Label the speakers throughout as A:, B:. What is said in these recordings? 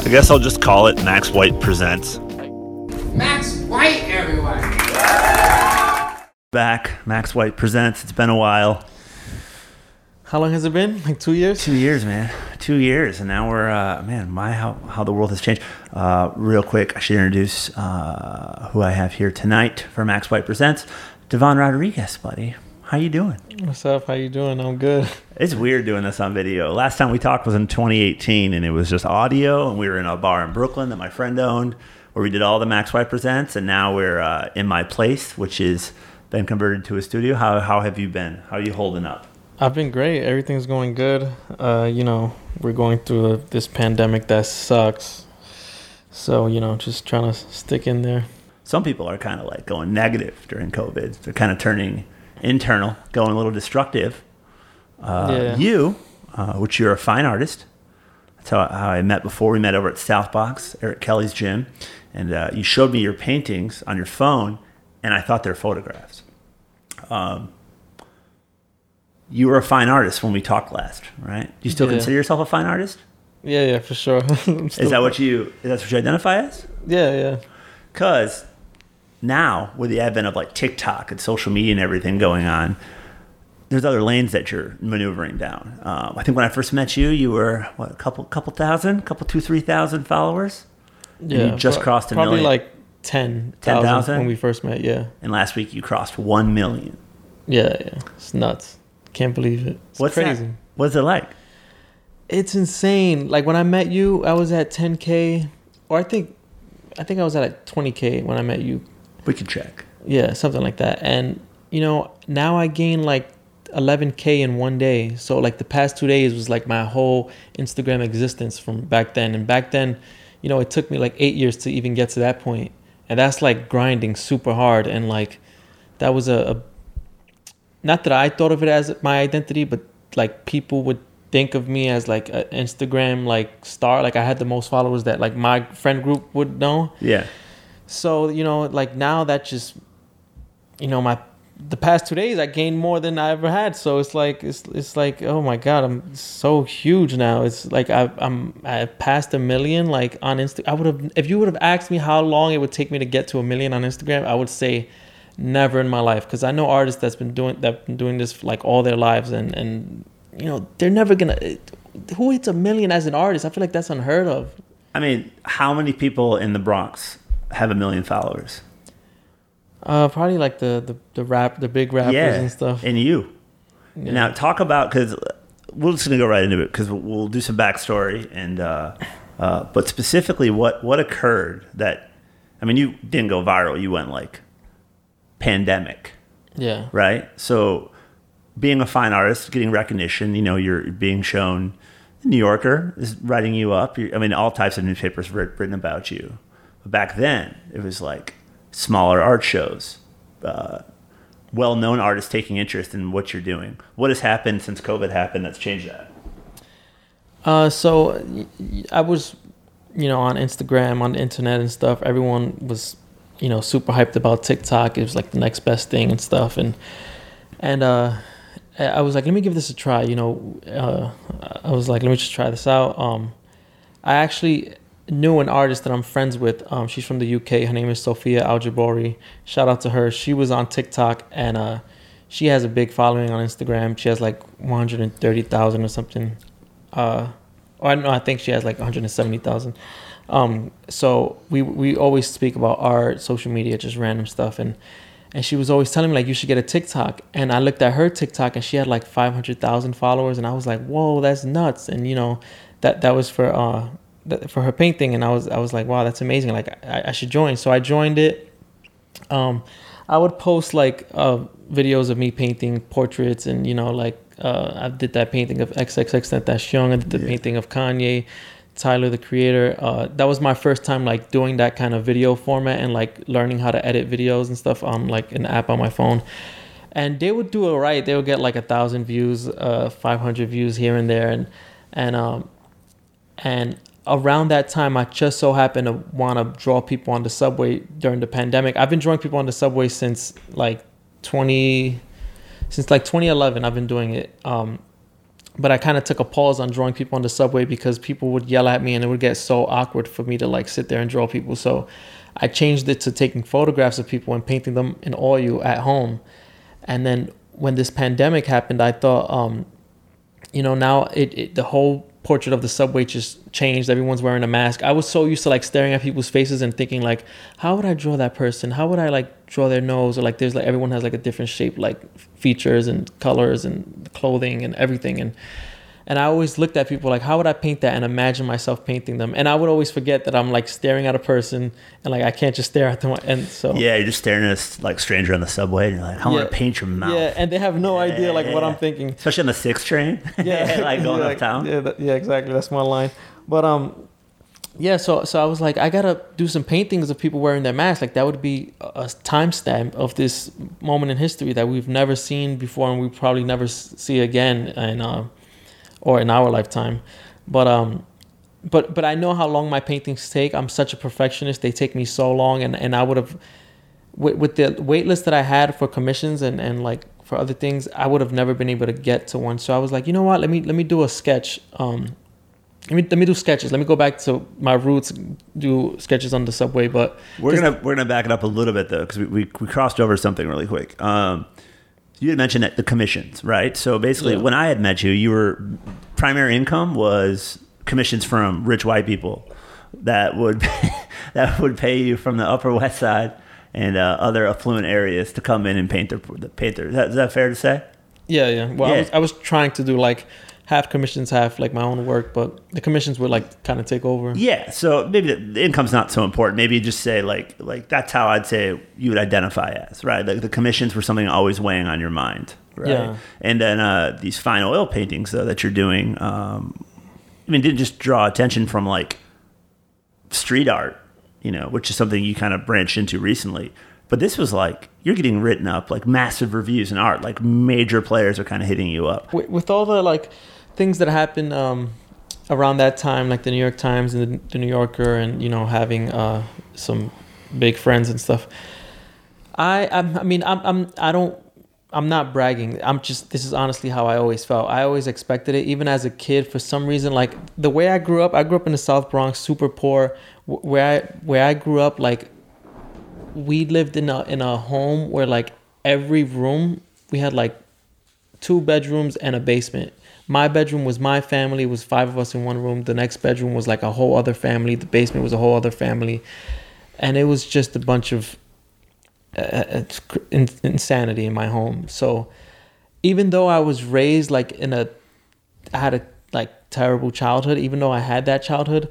A: I guess I'll just call it Max White Presents.
B: Max White, everyone.
A: Back, Max White Presents. It's been a while.
C: How long has it been? Like two years?
A: Two years, man. Two years, and now we're uh, man. My how how the world has changed. Uh, real quick, I should introduce uh, who I have here tonight for Max White Presents. Devon Rodriguez, buddy. How you doing?
C: What's up? How you doing? I'm good.
A: It's weird doing this on video. Last time we talked was in 2018, and it was just audio, and we were in a bar in Brooklyn that my friend owned, where we did all the Max White Presents, and now we're uh, in my place, which is been converted to a studio. How how have you been? How are you holding up?
C: I've been great. Everything's going good. Uh, you know, we're going through this pandemic that sucks. So, you know, just trying to stick in there.
A: Some people are kind of like going negative during COVID. They're kind of turning internal, going a little destructive. Uh,
C: Yeah.
A: You, uh, which you're a fine artist. That's how, how I met before. We met over at South Box, Eric Kelly's gym. And uh, you showed me your paintings on your phone, and I thought they're photographs. Um, you were a fine artist when we talked last, right? Do you still
C: Yeah.
A: consider yourself a fine artist?
C: Yeah, yeah, for sure.
A: Is that what you? Is that what you identify as?
C: Yeah, yeah.
A: Because now, with the advent of like TikTok and social media and everything going on, there's other lanes that you're maneuvering down. Um, I think when I first met you, you were what a couple, couple thousand, couple two, three thousand followers,
C: Yeah.
A: you just
C: pro-
A: crossed a
C: Probably
A: million.
C: like 10,000
A: 10,000?
C: when we first met. Yeah.
A: and last week you crossed one million.
C: Yeah, yeah. It's nuts. Can't believe it. It's
A: What's
C: crazy.
A: that? What's it like?
C: It's insane. Like when I met you, I was at 10k, or I think, I think I was at like 20k when I met you.
A: We can check.
C: Yeah, something like that. And you know, now I gain like 11k in one day. So like the past two days was like my whole Instagram existence from back then. And back then, you know, it took me like eight years to even get to that point. And that's like grinding super hard. And like that was a, a not that I thought of it as my identity, but like people would think of me as like an Instagram like star. Like I had the most followers that like my friend group would know.
A: Yeah.
C: So you know, like now that just, you know, my the past two days I gained more than I ever had. So it's like it's it's like oh my god, I'm so huge now. It's like I I'm I passed a million like on Insta. I would have if you would have asked me how long it would take me to get to a million on Instagram, I would say never in my life because I know artists that's been doing that been doing this like all their lives and and you know they're never gonna. Who hits a million as an artist? I feel like that's unheard of.
A: I mean, how many people in the Bronx have a million followers?
C: Uh, probably like the the the rap, the big rappers
A: yeah,
C: and stuff.
A: And you.
C: Yeah.
A: Now talk about because we're just gonna go right into it because we'll do some backstory and uh, uh, but specifically what what occurred that I mean you didn't go viral you went like pandemic
C: yeah,
A: right so being a fine artist getting recognition you know you're being shown the New Yorker is writing you up you I mean all types of newspapers writ- written about you back then it was like smaller art shows uh, well-known artists taking interest in what you're doing. What has happened since COVID happened that's changed that?
C: Uh, so I was, you know, on Instagram, on the internet and stuff. Everyone was, you know, super hyped about TikTok. It was like the next best thing and stuff. And and uh, I I was like, let me give this a try. You know, uh, I was like, let me just try this out. Um, I actually knew an artist that I'm friends with. Um, she's from the UK. Her name is Sophia Aljabori. Shout out to her. She was on TikTok and uh, she has a big following on Instagram. She has like 130,000 or something. Uh, or I think she has like 170,000. Um, so we we always speak about art, social media, just random stuff, and and she was always telling me like you should get a TikTok. And I looked at her TikTok and she had like 500,000 followers, and I was like, whoa, that's nuts. And you know, that that was for uh for her painting, and I was I was like, wow, that's amazing. Like I, I should join. So I joined it. Um, I would post like uh, videos of me painting portraits, and you know, like uh, I did that painting of XXXTentacion, I did the
A: Yeah.
C: painting of Kanye, Tyler the Creator. Uh, that was my first time like doing that kind of video format and like learning how to edit videos and stuff on like an app on my phone. And they would do it right. They would get like a thousand views, uh, five hundred views here and there, and and um, and around that time, I just so happened to want to draw people on the subway during the pandemic. I've been drawing people on the subway since like 20, since like 2011. I've been doing it. Um, but I kind of took a pause on drawing people on the subway because people would yell at me and it would get so awkward for me to like sit there and draw people. So I changed it to taking photographs of people and painting them in oil at home. And then when this pandemic happened, I thought, um, you know, now it, it the whole portrait of the subway just changed. Everyone's wearing a mask. I was so used to like staring at people's faces and thinking like, how would I draw that person? How would I like draw their nose? Or like, there's like everyone has like a different shape, like features and colors and clothing and everything. And and I always looked at people like, how would I paint that and imagine myself painting them? And I would always forget that I'm like staring at a person and like I can't just stare at them. And so
A: Yeah, you're just staring at a like stranger on the subway, and you're like, I want
C: Yeah.
A: to paint your mouth.
C: yeah, and they have no idea like what
A: Yeah.
C: I'm thinking.
A: Especially on the six train.
C: yeah,
A: like going
C: yeah,
A: uptown.
C: Yeah, that- yeah, exactly. That's my line. But um, yeah. So so I was like, I gotta do some paintings of people wearing their masks. Like that would be a a timestamp of this moment in history that we've never seen before, and we probably never see again, and uh, or in our lifetime. But um. But but I know how long my paintings take. I'm such a perfectionist. They take me so long, and, and I would have with, with the wait list that I had for commissions and, and like for other things, I would have never been able to get to one. So I was like, you know what? Let me let me do a sketch. Um, let me let me do sketches. Let me go back to my roots, do sketches on the subway. But
A: We're gonna we're gonna back it up a little bit though, because we, we we crossed over something really quick. Um, you had mentioned that the commissions, right? So basically,
C: Yeah.
A: when I had met you, your primary income was commissions from rich white people that would that would pay you from the Upper West Side and uh, other affluent areas to come in and paint their paint their. Is that, is that fair to say?
C: yeah, yeah. Well, I was I was trying to do like half commissions, half like my own work, but the commissions would like kind of take over.
A: Yeah, so maybe the, income's not so important. Maybe you just say like like that's how I'd say you would identify as right. Like the commissions were something always weighing on your mind, right?
C: Yeah.
A: And then uh, these fine oil paintings though that you're doing, um, I mean, didn't just draw attention from like street art, you know, which is something you kind of branched into recently. But this was like you're getting written up like massive reviews in art. Like major players are kind of hitting you up.
C: with, with all the like things that happen um, around that time, like the New York Times and the, the New Yorker, and you know having uh, some big friends and stuff. I I'm, I mean I'm I'm I don't I'm not bragging. I'm just this is honestly how I always felt. I always expected it, even as a kid. For some reason, like the way I grew up, I grew up in the South Bronx, super poor. Where I where I grew up, like we lived in a in a home where like every room we had like two bedrooms and a basement. My bedroom was my family. It was five of us in one room. The next bedroom was like a whole other family. The basement was a whole other family, and it was just a bunch of uh, uh, in- insanity in my home. So even though I was raised like in a, I had a like terrible childhood. Even though I had that childhood,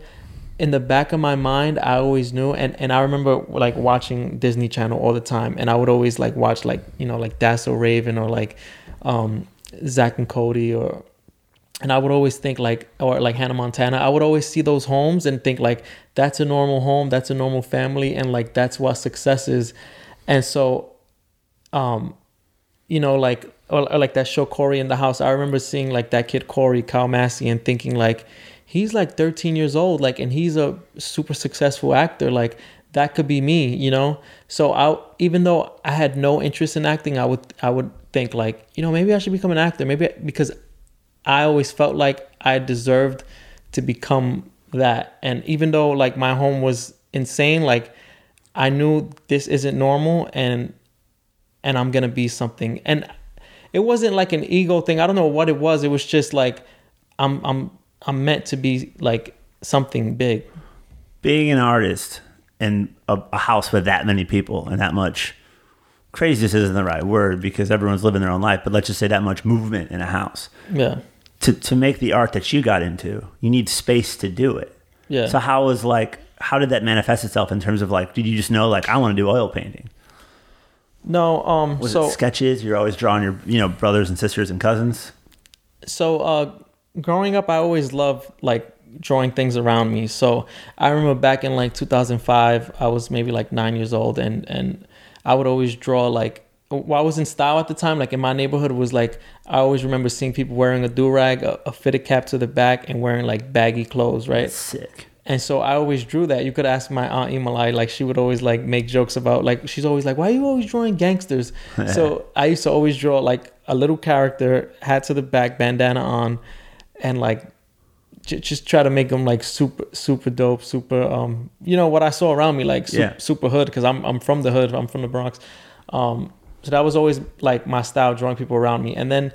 C: in the back of my mind, I always knew, and and I remember like watching Disney Channel all the time, and I would always like watch like you know like So Raven or like um, Zack and Cody or. And I would always think like, or like Hannah Montana. I would always see those homes and think like, that's a normal home, that's a normal family, and like that's what success is. And so, um, you know, like or, or like that show Cory in the House. I remember seeing like that kid Cory Kyle Massey and thinking like, he's like 13 years old, like, and he's a super successful actor. Like that could be me, you know. So I, even though I had no interest in acting, I would I would think like, you know, maybe I should become an actor. Maybe because I always felt like I deserved to become that. And even though like my home was insane, like I knew this isn't normal and and I'm gonna be something. And it wasn't like an ego thing. I don't know what it was. It was just like I'm I'm I'm meant to be like something big.
A: being an artist in a, a house with that many people and that much craziness isn't the right word because everyone's living their own life, but let's just say that much movement in a house.
C: Yeah.
A: To to make the art that you got into, you need space to do it.
C: Yeah.
A: So how was like how did that manifest itself in terms of like did you just know like I want to do oil painting?
C: no, um
A: Was
C: so
A: it sketches? You're always drawing your you know brothers and sisters and cousins.
C: so uh growing up i always loved like drawing things around me so i remember back in like 2005 i was maybe like nine years old and and i would always draw like while i was in style at the time like in my neighborhood was like i always remember seeing people wearing a do-rag a, a fitted cap to the back and wearing like baggy clothes right
A: Sick.
C: and so I always drew that. You could ask my aunt Emalai, like she would always like make jokes about like she's always like, "Why are you always drawing gangsters?" so I used to always draw like a little character, hat to the back, bandana on, and like j- just try to make them like super super dope, super um you know what I saw around me like super,
A: Yeah.
C: super hood because I'm I'm from the hood, I'm from the Bronx. Um, so that was always like my style, drawing people around me, and then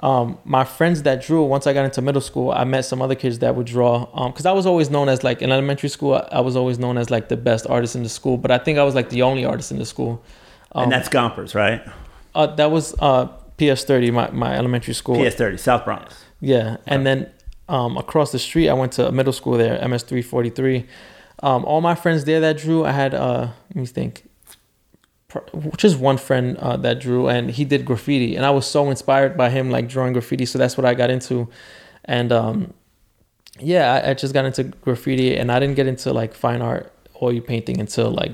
C: um, my friends that drew once i got into middle school i met some other kids that would draw because i was always known as like in elementary school I, I was always known as like the best artist in the school but i think i was like the only artist in the school um,
A: and that's Gompers, right?
C: uh, that was uh, ps30 my, my elementary school
A: PS30, South Bronx.
C: yeah and then um, across the street i went to a middle school there ms343 um, all my friends there that drew i had uh, let me think. Just one friend uh, that drew and he did graffiti and i was so inspired by him like drawing graffiti so that's what i got into. And um, yeah I, I just got into graffiti and i didn't get into like fine art oil painting until like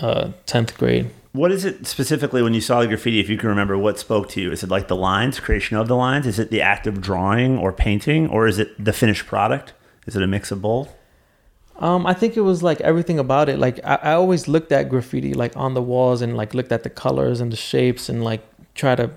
C: uh, 10th grade
A: What is it specifically when you saw the graffiti? If you can remember, what spoke to you? Is it like the lines, creation of the lines? Is it the act of drawing or painting, or is it the finished product? Is it a mix of both?
C: Um, I think it was like everything about it. Like I, I always looked at graffiti like on the walls and like looked at the colors and the shapes and like try to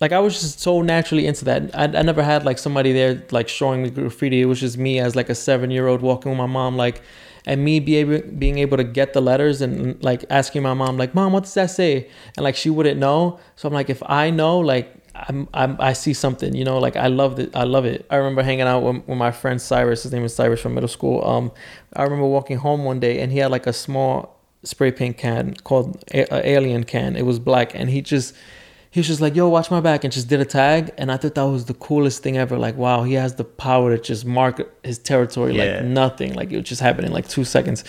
C: like I was just so naturally into that. I, I never had like somebody there like showing me graffiti. It was just me as like a seven year old walking with my mom like and me be able being able to get the letters and like asking my mom like mom what does that say? And like she wouldn't know. So i'm like if i know like I'm, I'm i see something you know like i loved it i love it. I remember hanging out with, with my friend cyrus his name is cyrus from middle school. Um i remember walking home one day and he had like a small spray paint can called a, a alien can. It was black and he just he was just like, yo, watch my back, and just did a tag. And I thought that was the coolest thing ever. Like, wow, he has the power to just mark his territory
A: Yeah.
C: like nothing. Like it would just happen in like two seconds.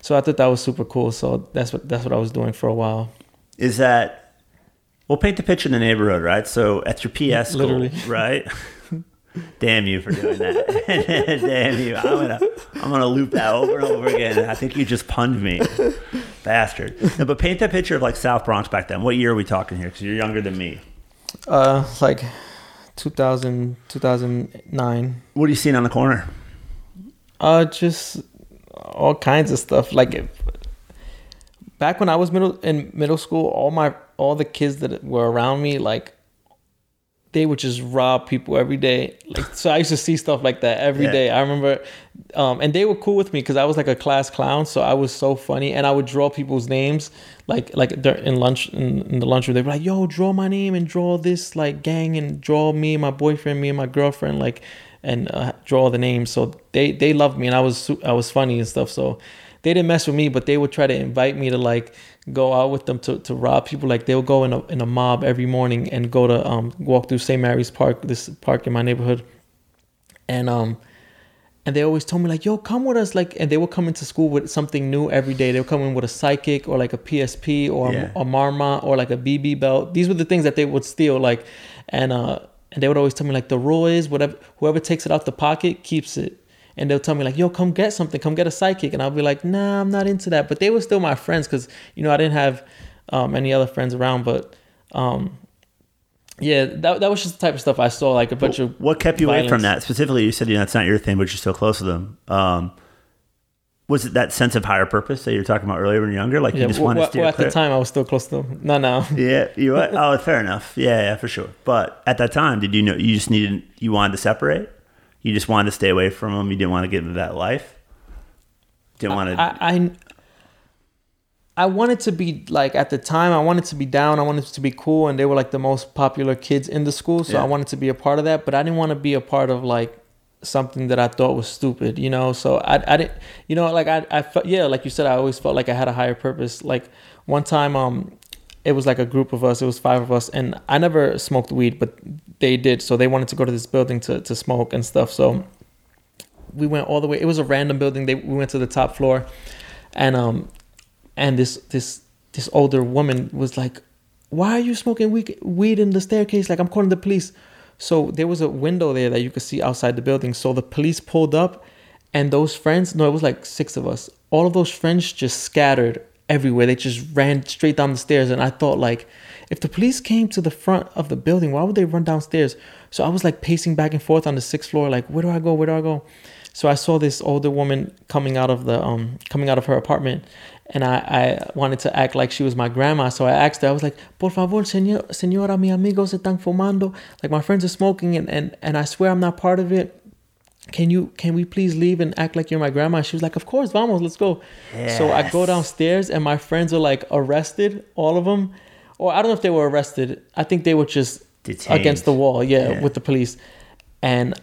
C: So I thought that was super cool. So that's what that's what I was doing for a while.
A: Is that we'll paint the picture in the neighborhood, right? So at your PS school,
C: Literally.
A: right? Damn you for doing that. Damn you. I'm gonna I'm gonna loop that over and over again. I think you just punned me. Bastard. No, but paint that picture of like South Bronx back then. What year are we talking here? Because you're younger than me.
C: Uh, like 2000, 2009.
A: What are you seeing on the corner?
C: Uh, just all kinds of stuff. Like if, back when I was middle in middle school, all my all the kids that were around me, like they would just rob people every day. Like so, I used to see stuff like that every
A: Yeah.
C: day. I remember, um, and they were cool with me because I was like a class clown, so I was so funny, and I would draw people's names, like like in lunch in, in the lunchroom. They'd be like, "Yo, draw my name and draw this like gang and draw me and my boyfriend, me and my girlfriend, like." And uh, draw the names, so they they loved me, and I was I was funny and stuff. So they didn't mess with me, but they would try to invite me to like go out with them to, to rob people. Like they'll go in a in a mob every morning and go to um walk through St. Mary's Park, this park in my neighborhood. And um and they always told me like, yo, come with us. Like and they would come into school with something new every day. They would come in with a Sidekick or like a PSP or
A: Yeah.
C: a Marma or like a BB belt. These were the things that they would steal. Like and uh and they would always tell me like the rule is whatever whoever takes it out the pocket keeps it. And they'll tell me like, "Yo, come get something. Come get a Sidekick." And I'll be like, "Nah, I'm not into that." But they were still my friends because you know I didn't have um, any other friends around. But um, yeah, that that was just the type of stuff I saw. Like a bunch of
A: What kept you away from that? Specifically, you said you know, it's not your thing, but you're still close to them. Um, was it that sense of higher purpose that you were talking about earlier when you're younger? Like
C: Yeah,
A: you just
C: well,
A: wanted to
C: well,
A: steer
C: well, at
A: clear?
C: the time I was still close to them. No, no.
A: Yeah, you Were, Oh, fair enough. Yeah, yeah, for sure. But at that time, did you know you just needed you wanted to separate? You just wanted to stay away from them. You didn't want to get into that life. Didn't want to.
C: I, I I wanted to be like at the time I wanted to be down. I wanted to be cool, and they were like the most popular kids in the school. So
A: Yeah.
C: I wanted to be a part of that, but I didn't want to be a part of like something that I thought was stupid, you know. So I I didn't, you know, like I I felt yeah, like you said, I always felt like I had a higher purpose. Like one time, um, it was like a group of us. It was five of us, and I never smoked weed, but they did. So they wanted to go to this building to to smoke and stuff. So we went all the way. It was a random building. They we went to the top floor, and um, and this this this older woman was like, "Why are you smoking weed weed in the staircase? Like I'm calling the police." So there was a window there that you could see outside the building. So the police pulled up, and those friends, no, it was like six of us. All of those friends just scattered everywhere. They just ran straight down the stairs, and I thought like, if the police came to the front of the building, why would they run downstairs? So I was like pacing back and forth on the sixth floor, like, where do I go? Where do I go? So I saw this older woman coming out of the um coming out of her apartment, and I, I wanted to act like she was my grandma. So I asked her, I was like, Por favor, señor, señora, mi amigos están fumando. Like my friends are smoking, and, and and I swear I'm not part of it. Can you can we please leave and act like you're my grandma? She was like, Of course, vamos, let's go. So I go downstairs, and my friends are like arrested, all of them, or I don't know if they were arrested. I think they were just
A: Detained.
C: against the wall, yeah,
A: Yeah.
C: with the police. And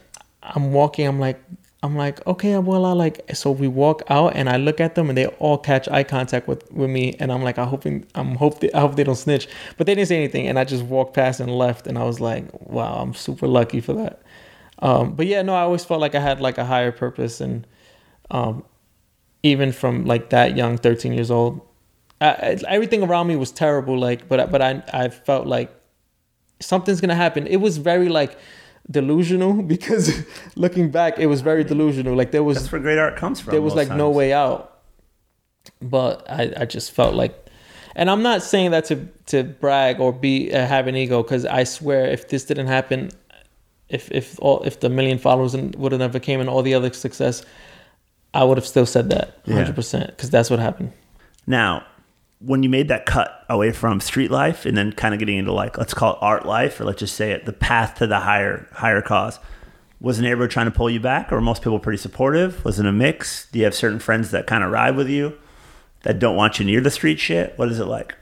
C: I'm walking. I'm like, I'm like, okay, well, I like. So we walk out, and I look at them, and they all catch eye contact with with me, and I'm like, I hoping, I'm hope, they, I hope they don't snitch. But they didn't say anything, and I just walked past and left, and I was like, wow, I'm super lucky for that. Um, but yeah, no, I always felt like I had like a higher purpose, and um, even from like that young, 13 years old, I, I- everything around me was terrible. Like, but I- but I I felt like something's gonna happen. It was very like delusional because looking back, it was very delusional. Like there was
A: That's where great art comes from.
C: there was like no way out. But I, I just felt like, and I'm not saying that to to brag or be uh, have an ego because I swear if this didn't happen, if if all if the million followers would have never came and all the other success, I would have still said that
A: Yeah.
C: 100 percent because that's what happened.
A: Now, when you made that cut away from street life and then kind of getting into like let's call it art life, or let's just say it, the path to the higher higher cause, was a neighbor trying to pull you back, or were most people pretty supportive? Was it a mix? Do you have certain friends that kind of ride with you that don't want you near the street shit? What is it like?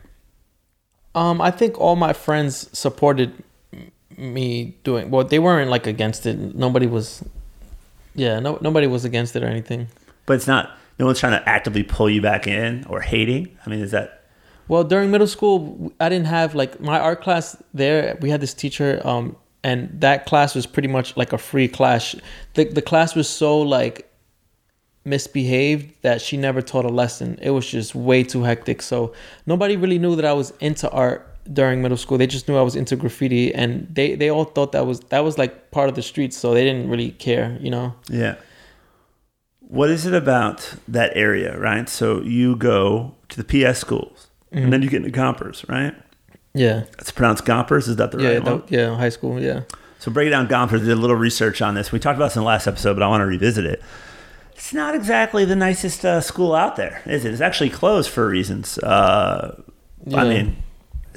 C: Um, I think all my friends supported me doing. Well, they weren't like against it. Nobody was. Yeah, no, nobody was against it or anything.
A: But it's not. No one's trying to actively pull you back in or hating. I mean, is that
C: Well, during middle school, I didn't have like my art class there. We had this teacher, um, and that class was pretty much like a free class. The the class was so like misbehaved that she never taught a lesson. It was just way too hectic. So nobody really knew that I was into art during middle school. They just knew I was into graffiti, and they they all thought that was that was like part of the streets. So they didn't really care, you know.
A: Yeah. What is it about that area, right? So you go to the PS schools, and then you get into Gompers, right?
C: Yeah,
A: It's pronounced Gompers. Is that the
C: yeah,
A: right one?
C: yeah. High school, yeah.
A: So break it down Gompers. Did a little research on this. We talked about this in the last episode, but I want to revisit it. It's not exactly the nicest uh, school out there, is it? It's actually closed for reasons. Uh, I mean,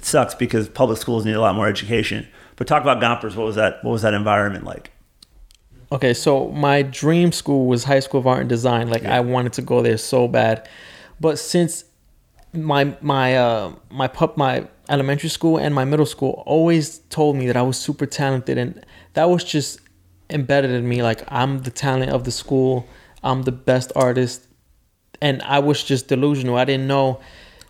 A: it sucks because public schools need a lot more education. But talk about Gompers. What was that? What was that environment like?
C: Okay, so my dream school was High School of Art and Design. Like I wanted to go there so bad, but since my my uh my pup my elementary school and my middle school always told me that I was super talented, and that was just embedded in me. Like I'm the talent of the school. I'm the best artist, and I was just delusional. I didn't know.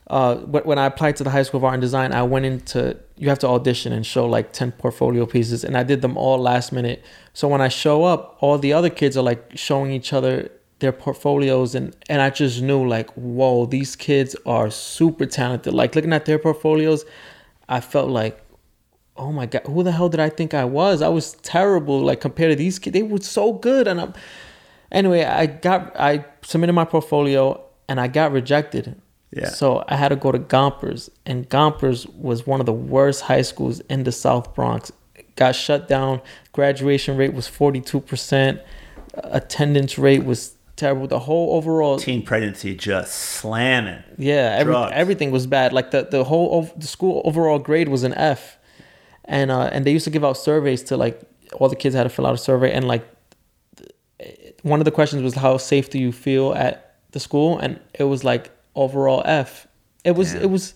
C: Uh, when I applied to the High School of Art and Design, I went into you have to audition and show like ten portfolio pieces, and I did them all last minute. So when I show up, all the other kids are like showing each other their portfolios, and and I just knew like, whoa, these kids are super talented. Like looking at their portfolios, I felt like, oh my god, who the hell did I think I was? I was terrible. Like compared to these kids, they were so good, and I'm anyway, I got I submitted my portfolio and I got rejected.
A: Yeah.
C: So I had to go to Gompers, and Gompers was one of the worst high schools in the South Bronx. It got shut down. Graduation rate was forty two percent. Attendance rate was terrible. The whole overall
A: Teen pregnancy just slamming.
C: yeah, every, everything was bad. Like the the whole the school overall grade was an F, and uh, and they used to give out surveys to like all the kids had to fill out a survey, and like one of the questions was how safe do you feel at the school, and it was like overall F. It was
A: Damn.
C: it was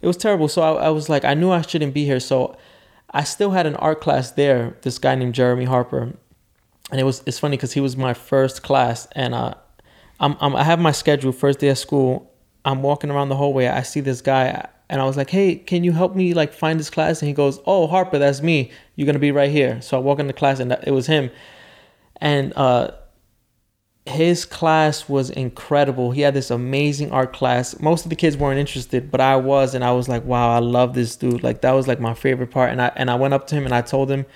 C: it was terrible. So I, I was like, I knew I shouldn't be here. So I still had an art class there. This guy named Jeremy Harper, and it was it's funny because he was my first class, and uh, I'm, I'm I have my schedule first day of school. I'm walking around the hallway. I see this guy, and I was like, "Hey, can you help me like find this class?" And he goes, "Oh, Harper, that's me. You're gonna be right here." So I walk into class, and it was him, and uh, his class was incredible. He had this amazing art class. Most of the kids weren't interested, but I was, and I was like, "Wow, I love this dude." Like that was like my favorite part. And I and I went up to him and I told him,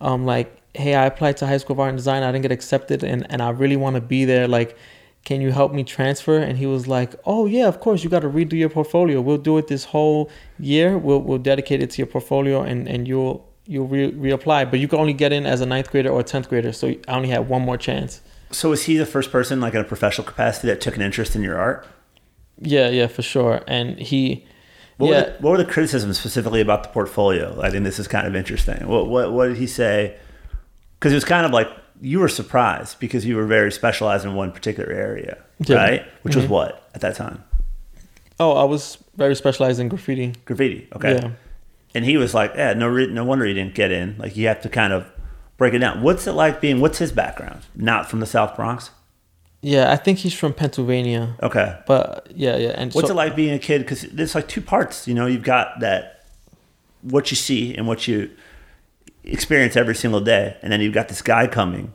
C: um, like, "Hey, I applied to High School of Art and Design. I didn't get accepted, and and I really want to be there. Like, can you help me transfer?" And he was like, "Oh yeah, of course. You got to redo your portfolio. We'll do it this whole year. We'll we'll dedicate it to your portfolio, and and you'll." You'll re- reapply, but you can only get in as a ninth grader or a tenth grader. So I only had one more chance.
A: So was he the first person, like in a professional capacity, that took an interest in your art?
C: Yeah, yeah, for sure. And he,
A: What,
C: yeah,
A: were the, what were the criticisms specifically about the portfolio? I think this is kind of interesting. What what, what did he say? Because it was kind of like you were surprised because you were very specialized in one particular area,
C: Yeah.
A: right? Which was
C: Mhm.
A: what at that time?
C: oh, I was very specialized in graffiti.
A: Graffiti. Okay.
C: Yeah.
A: And he was like, "Yeah, no, re- no wonder he didn't get in. Like you have to kind of break it down. What's it like being? What's his background? Not from the South Bronx.
C: Yeah, I think he's from Pennsylvania.
A: Okay.
C: But yeah, yeah. And
A: What's
C: so,
A: it like being a kid? Because there's like two parts. You know, you've got that what you see and what you experience every single day, and then you've got this guy coming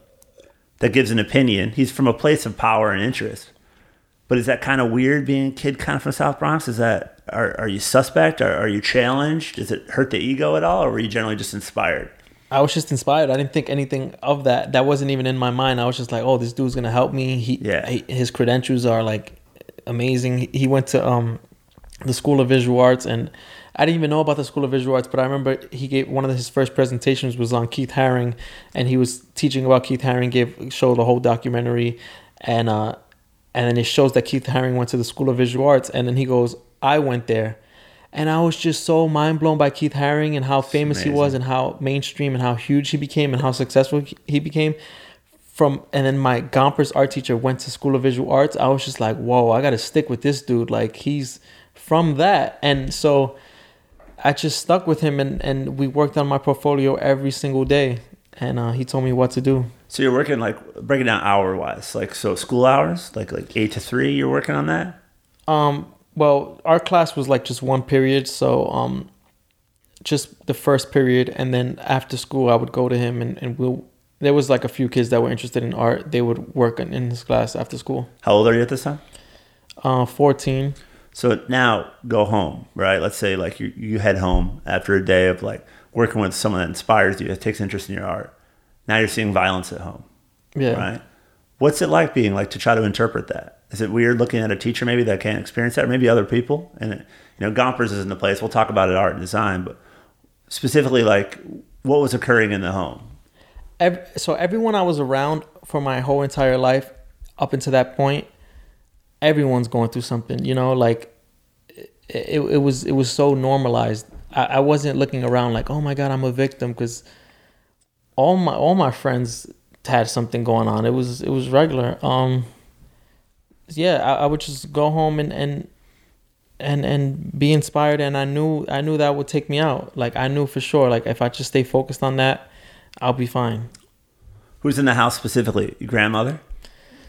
A: that gives an opinion. He's from a place of power and interest. But is that kind of weird being a kid kind of from South Bronx? Is that are, are you suspect? Are, are you challenged? Does it hurt the ego at all, or were you generally just inspired?
C: I was just inspired. I didn't think anything of that. That wasn't even in my mind. I was just like, oh, this dude's gonna help me. He,
A: Yeah.
C: he his credentials are like amazing. He, went to um the School of Visual Arts, and I didn't even know about the School of Visual Arts, but I remember he gave one of his first presentations was on Keith Haring, and he was teaching about Keith Haring. Gave showed the whole documentary, and uh, and then it shows that Keith Haring went to the School of Visual Arts, and then he goes, I went there. And I was just so mind blown by Keith Haring and how famous he was and how mainstream and how huge he became and how successful he became. From and then my Gompers art teacher went to School of Visual Arts. I was just like, whoa, I gotta stick with this dude. Like he's from that. And so I just stuck with him and, and we worked on my portfolio every single day. And uh, he told me what to do.
A: So you're working like breaking down hour wise, like so school hours, like like eight to three. You're working on that.
C: Um, well, our class was like just one period, so um, just the first period, and then after school, I would go to him, and, and we'll. There was like a few kids that were interested in art. They would work in, in his class after school.
A: How old are you at this time?
C: Uh, fourteen.
A: So now go home, right? Let's say like you, you head home after a day of like working with someone that inspires you, that takes interest in your art. Now you're seeing violence at home,
C: Yeah.
A: right? What's it like being like to try to interpret that? Is it weird looking at a teacher maybe that can't experience that, or maybe other people? And it, you know, Gompers is in the place. We'll talk about it, art and design, but specifically like what was occurring in the home.
C: Ev so everyone I was around for my whole entire life, up until that point, everyone's going through something. You know, like it, it, it was it was so normalized. I, I wasn't looking around like, oh my god, I'm a victim, because all my all my friends had something going on. It was it was regular. Um, yeah, I, I would just go home and and and and be inspired, and I knew I knew that would take me out. Like I knew for sure. Like if I just stay focused on that, I'll be fine.
A: Who's in the house specifically? Your grandmother?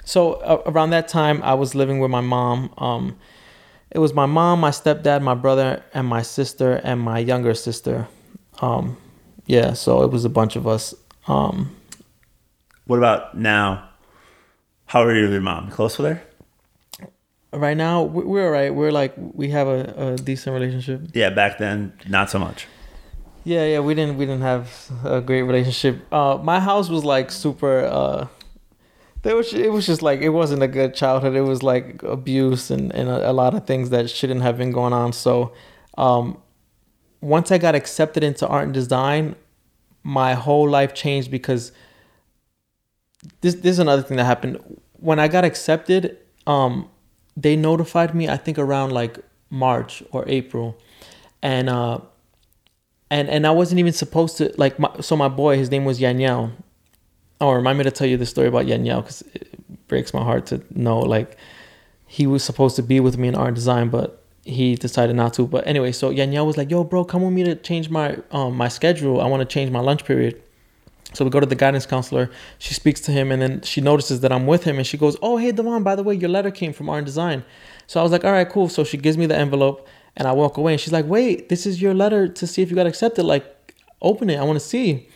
C: So uh, around that time, I was living with my mom. Um, it was my mom, my stepdad, my brother, and my sister, and my younger sister. Um, yeah, so it was a bunch of us. Um,
A: What about now? How are you with your mom? Close with her?
C: Right now, we- we're all right. We're like we have a, a decent relationship.
A: Yeah, back then, not so much.
C: Yeah, yeah, we didn't we didn't have a great relationship. Uh, my house was like super. Uh, there was it was just like it wasn't a good childhood. It was like abuse and and a, a lot of things that shouldn't have been going on. So, um, once I got accepted into art and design, my whole life changed because this this is another thing that happened when I got accepted. Um, they notified me I think around like March or April, and uh, and and I wasn't even supposed to like my, so my boy his name was Yanyao. Oh, remind me to tell you the story about Yanyao because it breaks my heart to know like he was supposed to be with me in art design, but he decided not to. But anyway, so Yanyao was like, "Yo, bro, come with me to change my um my schedule. I want to change my lunch period." So we go to the guidance counselor. She speaks to him, and then she notices that I'm with him, and she goes, "Oh, hey, Devon, by the way, your letter came from art design." So I was like, "All right, cool." So she gives me the envelope, and I walk away, and she's like, "Wait, this is your letter to see if you got accepted. Like, open it. I want to see."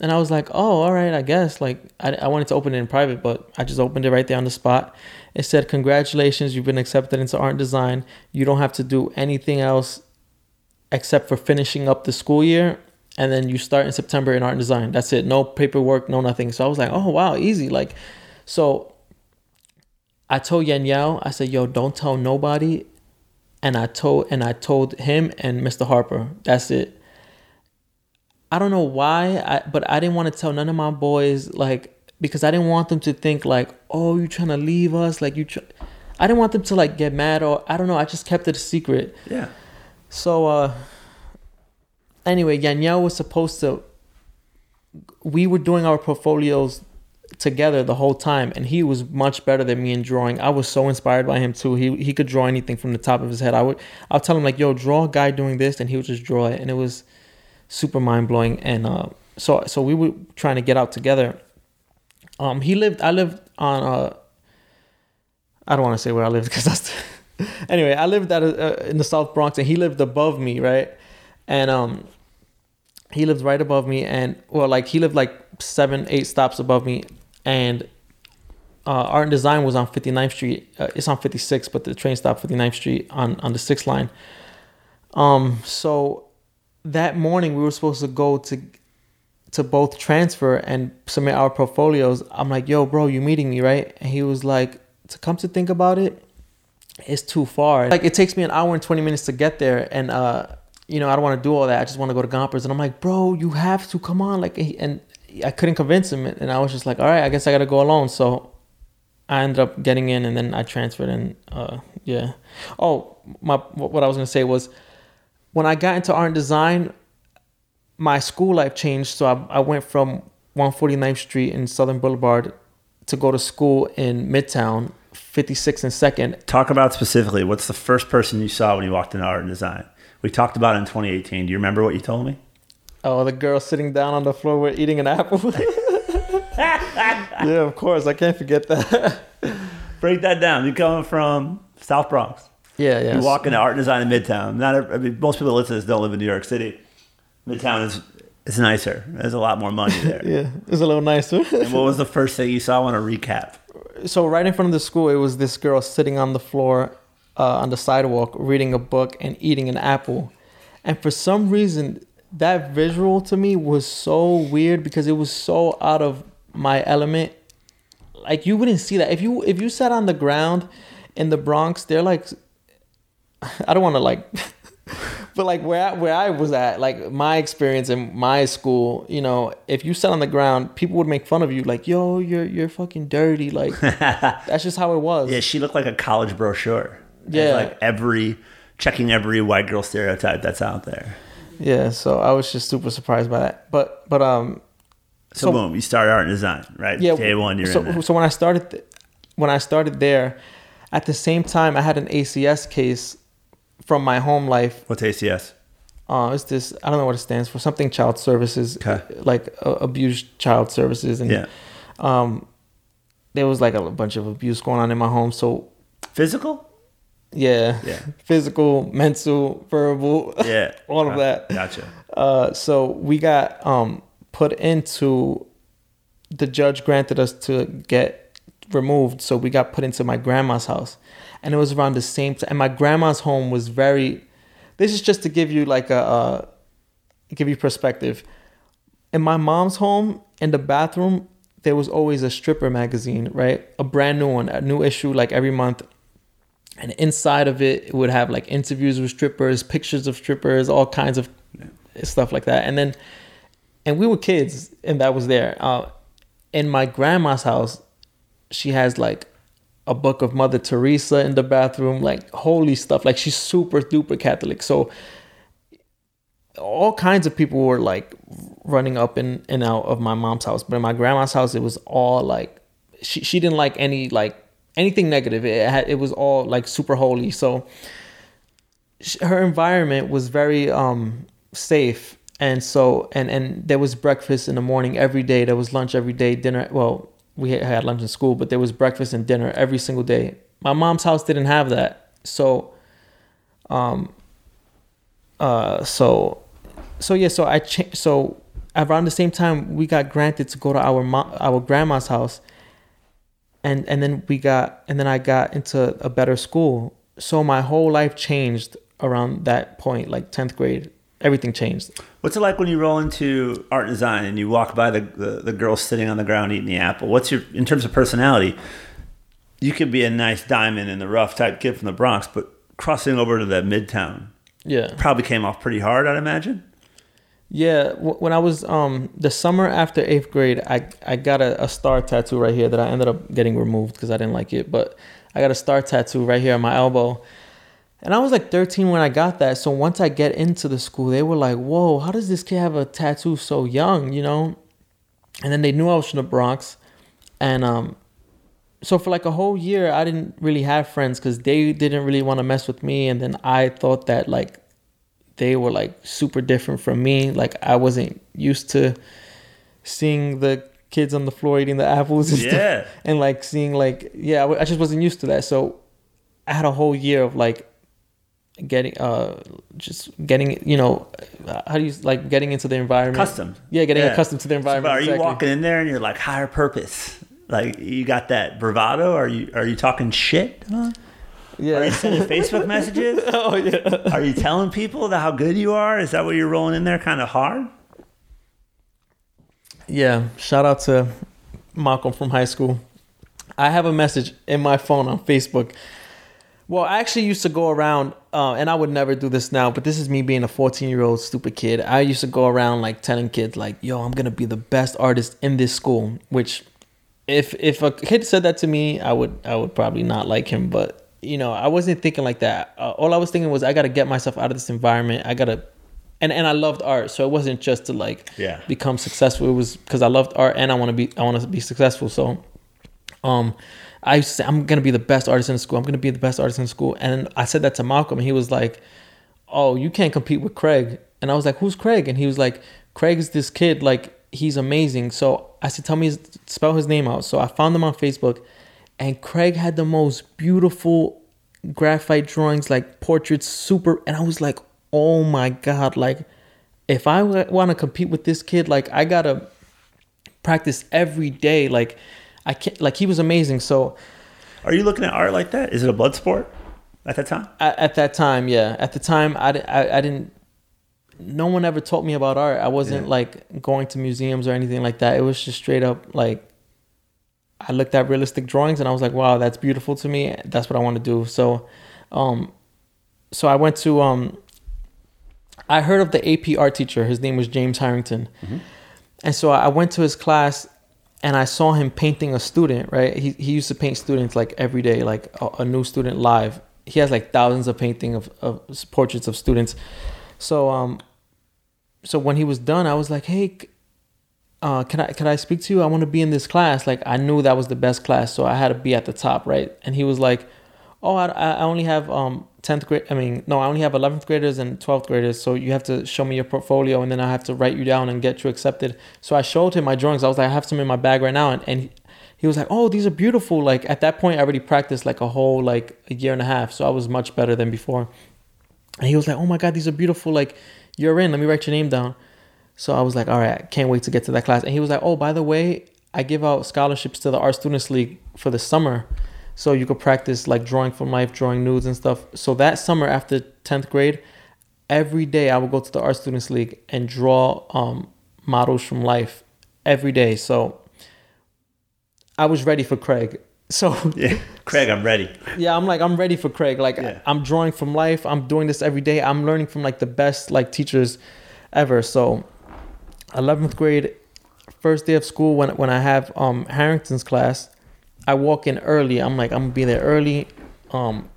C: And I was like, "Oh, all right, I guess." Like, I, I wanted to open it in private, but I just opened it right there on the spot. It said, "Congratulations, you've been accepted into art design. You don't have to do anything else except for finishing up the school year." And then you start in September in art and design. That's it. No paperwork, no nothing. So I was like, oh wow, easy. Like, so I told Yan Yao, I said, yo, don't tell nobody. And I told and I told him and Mr. Harper. That's it. I don't know why, I, but I didn't want to tell none of my boys like because I didn't want them to think like, oh, you trying to leave us? Like you, tr-. I didn't want them to like get mad or I don't know. I just kept it a secret.
A: Yeah.
C: So uh anyway, Yaniel was supposed to we were doing our portfolios together the whole time and he was much better than me in drawing. I was so inspired by him too. He he could draw anything from the top of his head. I would I'll tell him like, "Yo, draw a guy doing this," and he would just draw it and it was super mind-blowing and uh so so we were trying to get out together. Um he lived I lived on uh I don't want to say where I lived because that's anyway, I lived at a, in the South Bronx and he lived above me, right? And um he lived right above me and well like he lived like seven eight stops above me and uh, art and design was on 59th street uh, it's on 56 but the train stopped 59th street on on the sixth line. Um so that morning we were supposed to go to to both transfer and submit our portfolios. I'm like yo bro you meeting me right? And he was like to come to think about it it's too far. Like it takes me an hour and 20 minutes to get there and uh you know, I don't want to do all that. I just want to go to Gompers. And I'm like, bro, you have to come on. Like, and I couldn't convince him. And I was just like, all right, I guess I got to go alone. So I ended up getting in and then I transferred and, uh, yeah. Oh, my, what I was going to say was when I got into art and design, my school life changed. So I, I went from 149th Street in Southern Boulevard to go to school in Midtown, 56 and 2nd.
A: Talk about specifically what's the first person you saw when you walked into art and design? We talked about it in 2018. Do you remember what you told me?
C: Oh, the girl sitting down on the floor we're eating an apple. yeah, of course. I can't forget that.
A: Break that down. You're coming from South Bronx.
C: Yeah, yeah.
A: You walk into art and design in Midtown. Not, I mean, most people that listen to this don't live in New York City. Midtown is it's nicer. There's a lot more money there.
C: yeah, it's a little nicer.
A: and what was the first thing you saw? I want to recap.
C: So right in front of the school, it was this girl sitting on the floor uh, on the sidewalk, reading a book and eating an apple, and for some reason, that visual to me was so weird because it was so out of my element. Like you wouldn't see that if you if you sat on the ground in the Bronx. They're like, I don't want to like. but like where I, where I was at, like my experience in my school, you know, if you sat on the ground, people would make fun of you, like, "Yo, you're you're fucking dirty." Like that's just how it was.
A: Yeah, she looked like a college brochure.
C: Yeah,
A: like every checking every white girl stereotype that's out there.
C: Yeah, so I was just super surprised by that. But but um,
A: so, so boom, you started art and design, right?
C: Yeah,
A: day one. You're
C: so so when I started th- when I started there, at the same time I had an ACS case from my home life.
A: What's ACS?
C: Uh, it's this I don't know what it stands for. Something Child Services, okay. like uh, abused child services, and
A: yeah.
C: um, there was like a bunch of abuse going on in my home. So
A: physical.
C: Yeah.
A: Yeah.
C: Physical, mental, verbal.
A: Yeah.
C: all of that.
A: Gotcha.
C: Uh, so we got um put into. The judge granted us to get removed, so we got put into my grandma's house, and it was around the same time. And my grandma's home was very. This is just to give you like a, uh, give you perspective. In my mom's home, in the bathroom, there was always a stripper magazine, right? A brand new one, a new issue, like every month and inside of it, it would have like interviews with strippers, pictures of strippers, all kinds of stuff like that. And then, and we were kids, and that was there. Uh, in my grandma's house, she has like a book of Mother Teresa in the bathroom, like holy stuff. Like she's super duper Catholic, so all kinds of people were like running up and, and out of my mom's house. But in my grandma's house, it was all like she she didn't like any like anything negative. It had, it was all like super holy. So her environment was very um, safe, and so and and there was breakfast in the morning every day. There was lunch every day, dinner. Well, we had lunch in school, but there was breakfast and dinner every single day. My mom's house didn't have that, so um uh so so yeah so i cha- so around the same time we got granted to go to our mom our grandma's house and and then we got and then I got into a better school. So my whole life changed around that point, like tenth grade. Everything changed.
A: What's it like when you roll into art design and you walk by the, the, the girl sitting on the ground eating the apple? What's your in terms of personality? You could be a nice diamond in the rough type kid from the Bronx, but crossing over to that midtown,
C: yeah,
A: probably came off pretty hard. I'd imagine.
C: Yeah, when I was um the summer after eighth grade, I I got a, a star tattoo right here that I ended up getting removed because I didn't like it. But I got a star tattoo right here on my elbow, and I was like 13 when I got that. So once I get into the school, they were like, "Whoa, how does this kid have a tattoo so young?" You know, and then they knew I was from the Bronx, and um, so for like a whole year, I didn't really have friends because they didn't really want to mess with me, and then I thought that like they were like super different from me. Like I wasn't used to seeing the kids on the floor eating the apples and
A: Yeah.
C: stuff, and like seeing like yeah, I just wasn't used to that. So I had a whole year of like getting uh just getting you know how do you like getting into the environment
A: Accustomed.
C: yeah getting
A: Yeah.
C: accustomed to the environment
A: but are you
C: exactly.
A: walking in there and you're like higher purpose? Like you got that bravado? Are you are you talking shit? Huh? Are you sending Facebook messages?
C: oh yeah
A: Are you telling people that how good you are? Is that what you're rolling in there kind of hard?
C: Yeah, shout out to Malcolm from high school. I have a message in my phone on Facebook. Well, I actually used to go around, uh, and I would never do this now, but this is me being a 14 year old stupid kid. I used to go around like telling kids, like, yo, I'm gonna be the best artist in this school. Which, if if a kid said that to me, I would I would probably not like him. But you know, I wasn't thinking like that. Uh, all I was thinking was, I gotta get myself out of this environment. I gotta, and and I loved art, so it wasn't just to like
A: Yeah.
C: become successful. It was because I loved art and I want to be I want to be successful. So, um, I used to say I'm gonna be the best artist in the school. I'm gonna be the best artist in the school. And I said that to Malcolm, and he was like, "Oh, you can't compete with Craig." And I was like, "Who's Craig?" And he was like, "Craig is this kid. Like he's amazing." So I said, "Tell me his, spell his name out." So I found him on Facebook, and Craig had the most beautiful graphite drawings, like portraits, super. And I was like, "Oh my god!" Like if I want to compete with this kid, like I gotta practice every day. Like I can't. Like he was amazing. So
A: Are you looking at art like that? Is it a blood sport at that time?
C: at, at that time, yeah, at the time, I, I, I didn't. No one ever taught me about art. I wasn't
A: Yeah.
C: like going to museums or anything like that. It was just straight up like. I looked at realistic drawings and I was like, "Wow, that's beautiful to me. That's what I want to do." So, um, so I went to um. I heard of the AP art teacher. His name was James Harrington, and so I went to his class, and I saw him painting a student. Right, he he used to paint students like every day, like a, a new student live. He has like thousands of painting of, of portraits of students. So um, so when he was done, I was like, hey, uh, can I can I speak to you? I want to be in this class. Like I knew that was the best class, so I had to be at the top, right? And he was like, oh, I, I only have um tenth grade. I mean, no, I only have eleventh graders and twelfth graders. So you have to show me your portfolio, and then I have to write you down and get you accepted. So I showed him my drawings. I was like, I have some in my bag right now, and and. He, was like, "Oh, these are beautiful." Like at that point, I already practiced like a whole like a year and a half, so I was much better than before. And he was like, "Oh my god, these are beautiful. Like you're in. Let me write your name down." So I was like, "All right, can't wait to get to that class." And he was like, "Oh, by the way, I give out scholarships to the Art Students League for the summer, so you could practice like drawing from life, drawing nudes and stuff." So that summer after tenth grade, every day I would go to the Art Students League and draw um, models from life every day. So I was ready for Craig. So
A: Yeah. Craig, I'm ready.
C: yeah i'm like i'm ready for craig like
A: Yeah.
C: i'm drawing from life i'm doing this every day i'm learning from like the best like teachers ever so 11th grade first day of school when when i have um harrington's class i walk in early. I'm like i'm gonna be there early. Um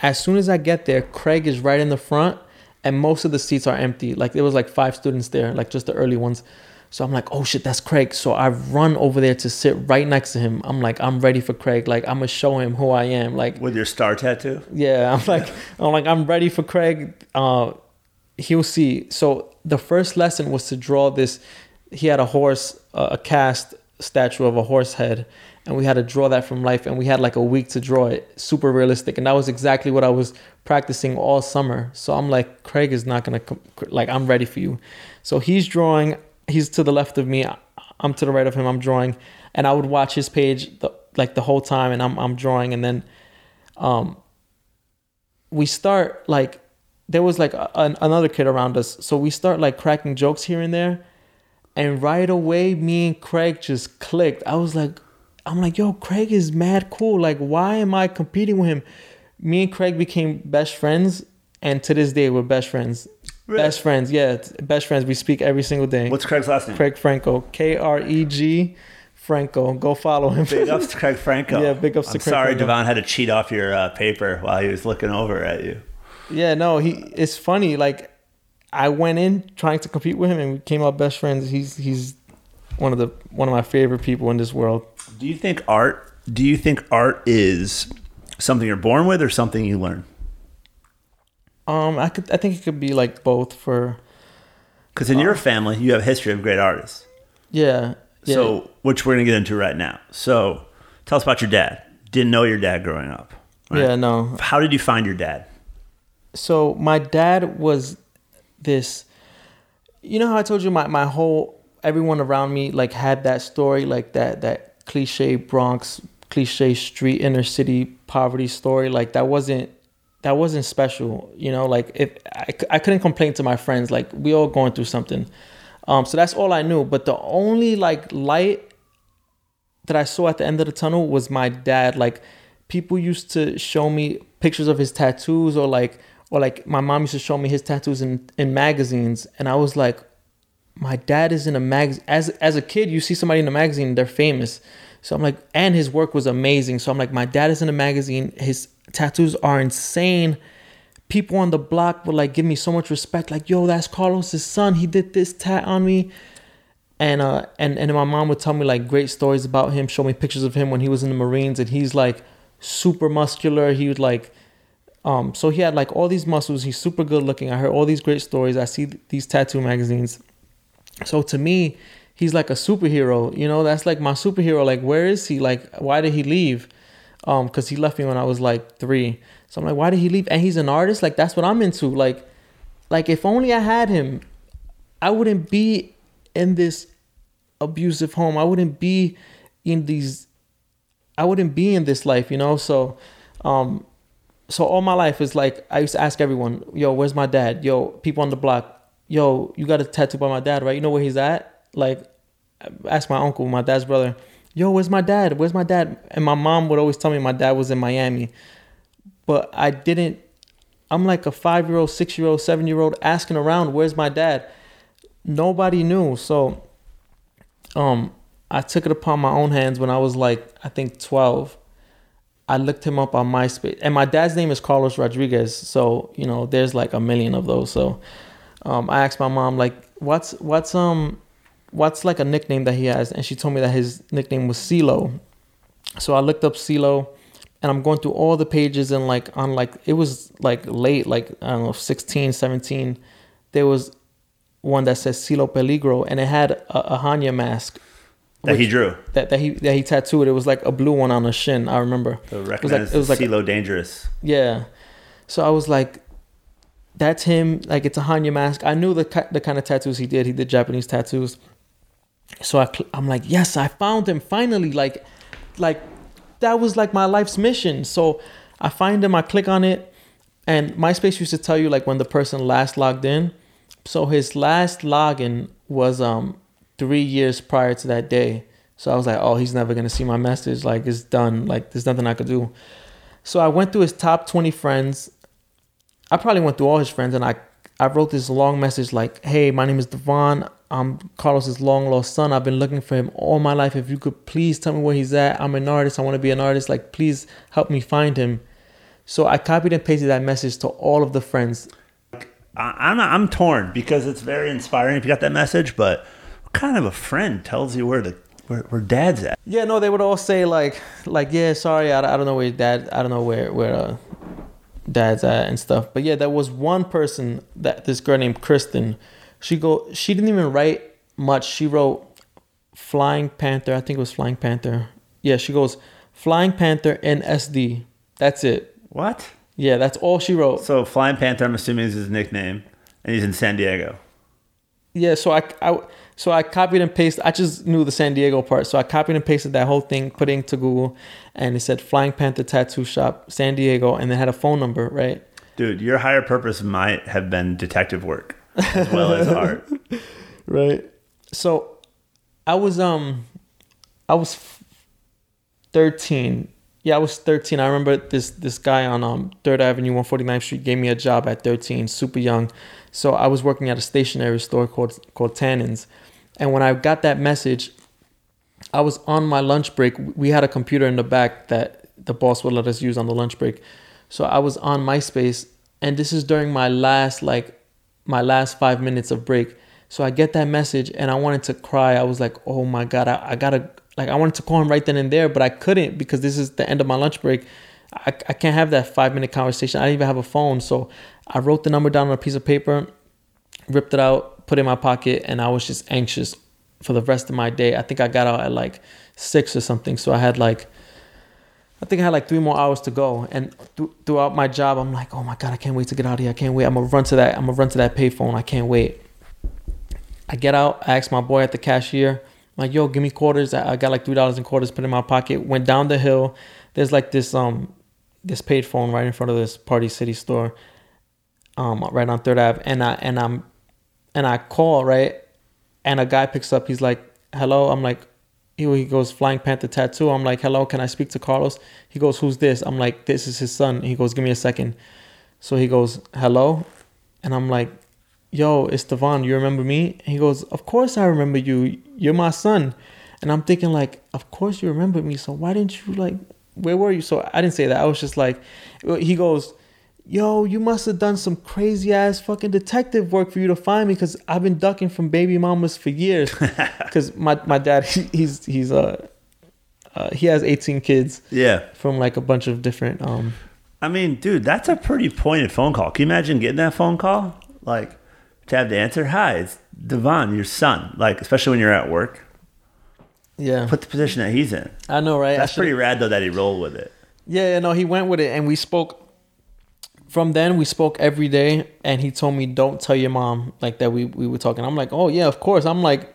C: as soon as i get there craig is right in the front and most of the seats are empty. Like there was like five students there like just the early ones. So i'm like oh shit that's craig. So i run over there to sit right next to him. I'm like i'm ready for craig. Like i'm gonna show him who i am. Like
A: With your star tattoo?
C: yeah, I'm like, I'm like, I'm ready for Craig. Uh, he'll see. So the first lesson was to draw this. He had a horse, uh, a cast statue of a horse head, and we had to draw that from life. And we had like a week to draw it, super realistic. And that was exactly what I was practicing all summer. So I'm like, Craig is not gonna com- like, I'm ready for you. So he's drawing. He's to the left of me. I'm to the right of him. I'm drawing, and I would watch his page the, like the whole time, and I'm I'm drawing, and then um we start like there was like a, an, another kid around us so we start like cracking jokes here and there and right away me and craig just clicked i was like i'm like yo craig is mad cool like why am i competing with him me and craig became best friends and to this day we're best friends Best friends, yeah, best friends. We speak every single day.
A: What's Craig's last name?
C: Craig Franco? K R E G Franco. Go follow him.
A: Big ups to Craig Franco.
C: Yeah, big ups
A: I'm
C: Craig
A: sorry,
C: Franco.
A: Devon had to cheat off your uh, paper while he was looking over at you.
C: Yeah, no, he. It's funny. Like, I went in trying to compete with him, and we came out best friends. He's he's one of the one of my favorite people in this world.
A: Do you think art? Do you think art is something you're born with or something you learn?
C: Um, I could. I think it could be like both for.
A: Because in your family, you have a history of great artists.
C: Yeah. yeah.
A: So, which we're gonna get into right now. So, tell us about your dad. Didn't know your dad growing up. right?
C: yeah, no.
A: How did you find your dad?
C: So my dad was this you know how i told you my, my whole everyone around me like had that story like that that cliche bronx cliche street inner city poverty story? Like that wasn't that wasn't special you know? Like if I, I couldn't complain to my friends like we all going through something. Um so that's all i knew. But the only like light that I saw at the end of the tunnel was my dad. Like people used to show me pictures of his tattoos or like or like my mom used to show me his tattoos in, in magazines and I was like, my dad is in a mag as as a kid, you see somebody in a magazine, they're famous. So I'm like, and his work was amazing. So I'm like, my dad is in a magazine, his tattoos are insane. People on the block would like give me so much respect, like, yo, that's Carlos's son. He did this tat on me and uh and and my mom would tell me like great stories about him show me pictures of him when he was in the marines and he's like super muscular he would like um so he had like all these muscles. He's super good looking. I heard all these great stories. I see th- these tattoo magazines. So to me he's like a superhero. You know that's like my superhero. Like where is he? Like why did he leave? Um because he left me when i was like three. So i'm like why did he leave? And he's an artist? Like that's what i'm into. Like like if only i had him i wouldn't be in this abusive home. I wouldn't be in these I wouldn't be in this life, you know? So um so all my life is like I used to ask everyone, yo, where's my dad? Yo, people on the block, yo, you got a tattoo by my dad, right? You know where he's at? Like ask my uncle, my dad's brother, yo, where's my dad? Where's my dad? And my mom would always tell me my dad was in Miami. But I didn't I'm like a five year old, six year old, seven year old asking around, where's my dad? Nobody knew. So um I took it upon my own hands when I was like I think 12. I looked him up on MySpace. And my dad's name is Carlos Rodriguez, so you know, there's like a million of those. So um I asked my mom like what's what's um what's like a nickname that he has and she told me that his nickname was CeeLo. So I looked up CeeLo and I'm going through all the pages and like on like it was like late like I don't know 16 17 there was one that says CeeLo Peligro and it had a, a Hannya mask
A: That he drew.
C: that, that he that he tattooed. It was like a blue one on the shin. I remember.
A: So
C: It was like it was like
A: CeeLo Dangerous.
C: yeah. So I was like, that's him. Like it's a Hannya mask. I knew the the kind of tattoos he did. He did Japanese tattoos. So I I'm like, yes, I found him finally. Like, like that was like my life's mission. So I find him. I click on it, and MySpace used to tell you like when the person last logged in. So his last login was um three years prior to that day. So I was like, oh, he's never gonna see my message. Like it's done. Like there's nothing I could do. So I went through his top 20 friends. I probably went through all his friends and I I wrote this long message like, "Hey, my name is Devon. I'm Carlos's long lost son. I've been looking for him all my life. If you could please tell me where he's at. I'm an artist. I want to be an artist. Like, please help me find him." So I copied and pasted that message to all of the friends.
A: I'm I'm torn because it's very inspiring if you got that message, but kind of a friend tells you where the where, where dad's at?
C: Yeah, no, they would all say like, like, yeah, sorry, I, I don't know where dad, I don't know where where uh, dad's at and stuff. But yeah, there was one person that this girl named Kristen. She go, she didn't even write much. She wrote Flying Panther. I think it was Flying Panther. Yeah, she goes Flying Panther NSD. That's it.
A: What?
C: Yeah, that's all she wrote.
A: So Flying Panther, I'm assuming is his nickname, and he's in San Diego.
C: Yeah, so I, I so I copied and pasted. I just knew the San Diego part, so I copied and pasted that whole thing, put it into Google, and it said Flying Panther Tattoo Shop, San Diego, and they had a phone number, right?
A: Dude, your higher purpose might have been detective work as well as art.
C: Right. So I was um I was 13 Yeah, I was 13. I remember this this guy on um, 3rd Avenue, 149th Street, gave me a job at 13, super young. So I was working at a stationery store called called Tannins, and when I got that message, I was on my lunch break. We had a computer in the back that the boss would let us use on the lunch break. So I was on MySpace, and this is during my last like my last five minutes of break. So I get that message, and I wanted to cry. I was like, "Oh my god, I, I gotta like I wanted to call him right then and there, but I couldn't because this is the end of my lunch break. I, I can't have that five minute conversation. I didn't even have a phone, so I wrote the number down on a piece of paper, ripped it out, put in my pocket, and I was just anxious for the rest of my day. I think I got out at like six or something, so I had like I think I had like three more hours to go. And th- throughout my job, I'm like, oh my god, I can't wait to get out of here. I can't wait. I'm gonna run to that. I'm gonna run to that payphone. I can't wait. I get out. I ask my boy at the cashier, I'm like, yo, give me quarters. I got like three dollars in quarters. Put in my pocket. Went down the hill. There's like this um this paid phone right in front of this Party City store, um right on Third Ave. And I and I'm and I call right, and a guy picks up. He's like, hello. I'm like, he, goes flying panther tattoo. I'm like hello can i speak to carlos? He goes who's this? I'm like this is his son. He goes give me a second. So he goes hello? And i'm like yo it's devon you remember me? He goes of course i remember you you're my son. And i'm thinking like of course you remember me so why didn't you like where were you? So i didn't say that i was just like he goes yo, you must have done some crazy ass fucking detective work for you to find me because I've been ducking from baby mamas for years. Because my, my dad, he, he's he's uh, uh he has 18 kids
A: Yeah.
C: from like a bunch of different um
A: I mean, dude, that's a pretty pointed phone call. Can you imagine getting that phone call? Like, to have the answer, hi, it's Devon, your son. Like, especially when you're at work.
C: yeah.
A: Put the position that he's in.
C: I know, right?
A: That's pretty rad, though, that he rolled with it.
C: Yeah, yeah, no, he went with it and we spoke from then we spoke every day and he told me don't tell your mom like that we, we were talking. I'm like, oh yeah, of course. I'm like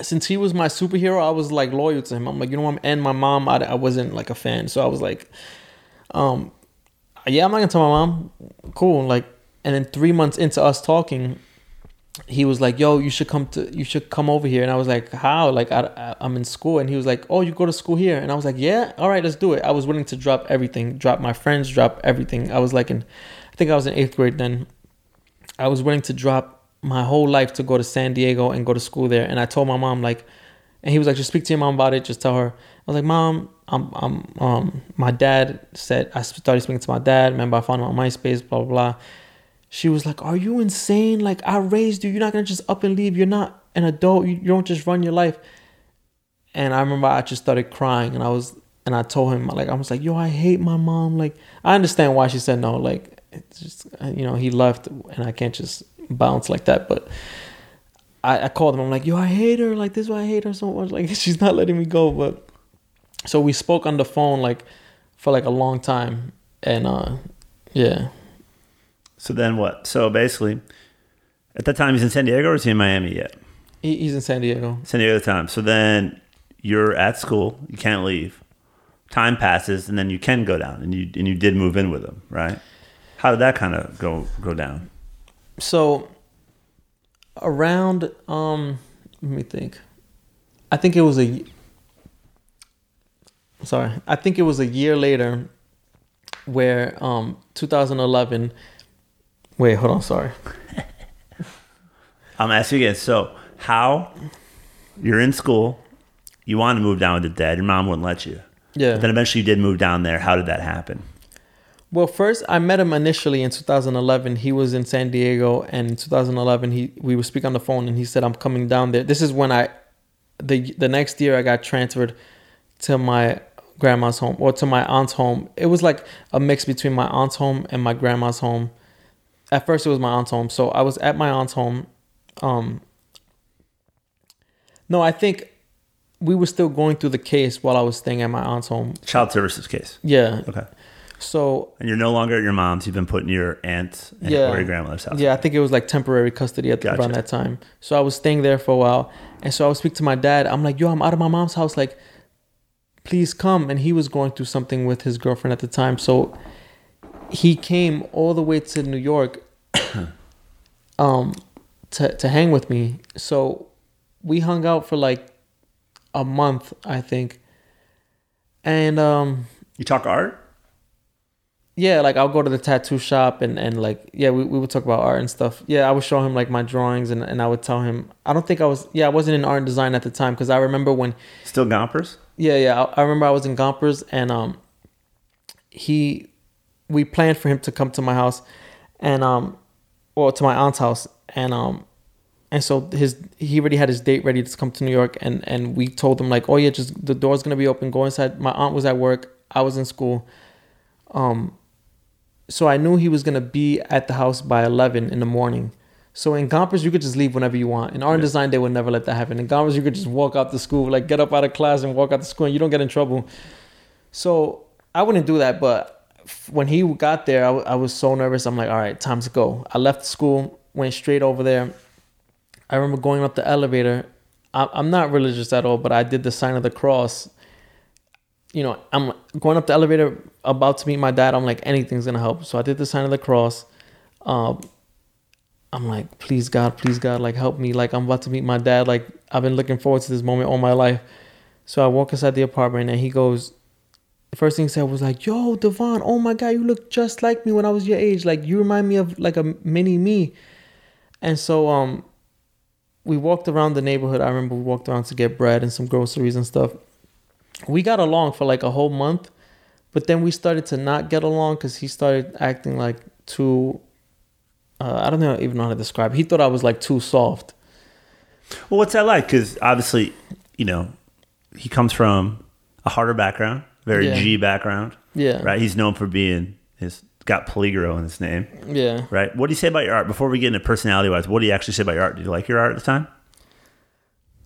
C: since he was my superhero, I was like loyal to him. I'm like, you know what? And my mom, I, I wasn't like a fan. So I was like, um, yeah, I'm not gonna tell my mom. Cool. Like, and then three months into us talking, he was like, "Yo, you should come to, you should come over here." And I was like, "How?" Like, I, I'm in school, and he was like, "Oh, you go to school here?" And I was like, "Yeah, all right, let's do it." I was willing to drop everything, drop my friends, drop everything. I was like in, I think I was in eighth grade then. I was willing to drop my whole life to go to San Diego and go to school there. And I told my mom like, and he was like, "Just speak to your mom about it. Just tell her." I was like, "Mom, I'm, I'm, um, my dad said I started speaking to my dad. Remember, I found him on MySpace, blah blah blah." She was like, "Are you insane? Like, I raised you. You're not gonna just up and leave. You're not an adult. You, you don't just run your life." And I remember I just started crying, and I was, and I told him like, I was like, "Yo, I hate my mom. Like, I understand why she said no. Like, it's just, you know, he left, and I can't just bounce like that, but." I, I called him. I'm like, yo, I hate her. Like this, is why I hate her so much. Like she's not letting me go. But so we spoke on the phone like for like a long time, and uh, yeah,
A: So then what? So basically, at that time, he's in San Diego or is he in Miami yet?
C: he, he's in San Diego.
A: San Diego at the time. So then you're at school, you can't leave. Time passes, and then you can go down, and you and you did move in with him, right? How did that kind of go go down?
C: So around um, let me think. I think it was a. Sorry, I think it was a year later, where um 2011. Wait, hold on. Sorry.
A: I'm asking you again. So how you're in school, you want to move down with the dad, your mom wouldn't let you.
C: Yeah.
A: But then eventually you did move down there. How did that happen?
C: Well, first I met him initially in 2011. He was in San Diego, and in 2011 he we would speak on the phone, and he said, "I'm coming down there." This is when I, the the next year I got transferred to my grandma's home or to my aunt's home. It was like a mix between my aunt's home and my grandma's home. At first, it was my aunt's home, so I was at my aunt's home. Um, no, I think we were still going through the case while I was staying at my aunt's home.
A: Child services case.
C: Yeah.
A: Okay.
C: So
A: And you're no longer at your mom's. You've been put in your aunt and
C: Yeah.
A: or your grandmother's house.
C: Yeah, I think it was like temporary custody at the,
A: Gotcha.
C: around that time. So I was staying there for a while, and so I would speak to my dad. I'm like, "Yo, I'm out of my mom's house. Like, please come." And he was going through something with his girlfriend at the time, so he came all the way to New York, um, to to hang with me. So we hung out for like a month, I think. and um,
A: You talk art?
C: yeah, like I'll go to the tattoo shop and, and like yeah, we, we would talk about art and stuff. Yeah, I would show him like my drawings and, and I would tell him I don't think I was yeah I wasn't in art and design at the time because I remember when
A: Still Gompers?
C: yeah yeah I, I remember I was in Gompers and um he we planned for him to come to my house and um or to my aunt's house and um and so his he already had his date ready to come to New York and and we told him like oh yeah just the door's gonna be open go inside my aunt was at work I was in school um so I knew he was gonna be at the house by eleven in the morning. So in Gompers you could just leave whenever you want. In art and design they would never let that happen. In Gompers you could just walk out to school, like get up out of class and walk out to school and you don't get in trouble. So I wouldn't do that, but when he got there, I, w- I was so nervous. I'm like, all right, time to go. I left school, went straight over there. I remember going up the elevator. I, I'm not religious at all, but I did the sign of the cross. You know, I'm going up the elevator, about to meet my dad. I'm like, anything's gonna help. So I did the sign of the cross. Um, I'm like, please God, please God, like help me. Like I'm about to meet my dad. Like I've been looking forward to this moment all my life. So I walk inside the apartment and he goes, first thing he said was like, "Yo, Devon, oh my God, you look just like me when I was your age. Like you remind me of like a mini me." And so um, we walked around the neighborhood. I remember we walked around to get bread and some groceries and stuff. We got along for like a whole month, but then we started to not get along because he started acting like too. Uh, I don't know even know how to describe. He thought I was like too soft.
A: Well, what's that like? Because obviously, you know, he comes from a harder background, very
C: Yeah.
A: G background,
C: Yeah.
A: right? He's known for being his got Peligro in his name,
C: Yeah.
A: right? What do you say about your art? Before we get into personality wise, what do you actually say about your art? Did you like your art at the time?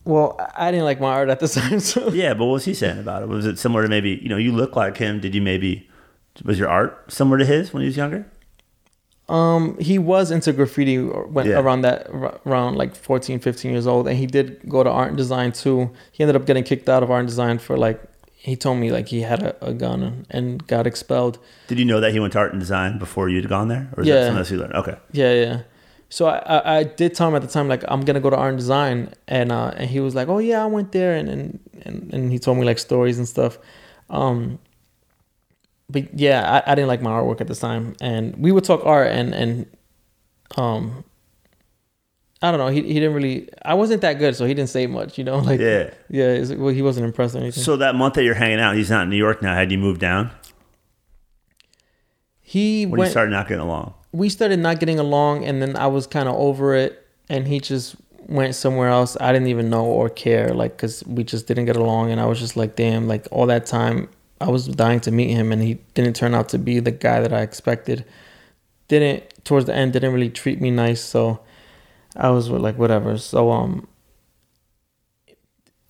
C: Well, I I didn't like my art at the time, so
A: Yeah, but what was he saying about it? Was it similar to maybe you know you look like him? Did you maybe was your art similar to his when he was younger?
C: Um, he was into graffiti when
A: Yeah.
C: around that around like 14, 15 years old, and he did go to art and design too. He ended up getting kicked out of art and design for like he told me like he had a, a gun and got expelled.
A: Did you know that he went to art and design before you'd gone there, or is
C: Yeah.
A: that something else you learned? Okay,
C: Yeah, yeah. So I, I, I did tell him at the time like I'm gonna go to art and design, and uh, and he was like, oh yeah, I went there, and and and, and he told me like stories and stuff. Um, but yeah, I, I didn't like my artwork at the time, and we would talk art, and and um, I don't know, he he didn't really, I wasn't that good, so he didn't say much, you know, like
A: yeah.
C: yeah, well, he wasn't impressed or anything.
A: So that month that you're hanging out, he's not in New York now. Had you moved down
C: he
A: when you
C: went.
A: started not getting along?
C: we started not getting along and then I was kind of over it and he just went somewhere else I didn't even know or care like cuz we just didn't get along and I was just like damn like all that time I was dying to meet him and he didn't turn out to be the guy that I expected didn't towards the end didn't really treat me nice so I was like whatever so um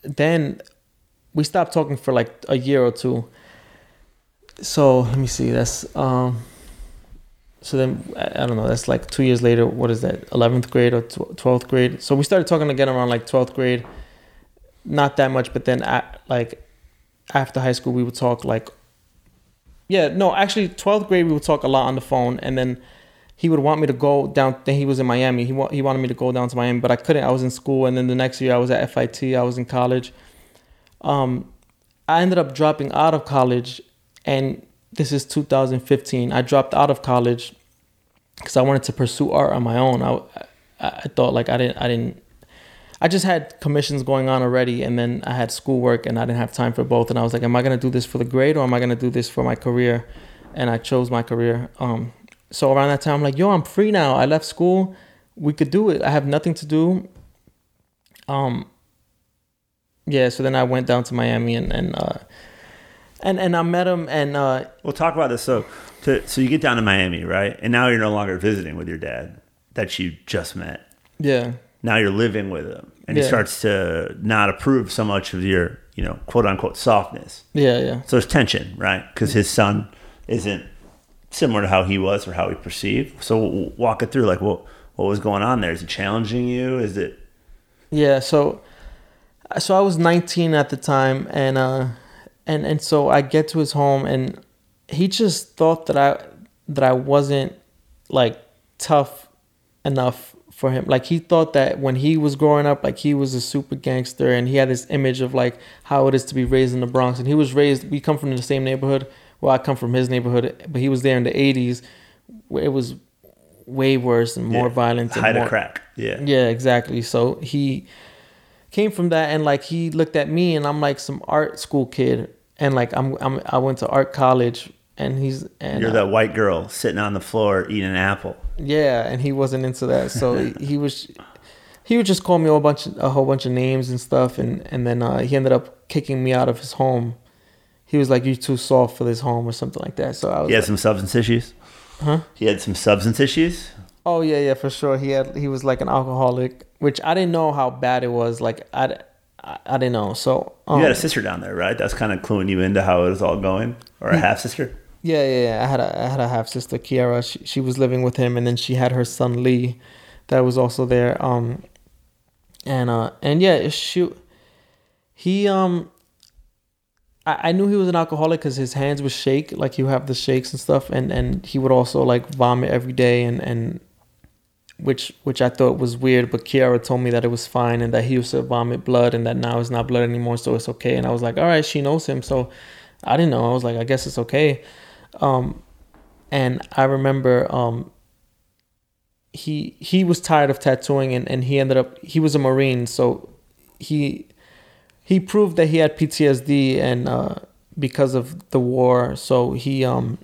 C: then we stopped talking for like a year or two so let me see that's um so then I don't know. That's like two years later. What is that? Eleventh grade or twelfth grade? So we started talking again around like twelfth grade. Not that much, but then at, like after high school, we would talk like. Yeah, no, actually, twelfth grade we would talk a lot on the phone, and then he would want me to go down. Then he was in Miami. He wa- he wanted me to go down to Miami, but I couldn't. I was in school, and then the next year I was at FIT. I was in college. Um, I ended up dropping out of college, and this is 2015. I dropped out of college because I wanted to pursue art on my own. I, I, thought like I didn't I didn't I just had commissions going on already, and then I had schoolwork, and I didn't have time for both. And I was like, am I gonna do this for the grade, or am I gonna do this for my career? And I chose my career. Um, so around that time, I'm like, yo, I'm free now. I left school. We could do it. I have nothing to do. Um, yeah. So then I went down to Miami and and uh, and and I met him, and uh,
A: We'll talk about this. So, to, so you get down to Miami, right? And now you're no longer visiting with your dad that you just met.
C: yeah.
A: Now you're living with him, and he starts to not approve so much of your, you know, quote unquote softness.
C: Yeah, yeah.
A: So there's tension, right? Because his son isn't similar to how he was or how he perceived. So walk it through, like, what what was going on there? Is it challenging you? Is it?
C: Yeah, so so I was 19 at the time and uh and and so I get to his home and he just thought that I that I wasn't like tough enough for him. Like he thought that when he was growing up, like he was a super gangster, and he had this image of like how it is to be raised in the Bronx. And he was raised. We come from the same neighborhood. Well, I come from his neighborhood, but he was there in the '80s, where it was way worse and more
A: Yeah.
C: violent. And
A: Hide
C: more,
A: a crack. Yeah.
C: yeah, exactly. So he came from that, and like he looked at me, and I'm like some art school kid, and like I'm, I'm I went to art college, and he's and
A: You're
C: uh,
A: that white girl sitting on the floor eating an apple.
C: yeah, and he wasn't into that, so he, he was he would just call me a whole bunch a whole bunch of names and stuff, and and then uh, he ended up kicking me out of his home. He was like, "You're too soft for this home" or something like that. So I was
A: He had
C: like,
A: some substance issues.
C: Huh?
A: He had some substance issues.
C: Oh yeah, yeah, for sure. He had he was like an alcoholic, which I didn't know how bad it was. Like I, I, I didn't know. So um,
A: You had a sister down there, right? That's kind of cluing you into how it was all going, or a half sister.
C: yeah, yeah, yeah. I had a I had a half sister, Kiara. She she was living with him, and then she had her son Lee, that was also there. Um, and uh and yeah, she, he um. I, I knew he was an alcoholic because his hands would shake, like would have the shakes and stuff, and and he would also like vomit every day, and and which which I thought was weird, but Kiara told me that it was fine and that he used to vomit blood and that now it's not blood anymore, so it's okay. And I was like, all right, she knows him, so I didn't know. I was like, I guess it's okay. Um, and I remember um, he he was tired of tattooing and, and he ended up he was a marine, so he he proved that he had PTSD and uh, because of the war, so he um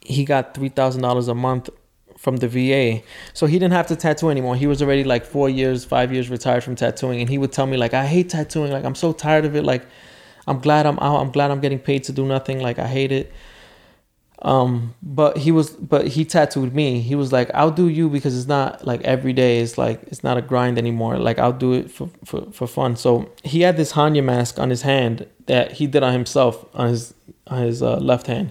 C: he got three thousand dollars a month from the VA. So he didn't have to tattoo anymore. He was already like four years, five years retired from tattooing, and he would tell me like, "I hate tattooing. Like I'm so tired of it. Like I'm glad I'm out. I'm glad I'm getting paid to do nothing. Like I hate it." Um, but he was, but he tattooed me. He was like, "I'll do you because it's not like every day. It's like it's not a grind anymore. Like I'll do it for for for fun." So he had this Hannya mask on his hand that he did on himself on his on his uh, left hand.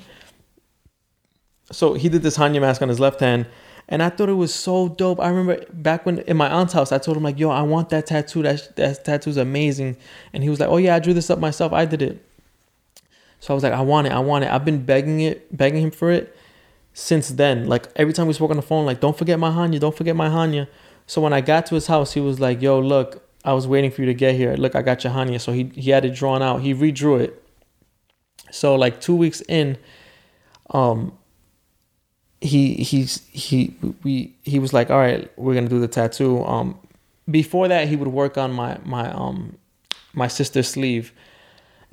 C: So he did this Hannya mask on his left hand, and I thought it was so dope. I remember back when in my aunt's house, I told him like, "Yo, I want that tattoo. That that tattoo's amazing." And he was like, "Oh yeah, I drew this up myself. I did it." So I was like, "I want it. I want it." I've been begging it, begging him for it since then. Like every time we spoke on the phone, like, "Don't forget my Hannya. Don't forget my Hannya." So when I got to his house, he was like, "Yo, look, I was waiting for you to get here. Look, I got your Hannya." So he he had it drawn out. He redrew it. So like two weeks in, um, he he's he we he was like all right we're gonna do the tattoo um before that he would work on my my um my sister's sleeve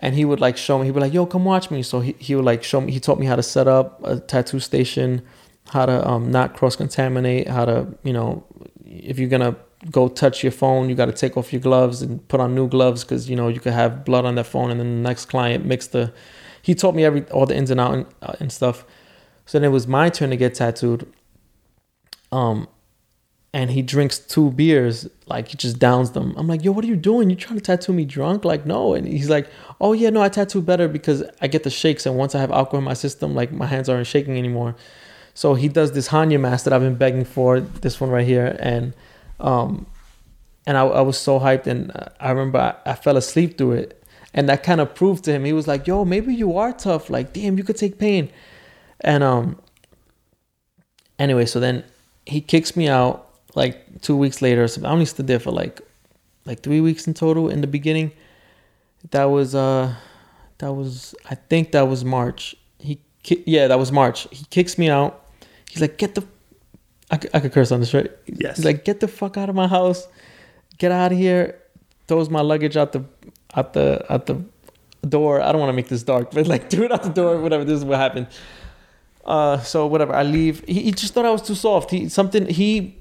C: and he would like show me he'd be like yo come watch me so he, he would like show me he taught me how to set up a tattoo station how to um not cross contaminate how to you know if you're gonna go touch your phone you got to take off your gloves and put on new gloves because you know you could have blood on that phone and then the next client mix the he taught me every all the ins and out and, uh, and stuff so then it was my turn to get tattooed. Um, and he drinks two beers, like he just downs them. I'm like, yo, what are you doing? You trying to tattoo me drunk? Like, no. And he's like, oh yeah, no, I tattoo better because I get the shakes, and once I have alcohol in my system, like my hands aren't shaking anymore. So he does this Hannya mask that I've been begging for, this one right here, and um, and I, I was so hyped, and I remember I, I fell asleep through it, and that kind of proved to him. He was like, yo, maybe you are tough. Like, damn, you could take pain. And um anyway, so then he kicks me out like two weeks later. So I only stood there for like like three weeks in total in the beginning. That was uh that was I think that was March. He ki- yeah, that was March. He kicks me out. He's like, get the I, c- I could curse on this, right?
A: Yes.
C: He's like, get the fuck out of my house. Get out of here. Throws my luggage out the out the out the door. I don't want to make this dark, but like do it out the door, whatever. This is what happened. Uh, so whatever, I leave. He, he just thought I was too soft. He something he,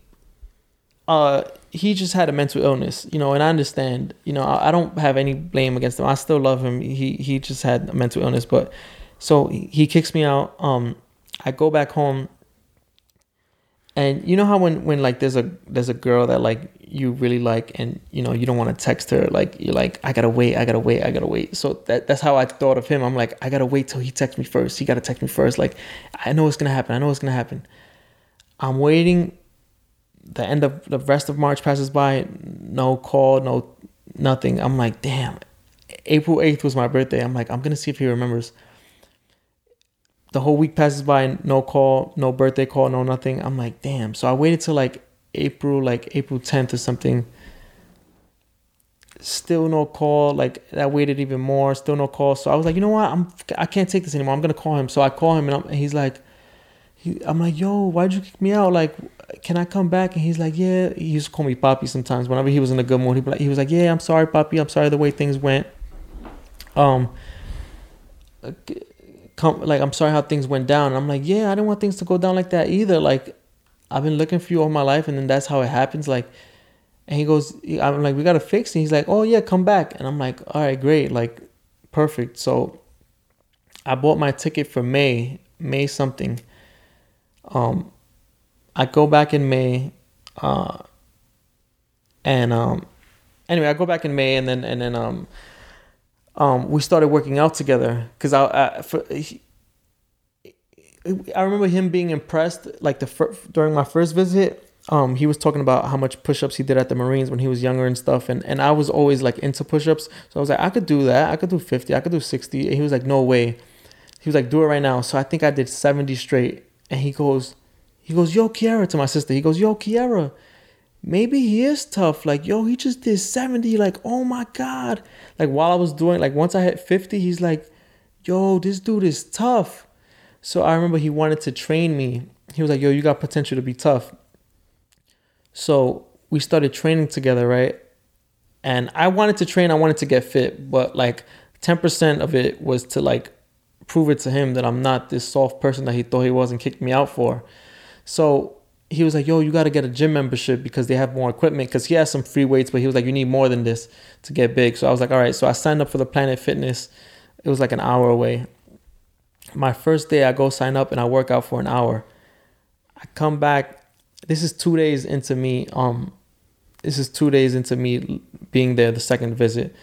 C: uh, he just had a mental illness, you know, and I understand. You know, I, I don't have any blame against him. I still love him. He he just had a mental illness, but so he, kicks me out. Um, I go back home. And you know how when when like there's a there's a girl that like you really like and you know you don't want to text her like you're like I gotta wait I gotta wait I gotta wait so that that's how I thought of him I'm like I gotta wait till he texts me first he gotta text me first like I know it's gonna happen I know it's gonna happen I'm waiting the end of the rest of March passes by no call no nothing I'm like damn April 8th was my birthday I'm like I'm gonna see if he remembers the whole week passes by no call no birthday call no nothing i'm like damn so i waited till like April, like April 10th or something. Still no call. Like I waited even more. Still no call. So I was like, you know what? I'm I can't take this anymore. I'm gonna call him. So I call him and, I'm, and he's like, I'm like, yo, why'd you kick me out? Like, can I come back? And he's like, yeah. He used to call me Poppy sometimes. Whenever he was in a good mood, he was like, yeah, I'm sorry, Poppy. I'm sorry the way things went. Um, come like I'm sorry how things went down. And I'm like, yeah, I didn't want things to go down like that either. Like, I've been looking for you all my life, and then that's how it happens. Like, and he goes, I'm like, we gotta fix. it. he's like, oh yeah, come back. And I'm like, all right, great, like, perfect. So, I bought my ticket for May, May something. Um, I go back in May, uh, and um, anyway, I go back in May, and then and then um, um, we started working out together because I, I for, he, I remember him being impressed. Like the fir- during my first visit, um, he was talking about how much push-ups he did at the Marines when he was younger and stuff, and and I was always like into push-ups, so I was like, I could do that. I could do fifty. I could do sixty. And he was like, No way. He was like, Do it right now. So I think I did seventy straight, and he goes, he goes, Yo, Kiara, to my sister. He goes, Yo, Kiara, maybe he is tough. Like, yo, he just did seventy. Like, oh my god. Like while I was doing, like once I hit fifty, he's like, Yo, this dude is tough. So I remember he wanted to train me. He was like, Yo, you got potential to be tough. So we started training together, right? And I wanted to train, I wanted to get fit, but like 10% of it was to like prove it to him that I'm not this soft person that he thought he was and kicked me out for. So he was like, yo, you got to get a gym membership because they have more equipment. Because he has some free weights, but he was like, you need more than this to get big. So I was like, all right. So I signed up for the Planet Fitness. It was like an hour away. My first day, I go sign up and I work out for an hour. I come back this is two days into me um this is two days into me being there the second visit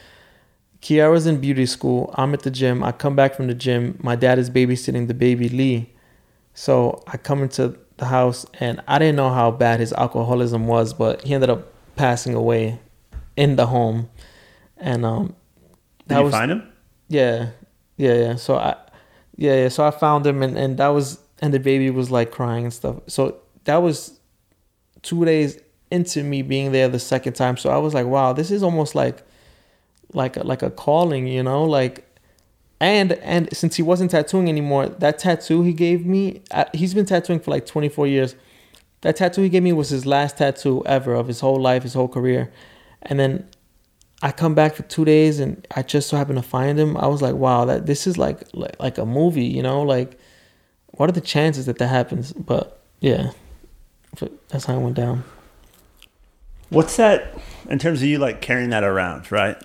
C: kiara's in beauty school. I'm at the gym. I come back from the gym. My dad is babysitting the baby lee. So i come into the house and i didn't know how bad his alcoholism was but he ended up passing away in the home. And um
A: did you was, find him?
C: Yeah. Yeah yeah. So i yeah yeah. So i found him and and that was and the baby was like crying and stuff. So that was two days into me being there the second time. So I was like, wow, this is almost like like a, like a calling, you know, like and and since he wasn't tattooing anymore, that tattoo he gave me, uh, he's been tattooing for like 24 years. That tattoo he gave me was his last tattoo ever of his whole life, his whole career. And then I come back for 2 days and I just so happen to find him. I was like, wow, that this is like like, like a movie, you know, like what are the chances that that happens? But yeah that's how it went down.
A: What's that in terms of you like carrying that around, right?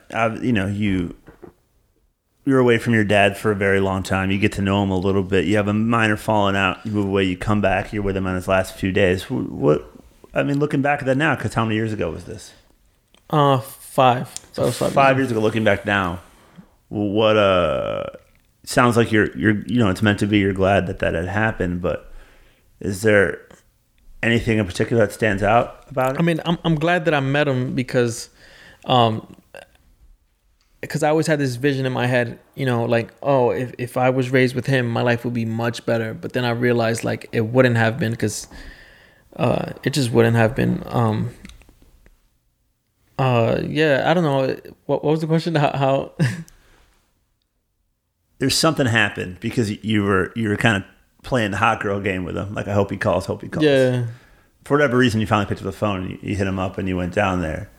A: you know, you you're away from your dad for a very long time. You get to know him a little bit. You have a minor falling out. You move away. You come back. You're with him on his last few days. What? I mean, looking back at that now, because how many years ago was this?
C: Uh, five.
A: So five, five years ago. Looking back now, what? Uh, sounds like you're you're you know it's meant to be. You're glad that that had happened, but is there anything in particular that stands out about it?
C: I mean, I'm I'm glad that I met him because, um, because I always had this vision in my head, you know, like, oh, if if I was raised with him, my life would be much better. But then I realized like it wouldn't have been because, uh, it just wouldn't have been. Um, uh, yeah, I don't know. What what was the question? How? how
A: There's something happened because you were you were kind of playing the hot girl game with him. Like I hope he calls, hope he calls.
C: Yeah.
A: For whatever reason, you finally picked up the phone and you, you hit him up and you went down there.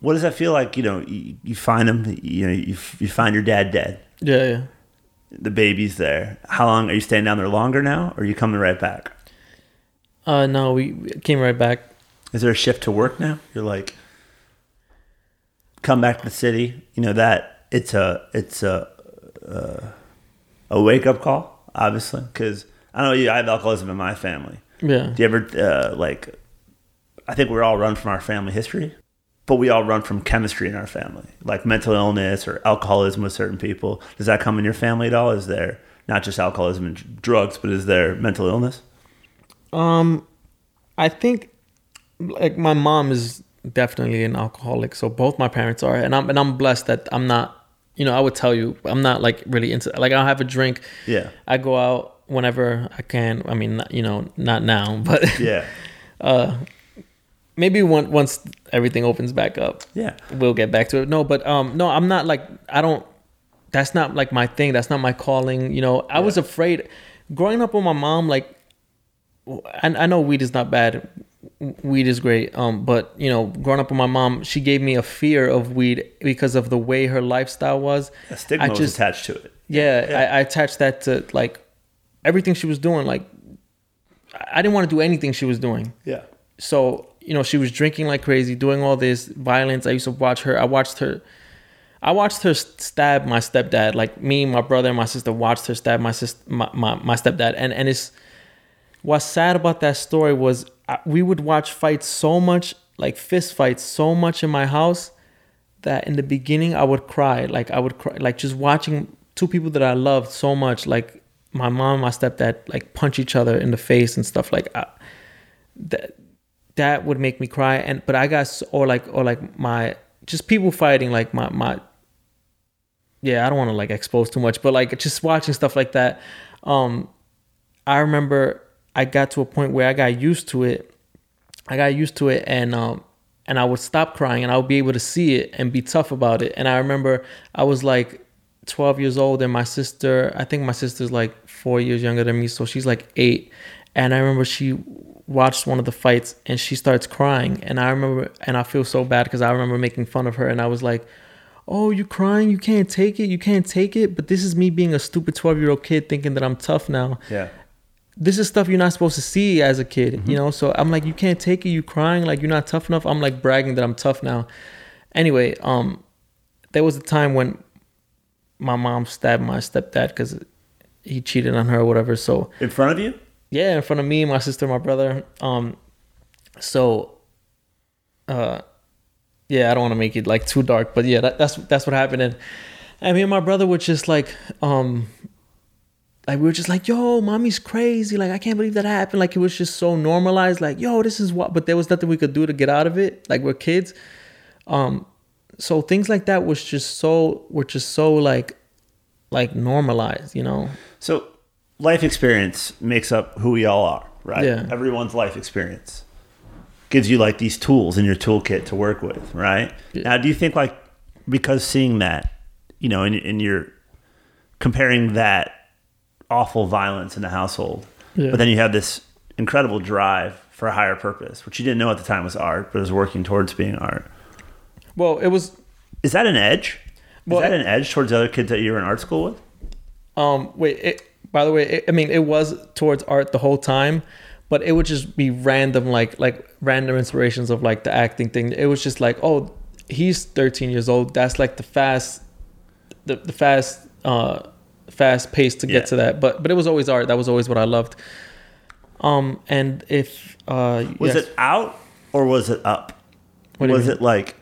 A: What does that feel like? You know, you, you find him. You know, you, you find your dad dead.
C: Yeah, yeah.
A: The baby's there. How long are you staying down there longer now, or are you coming right back?
C: Uh, no, we came right back.
A: Is there a shift to work now? You're like, come back to the city. You know that it's a it's a uh, a wake up call obviously, because I know you. I have alcoholism in my family.
C: Yeah.
A: Do you ever uh, like? I think we're all run from our family history, but we all run from chemistry in our family, like mental illness or alcoholism with certain people. Does that come in your family at all? Is there not just alcoholism and drugs, but is there mental illness?
C: Um, I think like my mom is definitely an alcoholic, so both my parents are, and I'm and I'm blessed that I'm not you know, I would tell you I'm not like really into like I'll have a drink.
A: Yeah.
C: I go out whenever I can. I mean, you know, not now, but
A: yeah.
C: uh, maybe one, once everything opens back up,
A: Yeah.
C: we'll get back to it. No, but um, no, I'm not like I don't. That's not like my thing. That's not my calling. You know, I was afraid growing up with my mom. Like, I, I know weed is not bad. Weed is great. Um, but you know, growing up with my mom, she gave me a fear of weed because of the way her lifestyle was.
A: A stigma
C: I
A: was
C: just-
A: attached to it.
C: Yeah,
A: Yeah.
C: I, I attached that to like everything she was doing. Like, I didn't want to do anything she was doing
A: Yeah.
C: so you know she was drinking like crazy doing all this violence i used to watch her i watched her i watched her stab my stepdad like me my brother and my sister watched her stab my sister my, my, my stepdad and and it's what's sad about that story was we would watch fights so much like fist fights so much in my house that in the beginning i would cry. Like i would cry like just watching two people that i loved so much like my mom and my stepdad like punch each other in the face and stuff like I, that that would make me cry. And but i got or like or like my just people fighting like my my yeah i don't want to like expose too much but like just watching stuff like that um i remember i got to a point where i got used to it. I got used to it and um and i would stop crying and i would be able to see it and be tough about it. And i remember i was like 12 years old and my sister i think my sister's like four years younger than me so she's like eight. And i remember she watched one of the fights and she starts crying. And i remember and i feel so bad because i remember making fun of her and i was like oh you crying? You can't take it. You can't take it. But this is me being a stupid 12 year old kid thinking that i'm tough now.
A: Yeah.
C: This is stuff you're not supposed to see as a kid, you know? So I'm like, you can't take it, you crying, like you're not tough enough. I'm like bragging that I'm tough now. Anyway, um, there was a time when my mom stabbed my stepdad because he cheated on her or whatever. So
A: In front of you?
C: yeah, in front of me, my sister, my brother. Um, so, uh, yeah, I don't want to make it like too dark, but yeah, that, that's that's what happened. And I mean, my brother was just like, um, like we were just like, yo, mommy's crazy. Like I can't believe that happened. Like it was just so normalized. Like yo, this is what. But there was nothing we could do to get out of it. Like we're kids. Um, so things like that was just so were just so like, like normalized. You know.
A: So, life experience makes up who we all are, right?
C: Yeah.
A: Everyone's life experience gives you like these tools in your toolkit to work with, right?
C: Yeah.
A: Now, do you think like because seeing that, you know, and, and you're comparing that awful violence in the household,
C: Yeah.
A: but then you have this incredible drive for a higher purpose, which you didn't know at the time was art, but was working towards being art.
C: Well, it was
A: Is that an edge?
C: Well,
A: Is that an edge towards the other kids that you were in art school with?
C: Um, wait. It, by the way, it, I mean it was towards art the whole time, but it would just be random, like like random inspirations of like the acting thing. It was just like, oh, he's 13 years old. That's like the fast, the the fast, uh, fast pace to get
A: Yeah.
C: to that. But but it was always art. That was always what I loved. Um, and if uh,
A: Was
C: yes.
A: it out or was it up?
C: What
A: was it like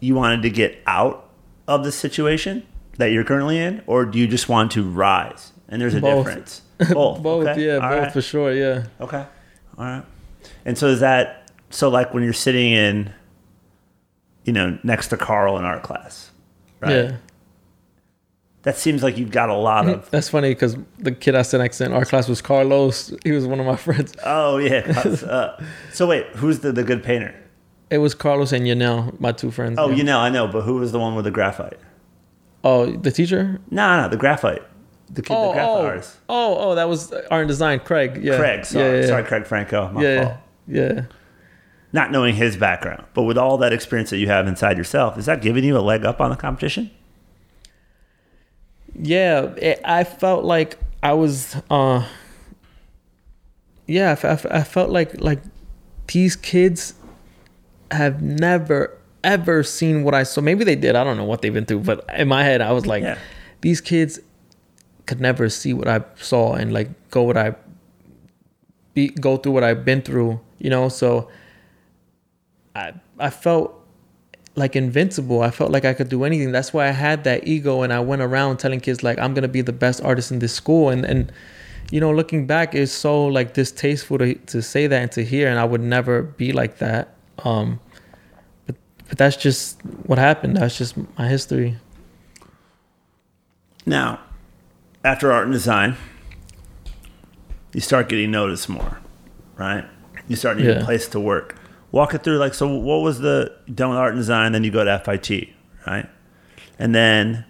A: you wanted to get out of the situation that you're currently in, or do you just want to rise? And there's a
C: Both.
A: difference. Both.
C: both?
A: okay?
C: Yeah,
A: All
C: both
A: right.
C: for sure. Yeah.
A: Okay. All right. And so is that so? Like when you're sitting in, you know, next to Carl in art class, right?
C: Yeah.
A: That seems like you've got a lot of.
C: That's funny because the kid I to in our class was Carlos. He was one of my friends.
A: Oh yeah. uh, so wait, who's the the good painter?
C: It was Carlos and Yanel, my two friends.
A: Oh,
C: yeah.
A: know, I know, but who was the one with the graphite?
C: Oh, the teacher?
A: No, no, the graphite. The kid,
C: Oh,
A: the graphite
C: oh,
A: artist.
C: oh, oh, that was art and design. Craig, yeah.
A: Craig, sorry,
C: yeah, yeah,
A: sorry, Craig Franco, my
C: yeah,
A: fault.
C: yeah.
A: Not knowing his background, but with all that experience that you have inside yourself, is that giving you a leg up on the competition?
C: Yeah, it, I felt like I was. uh Yeah, I felt like like these kids have never ever seen what I saw. Maybe they did. I don't know what they've been through, but in my head, I was like,
A: Yeah.
C: these kids could never see what I saw and like go what I be go through what I've been through. You know, so I I felt like invincible. I felt like I could do anything. That's why I had that ego and I went around telling kids like I'm gonna be the best artist in this school and and you know looking back it's so like distasteful to to say that and to hear and I would never be like that. Um but but that's just what happened. That's just my history.
A: Now, after art and design, you start getting noticed more, right? You start needing
C: Yeah.
A: a place to work. Walk it through. Like, so what was the done with art and design? Then you go to FIT, right? And then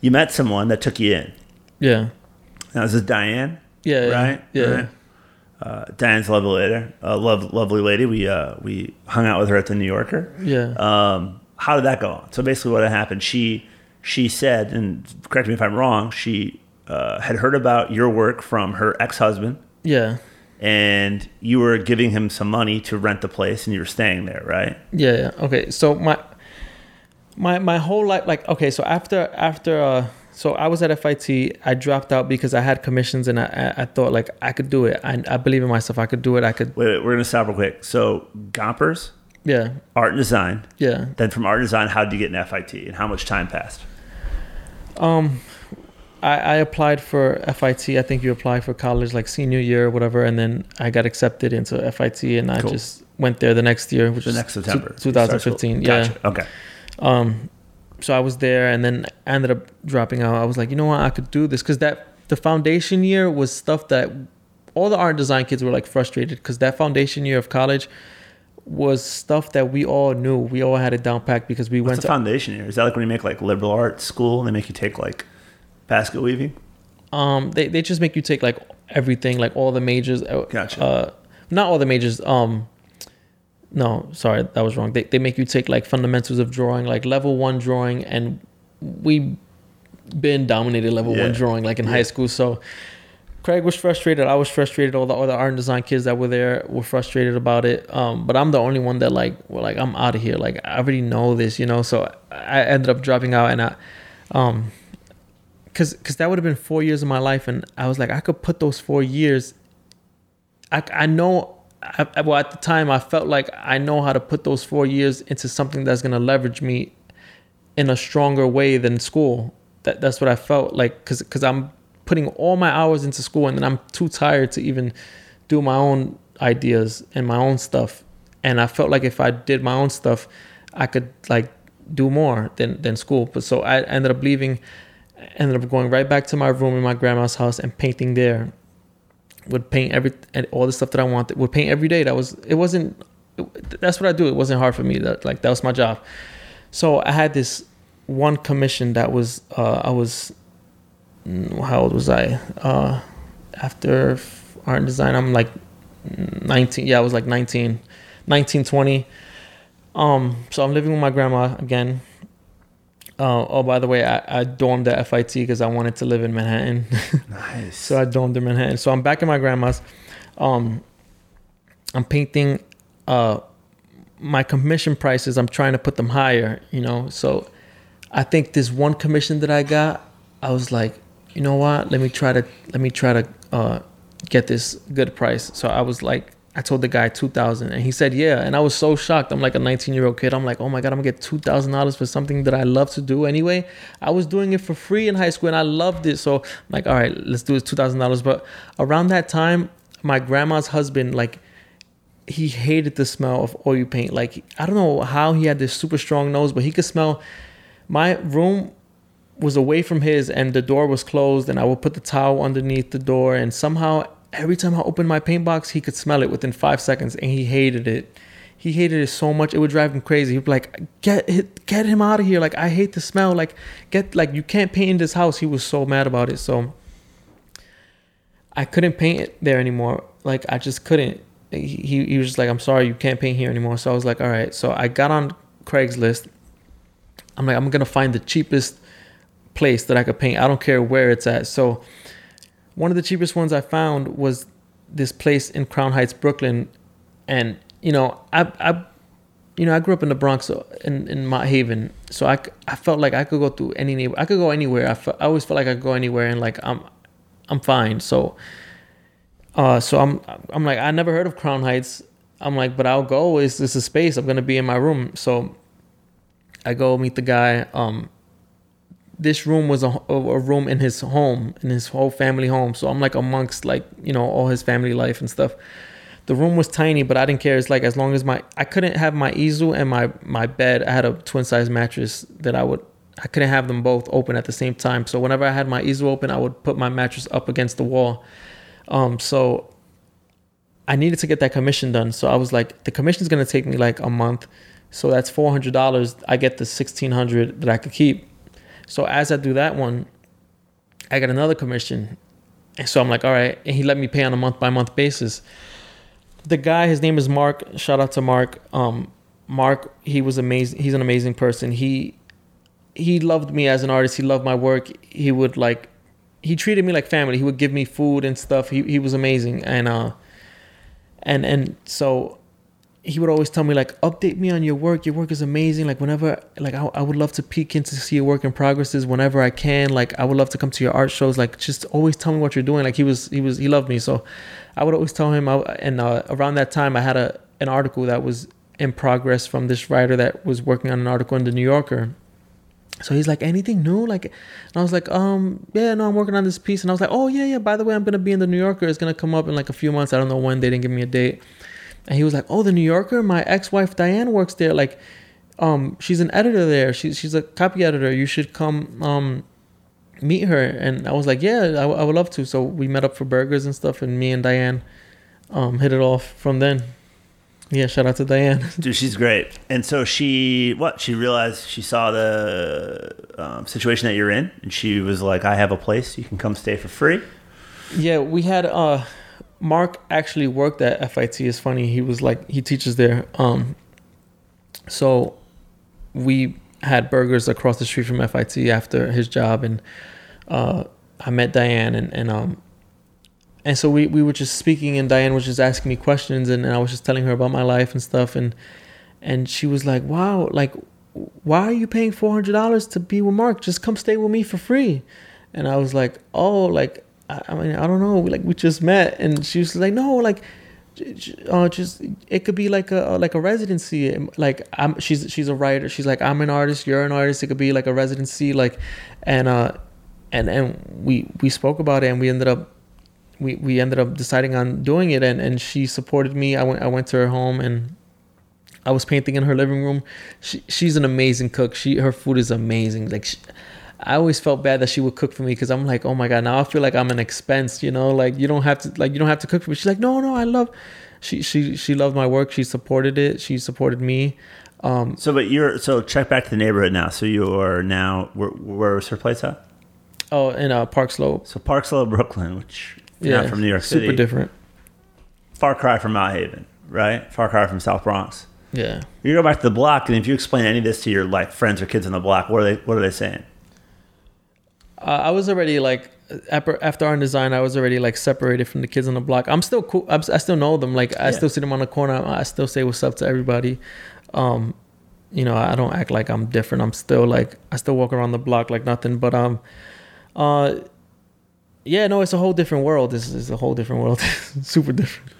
A: you met someone that took you in.
C: Yeah.
A: Now this is Diane,
C: Yeah.
A: right?
C: Yeah.
A: Right. Uh, Diane's a lovely lady. A love, lovely lady. We uh, we hung out with her at the New Yorker.
C: Yeah.
A: Um, how did that go on? So basically, what had happened? She she said, and correct me if I'm wrong. She uh, had heard about your work from her ex husband,
C: yeah.
A: And you were giving him some money to rent the place, and you were staying there, right?
C: Yeah, yeah. Okay. So my my my whole life like okay, so after after uh so I was at FIT, I dropped out because I had commissions and I I, I thought like I could do it. I I believe in myself. I could do it. I could
A: Wait, wait we're gonna stop real quick. So Gompers,
C: yeah.
A: art and design.
C: Yeah.
A: Then from art and design, how did you get in FIT, and how much time passed?
C: Um I, I applied for FIT. I think you apply for college like senior year or whatever, and then I got accepted into FIT, and I
A: Cool.
C: just went there the next year, which
A: The next September,
C: two- 2015. Yeah.
A: Okay.
C: Um, so I was there, and then I ended up dropping out. I was like, you know what, I could do this because that the foundation year was stuff that all the art and design kids were like frustrated because that foundation year of college was stuff that we all knew. We all had it down packed because we
A: What's
C: went
A: the
C: to
A: foundation here? Is that like when you make like liberal arts school and they make you take like basket weaving?
C: um they, they just make you take like everything like all the majors uh,
A: Gotcha.
C: uh not all the majors um no sorry that was wrong they, they make you take like fundamentals of drawing like level one drawing and we been dominated level
A: Yeah.
C: one drawing like in
A: Yeah.
C: high school so craig was frustrated i was frustrated all the other art and design kids that were there were frustrated about it um but i'm the only one that like well like i'm out of here like i already know this you know so i ended up dropping out and i um because because that would have been four years of my life and i was like i could put those four years i, I know I, well at the time i felt like i know how to put those four years into something that's going to leverage me in a stronger way than school. That that's what i felt like because because i'm putting all my hours into school and then i'm too tired to even do my own ideas and my own stuff. And i felt like if i did my own stuff i could like do more than than school. But so i ended up leaving ended up going right back to my room in my grandma's house and painting there. Would paint every and all the stuff that I wanted. Would paint every day. That was it. Wasn't it, that's what I do. It wasn't hard for me. That like that was my job. So I had this one commission that was uh, I was mm, how old was I? Uh, after art and design, I'm like 19. Yeah, I was like 19, 19, 20. Um, so I'm living with my grandma again. Uh, oh, by the way, I, I dormed at FIT because I wanted to live in Manhattan.
A: Nice.
C: so I dormed in Manhattan. So I'm back at my grandma's. Um, I'm painting. Uh, my commission prices. I'm trying to put them higher. You know. So I think this one commission that I got, I was like, you know what? Let me try to let me try to uh, get this good price. So I was like, I told the guy two thousand, and he said yeah, and I was so shocked. I'm like a 19 year old kid. I'm like, oh my god, I'm gonna get two thousand dollars for something that I love to do anyway. I was doing it for free in high school, and I loved it. So I'm like, all right, let's do this two thousand dollars. But around that time, my grandma's husband like he hated the smell of oil paint. Like I don't know how he had this super strong nose, but he could smell. My room was away from his, and the door was closed, and I would put the towel underneath the door, and somehow every time I opened my paint box, he could smell it within five seconds, and he hated it. He hated it so much it would drive him crazy. He'd be like, "Get it, get him out of here! Like I hate the smell. Like get like you can't paint in this house." He was so mad about it. So I couldn't paint it there anymore. Like I just couldn't. He he was just like, "I'm sorry, you can't paint here anymore." So I was like, "All right." So I got on Craigslist. I'm like, I'm gonna find the cheapest place that I could paint. I don't care where it's at. So one of the cheapest ones I found was this place in Crown Heights, Brooklyn, and you know, I I you know, I grew up in the Bronx in in Mott Haven, so I, I felt like I could go through any. I could go anywhere. I, fe- I always felt like I could go anywhere, and like I'm I'm fine. So uh, so I'm I'm like I never heard of Crown Heights. I'm like, but I'll go. It's this a space. I'm gonna be in my room. So I go meet the guy. Um, this room was a, a room in his home, in his whole family home. So I'm like amongst like you know all his family life and stuff. The room was tiny, but I didn't care. It's like as long as my I couldn't have my easel and my my bed. I had a twin size mattress that I would I couldn't have them both open at the same time. So whenever I had my easel open, I would put my mattress up against the wall. Um, so I needed to get that commission done. So I was like, the commission's gonna take me like a month. So that's four hundred dollars. I get the sixteen hundred that I could keep. So as I do that one, I got another commission. And so I'm like, all right. And he let me pay on a month by month basis. The guy, his name is Mark. Shout out to Mark. Um, Mark, he was amazing. He's an amazing person. He he loved me as an artist. He loved my work. He would like he treated me like family. He would give me food and stuff. He he was amazing. And uh and and so he would always tell me like update me on your work. Your work is amazing. Like whenever like I, I would love to peek in to see your work in progresses whenever i can. Like i would love to come to your art shows. Like just always tell me what you're doing. Like he was he was he loved me. So i would always tell him I, and uh, around that time i had a an article that was in progress from this writer that was working on an article in the new yorker. So he's like anything new? Like and i was like um yeah no i'm working on this piece. And i was like oh yeah yeah. By the way i'm gonna be in the new yorker. It's gonna come up in like a few months. I don't know when. They didn't give me a date and he was like, "Oh, the New Yorker. My ex-wife Diane works there. Like, um, she's an editor there. She's she's a copy editor. You should come um, meet her." And I was like, "Yeah, I, I would love to." So we met up for burgers and stuff, and me and Diane um, hit it off from then. Yeah, shout out to Diane.
A: Dude, she's great. And so she, what? She realized she saw the um, situation that you're in, and she was like, "I have a place. You can come stay for free."
C: Yeah, we had uh Mark actually worked at FIT. It's funny. He was like he teaches there. Um, so we had burgers across the street from FIT after his job, and uh, I met Diane, and and um, and so we we were just speaking, and Diane was just asking me questions, and, and I was just telling her about my life and stuff, and and she was like, "Wow, like, why are you paying four hundred dollars to be with Mark? Just come stay with me for free." And I was like, "Oh, like." I mean, I don't know. Like we just met, and she was like, "No, like, uh, just it could be like a like a residency. Like I'm, she's she's a writer. She's like, I'm an artist. You're an artist. It could be like a residency. Like, and uh, and and we we spoke about it, and we ended up we we ended up deciding on doing it, and and she supported me. I went I went to her home and. I was painting in her living room. She, she's an amazing cook. She her food is amazing. Like she, I always felt bad that she would cook for me because I'm like, oh my god, now I feel like I'm an expense, you know, like you don't have to like you don't have to cook for me. She's like, no, no, I love. She she she loved my work. She supported it. She supported me. Um,
A: so, but you're so check back to the neighborhood now. So you are now where where's her place at?
C: Oh, in uh, Park Slope.
A: So Park Slope, Brooklyn, which yeah, from New York City,
C: super different.
A: Far cry from Mott Haven, right? Far cry from South Bronx.
C: Yeah.
A: You go back to the block, and if you explain any of this to your like friends or kids on the block, what are they what are they saying?
C: Uh, I was already like after art design, I was already like separated from the kids on the block. I'm still cool. I'm, i still know them. Like I yeah. still see them on the corner. I still say what's up to everybody. Um, you know, I don't act like I'm different. I'm still like I still walk around the block like nothing. But um, uh, yeah, no, it's a whole different world. This is a whole different world. Super different.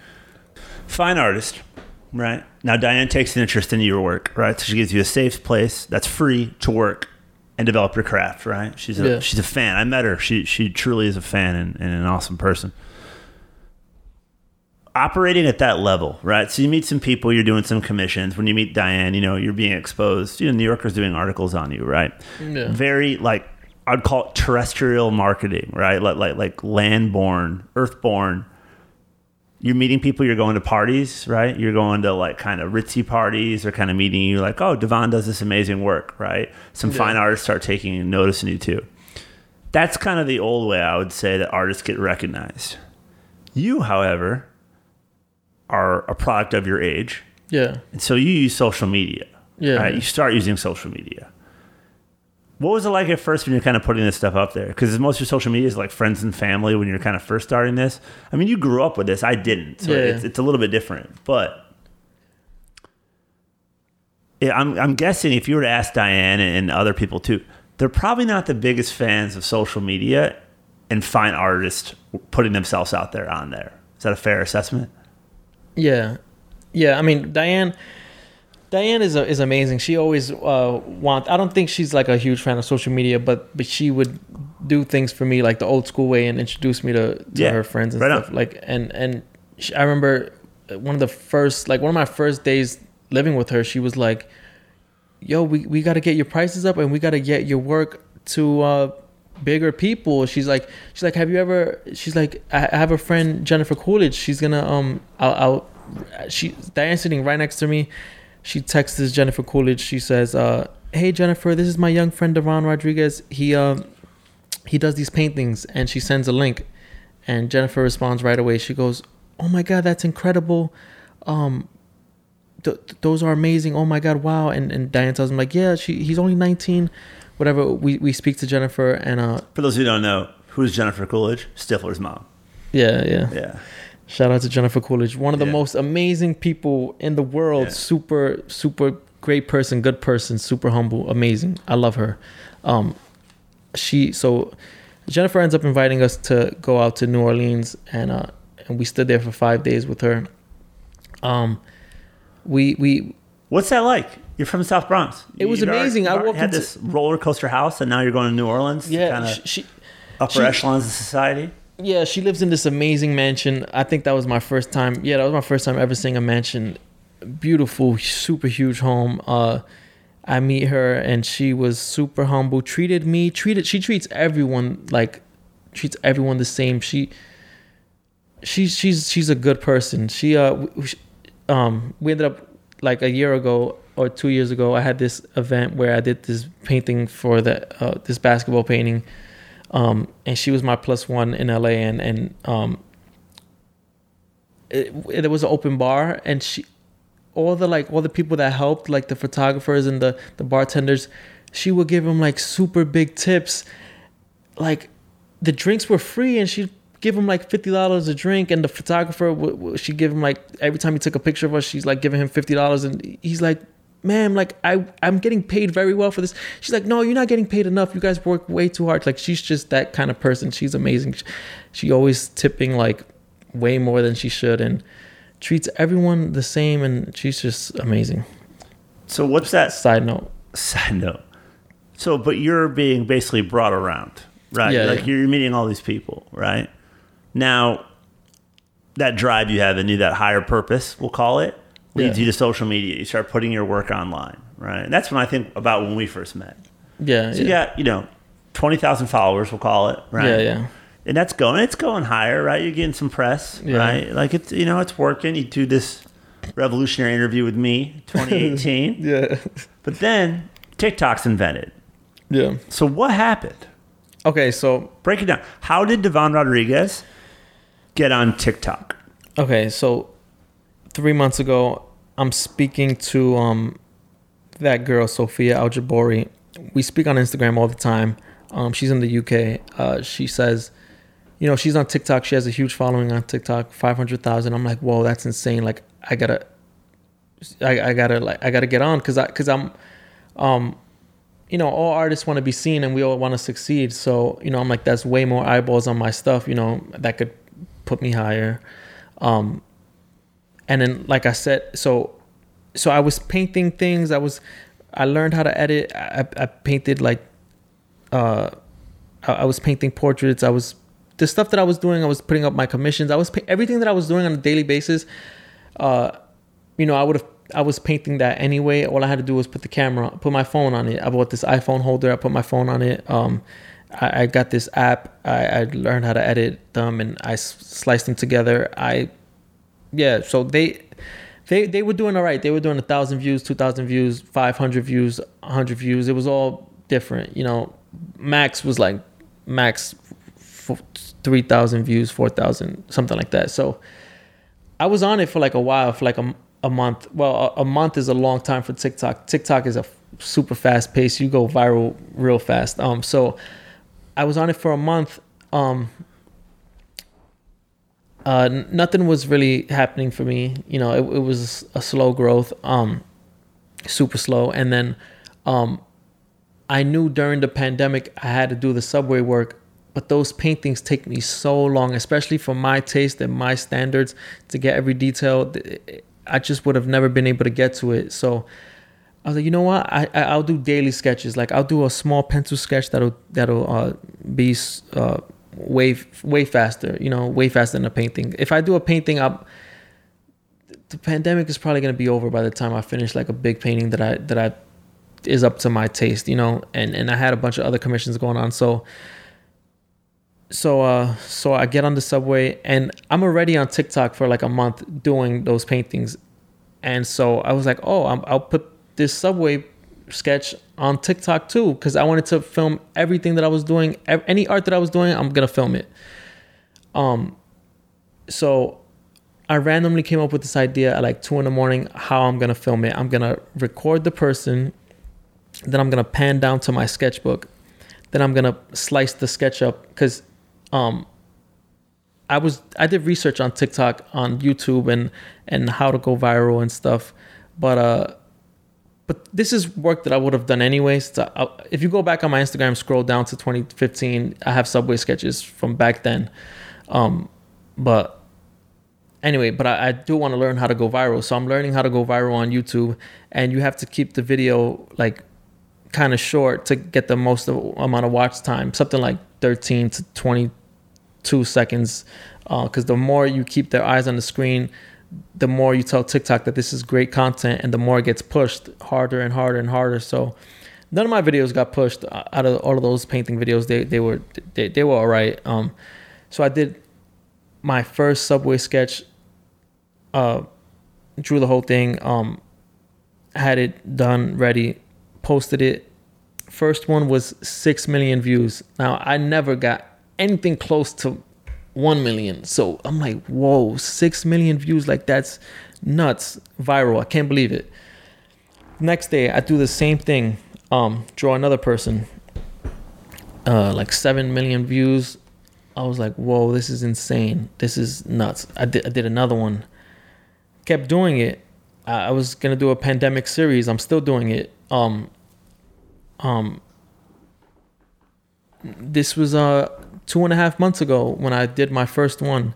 A: Fine artist, right? Now Diane takes an interest in your work, right? So she gives you a safe place that's free to work and develop your craft, right? She's a
C: Yeah.
A: she's a fan. I met her. She she truly is a fan and, and an awesome person. Operating at that level, right? So you meet some people, you're doing some commissions. When you meet Diane, you know, you're being exposed. You know, New Yorker's doing articles on you, right?
C: Yeah.
A: Very like I'd call it terrestrial marketing, right? Like like like landborn, earthborn. You're meeting people, you're going to parties, right? You're going to like kind of ritzy parties or kind of meeting you like, oh, Devon does this amazing work, right? Some
C: Yeah.
A: fine artists start taking notice in you too. That's kind of the old way I would say that artists get recognized. You, however, are a product of your age.
C: Yeah.
A: And so you use social media.
C: Yeah.
A: Right? You start using social media. What was it like at first when you're kind of putting this stuff up there? Because most of your social media is like friends and family when you're kind of first starting this. I mean, you grew up with this. I didn't. So
C: Yeah.
A: it's, it's a little bit different. But yeah, I'm, I'm guessing if you were to ask Diane and other people too, they're probably not the biggest fans of social media and fine artists putting themselves out there on there. Is that a fair assessment?
C: Yeah, yeah. I mean, Diane. Diane is is amazing. She always uh, want. I don't think she's like a huge fan of social media, but but she would do things for me like the old school way and introduce me to, to
A: Yeah,
C: her friends and
A: right on.
C: stuff. Like and and she, I remember one of the first like one of my first days living with her. She was like, "Yo, we we got to get your prices up and we got to get your work to uh, bigger people. She's like, she's like, have you ever? She's like, I I have a friend Jennifer Coolidge. She's gonna um, I'll, I'll she Diane's sitting right next to me. She texts Jennifer Coolidge. She says, uh, "Hey Jennifer, this is my young friend Devon Rodriguez. He um, he does these paintings." And she sends a link, and Jennifer responds right away. She goes, "Oh my god, that's incredible! Um, th- th- those are amazing. Oh my god, wow!" And and Diane tells him like, "Yeah, she he's only 19." Whatever. We we speak to Jennifer, and uh,
A: For those who don't know, who's Jennifer Coolidge? Stifler's mom.
C: yeah, yeah.
A: Yeah.
C: Shout out to Jennifer Coolidge, one of the
A: Yeah.
C: most amazing people in the world.
A: Yeah.
C: Super, super great person, good person, super humble, amazing. I love her. Um, she so Jennifer ends up inviting us to go out to New Orleans, and uh, and we stood there for five days with her. Um, we we
A: What's that like? You're from the South Bronx.
C: It was
A: You'd already-
C: amazing. I walked
A: had
C: into-
A: this roller coaster house, and now you're going to New Orleans.
C: yeah
A: kinda
C: she
A: upper
C: she-
A: echelons of society.
C: Yeah she lives in this amazing mansion. I think that was my first time. Yeah, that was my first time ever seeing a mansion. Beautiful, super huge home. Uh, I meet her and she was super humble. Treated me, treated she treats everyone like treats everyone the same. She she's she's she's a good person. She uh w- sh- um we ended up like a year ago or two years ago. I had this event where I did this painting for the uh, this basketball painting, um and she was my plus one in LA and and um there was an open bar and she all the like all the people that helped like the photographers and the the bartenders she would give them like super big tips. Like the drinks were free and she'd give him like $50 a drink and the photographer she'd give him like every time he took a picture of us she's like giving him $50 and he's like ma'am like i i'm getting paid very well for this she's like no you're not getting paid enough you guys work way too hard like she's just that kind of person she's amazing she, she always tipping like way more than she should and treats everyone the same and she's just amazing
A: So what's that
C: side note
A: side note? So, but you're being basically brought around, right?
C: Yeah,
A: like
C: yeah.
A: you're meeting all these people, right? Now, that drive you have in you, that higher purpose, we'll call it, leads
C: Yeah.
A: you to social media. You start putting your work online, right? And that's when I think about when we first met.
C: yeah
A: So you got, you know, 20,000 followers, we'll call it, right?
C: yeah yeah
A: And that's going, it's going higher, right? You're getting some press,
C: Yeah.
A: right? Like it's, you know, it's working. You do this revolutionary interview with me, 2018.
C: yeah
A: but then TikTok's invented.
C: yeah
A: So what happened?
C: okay so
A: Break it down. How did Devon Rodriguez get on TikTok?
C: Okay, so three months ago, I'm speaking to um that girl Sophia Aljabori. We speak on Instagram all the time. Um, she's in the UK. Uh, she says, you know, she's on TikTok. She has a huge following on TikTok, five hundred thousand. I'm like, whoa, that's insane. Like, I gotta, I, I gotta, like, I gotta get on because I, because I'm, um, you know, all artists want to be seen and we all want to succeed. So, you know, I'm like, that's way more eyeballs on my stuff. You know, that could put me higher. Um, and then, like I said, so, so I was painting things. I was, I learned how to edit. I, I painted like, uh, I, I was painting portraits. I was, the stuff that I was doing, I was putting up my commissions. I was everything that I was doing on a daily basis. Uh, you know, I would have. I was painting that anyway. All I had to do was put the camera, put my phone on it. I bought this iPhone holder. I put my phone on it. Um, I, I got this app. I, I learned how to edit them, and I s- sliced them together. I, yeah. So they, they, they were doing all right. They were doing a thousand views, two thousand views, five hundred views, a hundred views. It was all different. You know, max was like max three thousand views, four thousand, something like that. So. I was on it for like a while, for like a, a month. Well, a, a month is a long time for TikTok. TikTok is a f- super fast pace. You go viral real fast. Um, so I was on it for a month. Um, uh, nothing was really happening for me. You know, it, it was a slow growth, um, super slow. And then, um, I knew during the pandemic I had to do the subway work, but those paintings take me so long, especially for my taste and my standards, to get every detail. I just would have never been able to get to it. So I was like, you know what? I I- I'll do daily sketches. Like I'll do a small pencil sketch that'll that'll uh, be uh, way way faster. You know, way faster than a painting. If I do a painting, I'll the pandemic is probably gonna be over by the time I finish like a big painting that I that I is up to my taste, you know, and and I had a bunch of other commissions going on. So so uh so I get on the subway and I'm already on TikTok for like a month doing those paintings, and so I was like, oh, I'm, I'll put this subway sketch on TikTok too because I wanted to film everything that I was doing, any art that I was doing, I'm gonna film it. Um, so I randomly came up with this idea at like two in the morning how I'm gonna film it. I'm gonna record the person, then I'm gonna pan down to my sketchbook, then I'm gonna slice the sketch up because um I was I did research on TikTok on YouTube and and how to go viral and stuff, but uh but this is work that I would have done anyways. So if you go back on my Instagram, scroll down to 2015, I have subway sketches from back then. Um, but anyway, but I, I do want to learn how to go viral. So I'm learning how to go viral on YouTube, and you have to keep the video like kind of short to get the most of, amount of watch time, something like 13 to 22 seconds. Because the more you keep their eyes on the screen, the more you tell TikTok that this is great content, and the more it gets pushed harder and harder and harder. So none of my videos got pushed out of all of those painting videos. They they were they, they were all right. Um, so I did my first subway sketch. Uh, drew the whole thing. Um, had it done ready, posted it. First one was six million views. Now I never got anything close to 1 million. So I'm like, whoa, 6 million views. Like, that's nuts. Viral. I can't believe it. Next day, I do the same thing. Um, draw another person. Uh, like 7 million views. I was like, whoa, this is insane. This is nuts. I did, I did another one. Kept doing it. I, I was going to do a pandemic series. I'm still doing it. Um, um, this was uh two and a half months ago when I did my first one,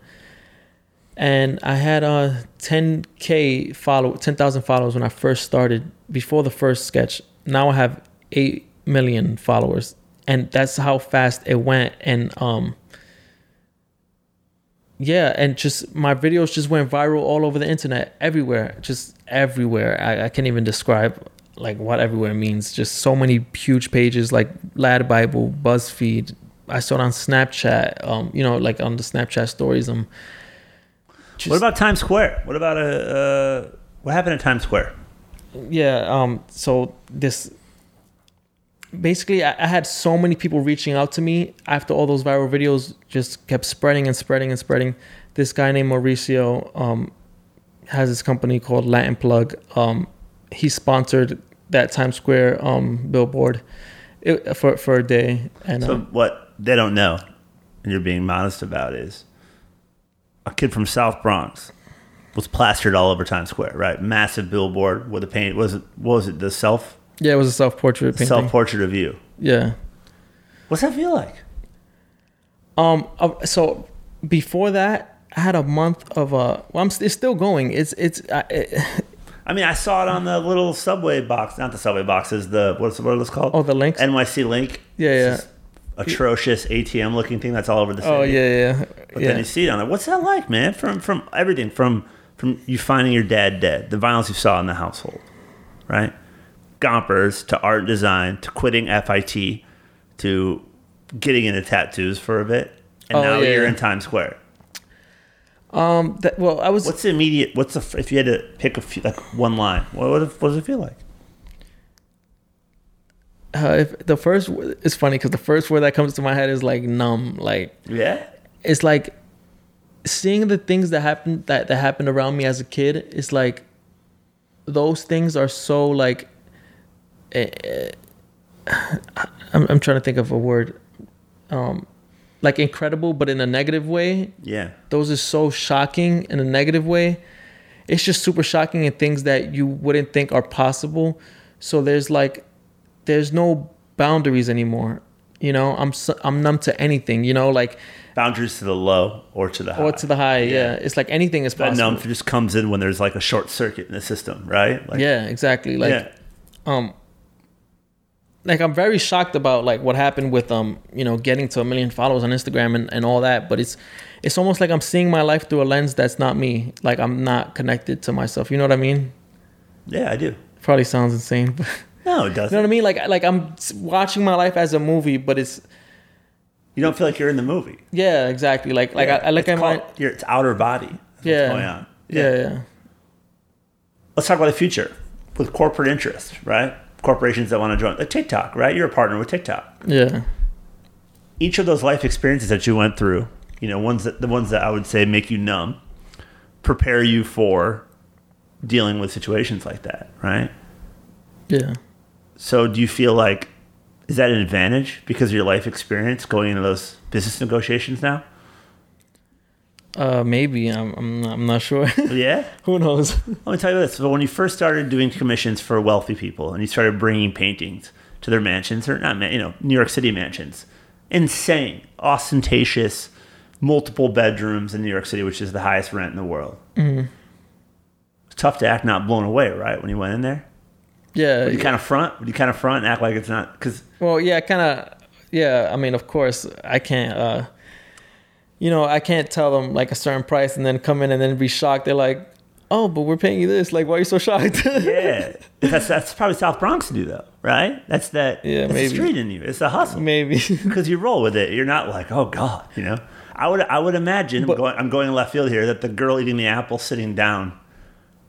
C: and I had uh 10k follow 10,000 followers when I first started before the first sketch. Now I have eight million followers, and that's how fast it went. And um, yeah, and just my videos just went viral all over the internet, everywhere, just everywhere. I, I can't even describe like what everywhere means. Just so many huge pages like Lad Bible, BuzzFeed. I saw it on Snapchat. Um, you know, like on the Snapchat stories. Um, just,
A: what about Times Square? What about a uh, what happened at Times Square?
C: yeah. Um, so this basically, I, I had so many people reaching out to me after all those viral videos just kept spreading and spreading and spreading. This guy named Mauricio um, has this company called Latin Plug. Um, he sponsored that Times Square um, billboard it, for for a day, and
A: So
C: um,
A: what they don't know, and you're being modest about, is a kid from South Bronx was plastered all over Times Square, right? Massive billboard with a paint. Was it? What was it? The self
C: yeah, it was a self portrait painting.
A: self portrait of you.
C: yeah.
A: What's that feel like?
C: Um. uh, So before that, I had a month of uh. Well, I'm. It's still going. It's. It's. Uh, it,
A: I mean, I saw it on the little subway box, not the subway boxes. The what's what is it called?
C: oh, the links.
A: NYC link.
C: Yeah, yeah.
A: Atrocious ATM looking thing that's all over the city.
C: Oh yeah, yeah.
A: But
C: yeah.
A: then you see it on there. What's that like, man? From from everything from from you finding your dad dead, the violence you saw in the household, right? Gompers to art and design to quitting FIT to getting into tattoos for a bit, and
C: Oh,
A: now
C: yeah,
A: you're
C: yeah.
A: in Times Square.
C: Um. That, well, I was.
A: What's the immediate? What's the if you had to pick a few, like one line? What what, what does it feel like?
C: Uh, if the first. It's funny because the first word that comes to my head is like numb. Like
A: Yeah,
C: it's like seeing the things that happened that that happened around me as a kid. It's like those things are so like. eh, eh, I'm I'm trying to think of a word. Um, like incredible, but in a negative way.
A: yeah.
C: those are so shocking in a negative way. It's just super shocking and things that you wouldn't think are possible. So there's like, there's no boundaries anymore. You know, I'm I'm numb to anything. You know, like
A: Boundaries to the low or to the high.
C: or to the high. Yeah, it's like anything is possible.
A: That numb just comes in when there's like a short circuit in the system, right? Like,
C: yeah, exactly. Like
A: yeah.
C: um like I'm very shocked about like what happened with um you know getting to a million followers on Instagram and, and all that but it's it's almost like I'm seeing my life through a lens that's not me like I'm not connected to myself you know what I mean
A: Yeah, I do.
C: probably sounds insane but
A: No, it doesn't.
C: You know what I mean like like I'm watching my life as a movie but it's
A: You don't feel like you're in the movie.
C: Yeah, exactly. Like like I, I look
A: it's
C: at my
A: called- you're- it's outer body. That's what's
C: yeah,
A: going on.
C: yeah, yeah,
A: Let's talk about the future with corporate interest, right? Corporations that want to join, like TikTok, right? You're a partner with TikTok.
C: yeah,
A: Each of those life experiences that you went through, you know, ones that the ones that I would say make you numb, prepare you for dealing with situations like that, right?
C: yeah.
A: So do you feel like is that an advantage because of your life experience going into those business negotiations now?
C: Uh, maybe I'm I'm not, I'm not sure.
A: Yeah.
C: Who knows?
A: Let me tell you this. So when you first started doing commissions for wealthy people and you started bringing paintings to their mansions or not, you know, New York City mansions, insane, ostentatious, multiple bedrooms in New York City, which is the highest rent in the world. It's tough to act not blown away, right? When you went in there,
C: Yeah.
A: Would you kind of front? Would you kind of front and act like it's not? Because
C: Well, yeah, kind of. Yeah, I mean, of course, I can't. uh You know, I can't tell them like a certain price and then come in and then be shocked. They're like, "Oh, but we're paying you this. Like, why are you so shocked?"
A: yeah, that's that's probably South Bronx to do though, right? That's that.
C: Yeah,
A: that's
C: maybe.
A: street in you. It's a hustle.
C: Maybe.
A: because you roll with it. You're not like, oh god, you know. I would I would imagine I'm
C: But-
A: going I'm going left field here that the girl eating the apple sitting down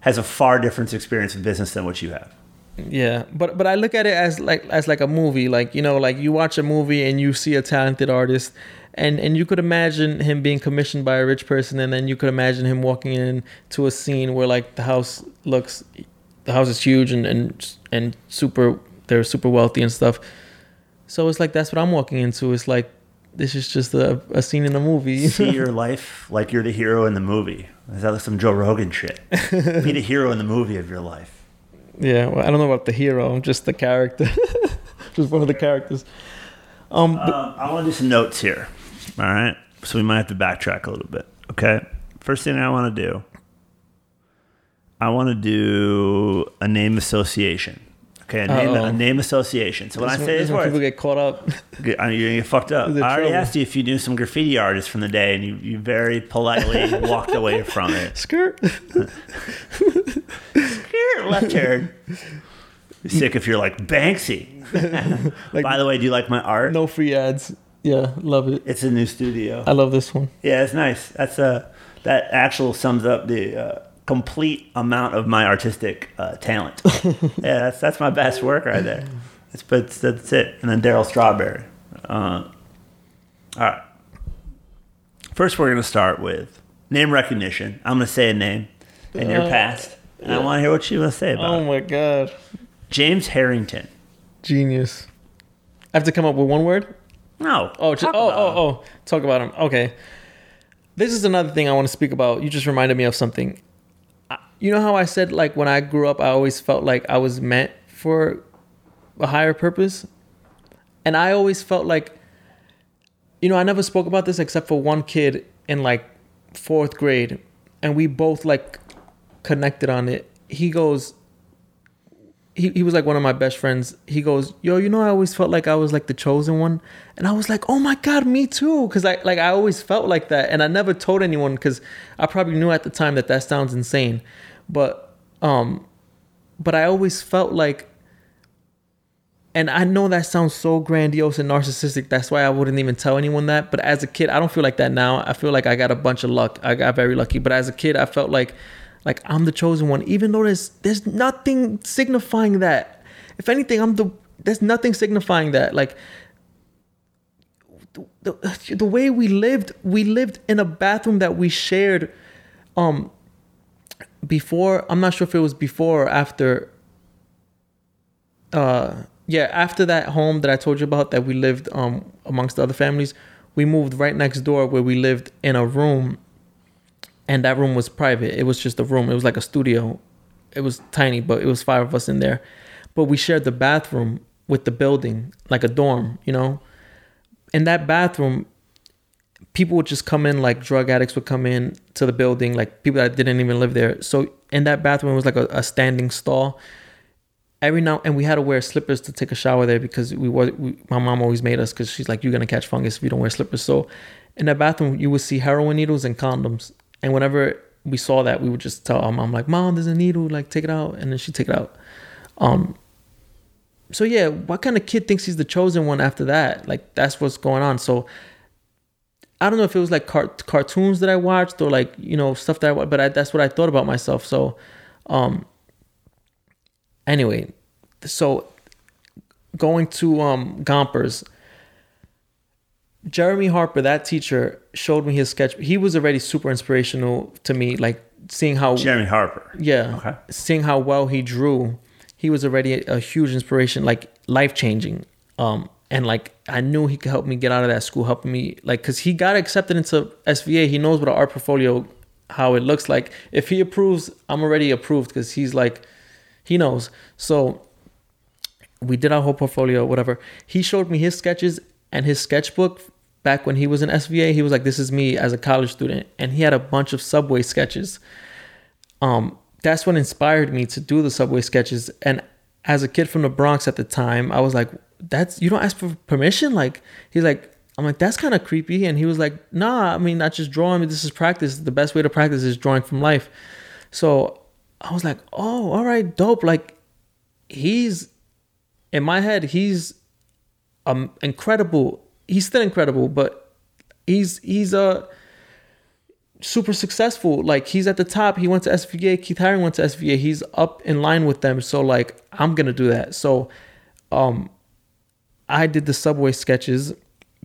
A: has a far different experience in business than what you have.
C: Yeah, but but I look at it as like as like a movie. Like you know, like you watch a movie and you see a talented artist, and and you could imagine him being commissioned by a rich person, and then you could imagine him walking in to a scene where like the house looks, the house is huge and and and super. They're super wealthy and stuff. So it's like that's what I'm walking into. It's like this is just a, a scene in a movie.
A: See your life like you're the hero in the movie. Is that like some Joe Rogan shit? Be the hero in the movie of your life.
C: Yeah, well, I don't know about the hero. I'm just the character, just one of the characters. Um, but-
A: Um, I want to do some notes here. All right. So we might have to backtrack a little bit. Okay. First thing I want to do, I want to do a name association. Okay, a name,
C: Uh-oh.
A: a name association. So when I say these
C: this when people get caught up.
A: get- I mean, you're gonna get fucked up. I already
C: trouble?
A: asked you if you knew some graffiti artists from the day, and you, you very politely walked away from it.
C: Skirt.
A: Skirt. left turn. Sick if you're like Banksy.
C: Like-
A: By the way, do you like my art?
C: No free ads. Yeah, love it.
A: It's a new studio.
C: I love this one.
A: Yeah, it's nice. That's uh, that actual sums up the uh, complete amount of my artistic uh, talent. yeah, that's that's my best work right there. That's but that's it. And then Daryl Strawberry. Uh, all right. First, we're gonna start with name recognition. I'm gonna say a name in your
C: Uh,
A: past, and I want to hear what you want to say about
C: Oh
A: it.
C: my god.
A: James Harrington.
C: Genius. I have to come up with one word?
A: No.
C: Oh,
A: talk
C: oh,
A: about
C: oh, oh. Talk about him. Okay. This is another thing I want to speak about. You just reminded me of something. You know how I said, like, when I grew up, I always felt like I was meant for a higher purpose? And I always felt like, you know, I never spoke about this except for one kid in like fourth grade. And we both like connected on it. He goes, he, he was like one of my best friends. He goes, "Yo, you know, I always felt like I was like the chosen one," and I was like, "Oh my god, me too," because I like I always felt like that, and I never told anyone because I probably knew at the time that that sounds insane, but um, but I always felt like, and I know that sounds so grandiose and narcissistic. That's why I wouldn't even tell anyone that. But as a kid, I don't feel like that now. I feel like I got a bunch of luck. I got very lucky. But as a kid, I felt like like I'm the chosen one, even though there's there's nothing signifying that. If anything, I'm the there's nothing signifying that. Like the, the, the way we lived, we lived in a bathroom that we shared um before I'm not sure if it was before or after uh yeah, after that home that I told you about that we lived um amongst the other families, we moved right next door where we lived in a room and that room was private. It was just a room. It was like a studio. It was tiny, but it was five of us in there. But we shared the bathroom with the building, like a dorm, you know. In that bathroom, people would just come in, like drug addicts would come in to the building, like people that didn't even live there. So in that bathroom, was like a, a standing stall. Every now and we had to wear slippers to take a shower there because we were we, my mom always made us because she's like you're gonna catch fungus if you don't wear slippers. So in that bathroom, you would see heroin needles and condoms. And whenever we saw that, we would just tell our mom, like, Mom, there's a needle, like, take it out. And then she'd take it out. Um, so, yeah, what kind of kid thinks he's the chosen one after that? Like, that's what's going on. So, I don't know if it was like car- cartoons that I watched or like you know stuff that I wa- but I, that's what I thought about myself. So, um, anyway, so going to um Gompers, Jeremy Harper, that teacher, showed me his sketch. He was already super inspirational to me, like seeing how
A: Jeremy Harper.
C: yeah,
A: Okay.
C: seeing how well he drew, he was already a, a huge inspiration, like life changing. Um, and like I knew he could help me get out of that school, helping me like because he got accepted into SVA. He knows what an art portfolio, how it looks like. If he approves, I'm already approved because he's like, he knows. So we did our whole portfolio, whatever. He showed me his sketches and his sketchbook back when he was in SVA. He was like, "This is me as a college student," and he had a bunch of subway sketches. Um, that's what inspired me to do the subway sketches. And as a kid from the Bronx at the time, I was like, "That's you don't ask for permission." Like he's like, I'm like, "That's kind of creepy," and he was like, "Nah, I mean, not just drawing. This is practice. The best way to practice is drawing from life." So I was like, "Oh, all right, dope." Like he's in my head, he's um incredible. He's still incredible, but he's he's uh super successful. Like he's at the top. He went to SVA. Keith Haring went to SVA. He's up in line with them. So like I'm gonna do that. So um I did the subway sketches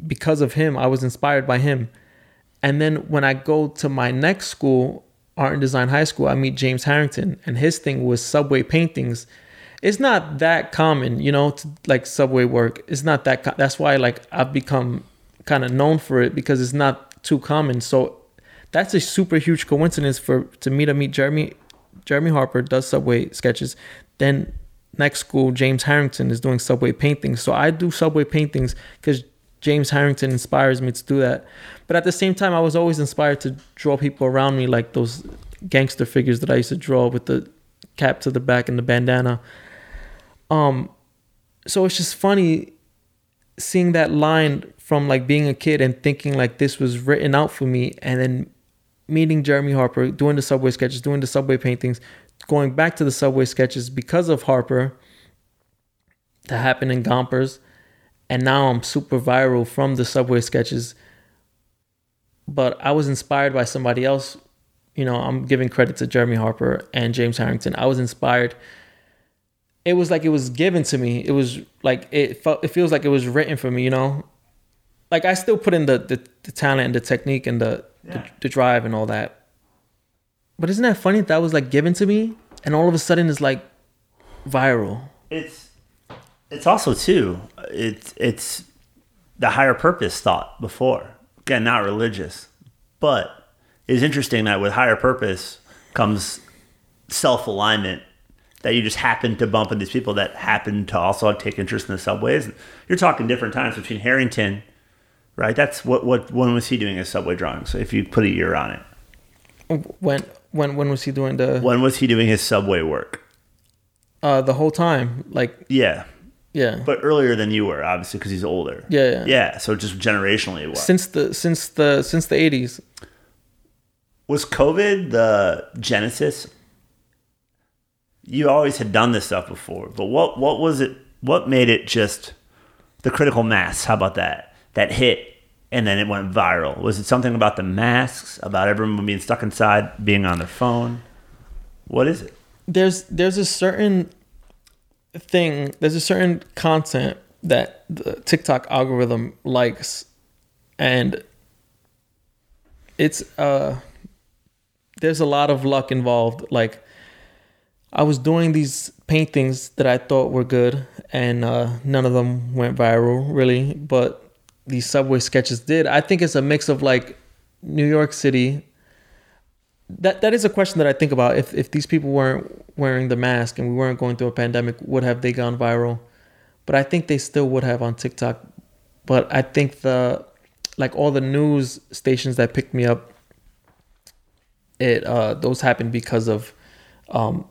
C: because of him. I was inspired by him. And then when I go to my next school, Art and Design High School, I meet James Harrington, and his thing was subway paintings. It's not that common, you know, to like subway work. It's not that. That's why like I've become kind of known for it because it's not too common. So that's a super huge coincidence for to me to meet Jeremy. Jeremy Harper does subway sketches. Then next school, James Harrington is doing subway paintings. So I do subway paintings because James Harrington inspires me to do that. But at the same time, I was always inspired to draw people around me, like those gangster figures that I used to draw with the cap to the back and the bandana. Um, so it's just funny seeing that line from like being a kid and thinking like this was written out for me, and then meeting Jeremy Harper, doing the subway sketches, doing the subway paintings, going back to the subway sketches because of Harper that happened in Gompers. And now I'm super viral from the subway sketches. But I was inspired by somebody else. You know, I'm giving credit to Jeremy Harper and James Harrington. I was inspired. It was like it was given to me. It was like it felt. It feels like it was written for me. You know, like I still put in the the, the talent and the technique and the, the the drive and all that. But isn't that funny? That was like given to me, and all of a sudden it's like viral.
A: It's it's also too it's it's the higher purpose thought before again not religious but it's interesting that with higher purpose comes self alignment that you just happen to bump into these people that happen to also take interest in the subways you're talking different times between Harrington right that's what what when was he doing his subway drawings if you put a year on it
C: When when when was he doing the
A: when was he doing his subway work
C: uh the whole time? Like
A: yeah
C: yeah.
A: but earlier than you were obviously because he's older
C: Yeah, yeah.
A: yeah so just generationally what
C: since the since the since the eighties.
A: was COVID the genesis? You always had done this stuff before, but what what was it? What made it just the critical mass? How about that? That hit and then it went viral. Was it something about the masks? About everyone being stuck inside, being on their phone? What is it?
C: There's there's a certain thing. There's a certain content that the TikTok algorithm likes, and it's uh there's a lot of luck involved. Like I was doing these paintings that I thought were good, and uh, none of them went viral really, but these subway sketches did. I think it's a mix of like New York City. That that is a question that I think about. If if these people weren't wearing the mask and we weren't going through a pandemic, would have they gone viral? But I think they still would have on TikTok. But I think the like all the news stations that picked me up, it uh those happened because of um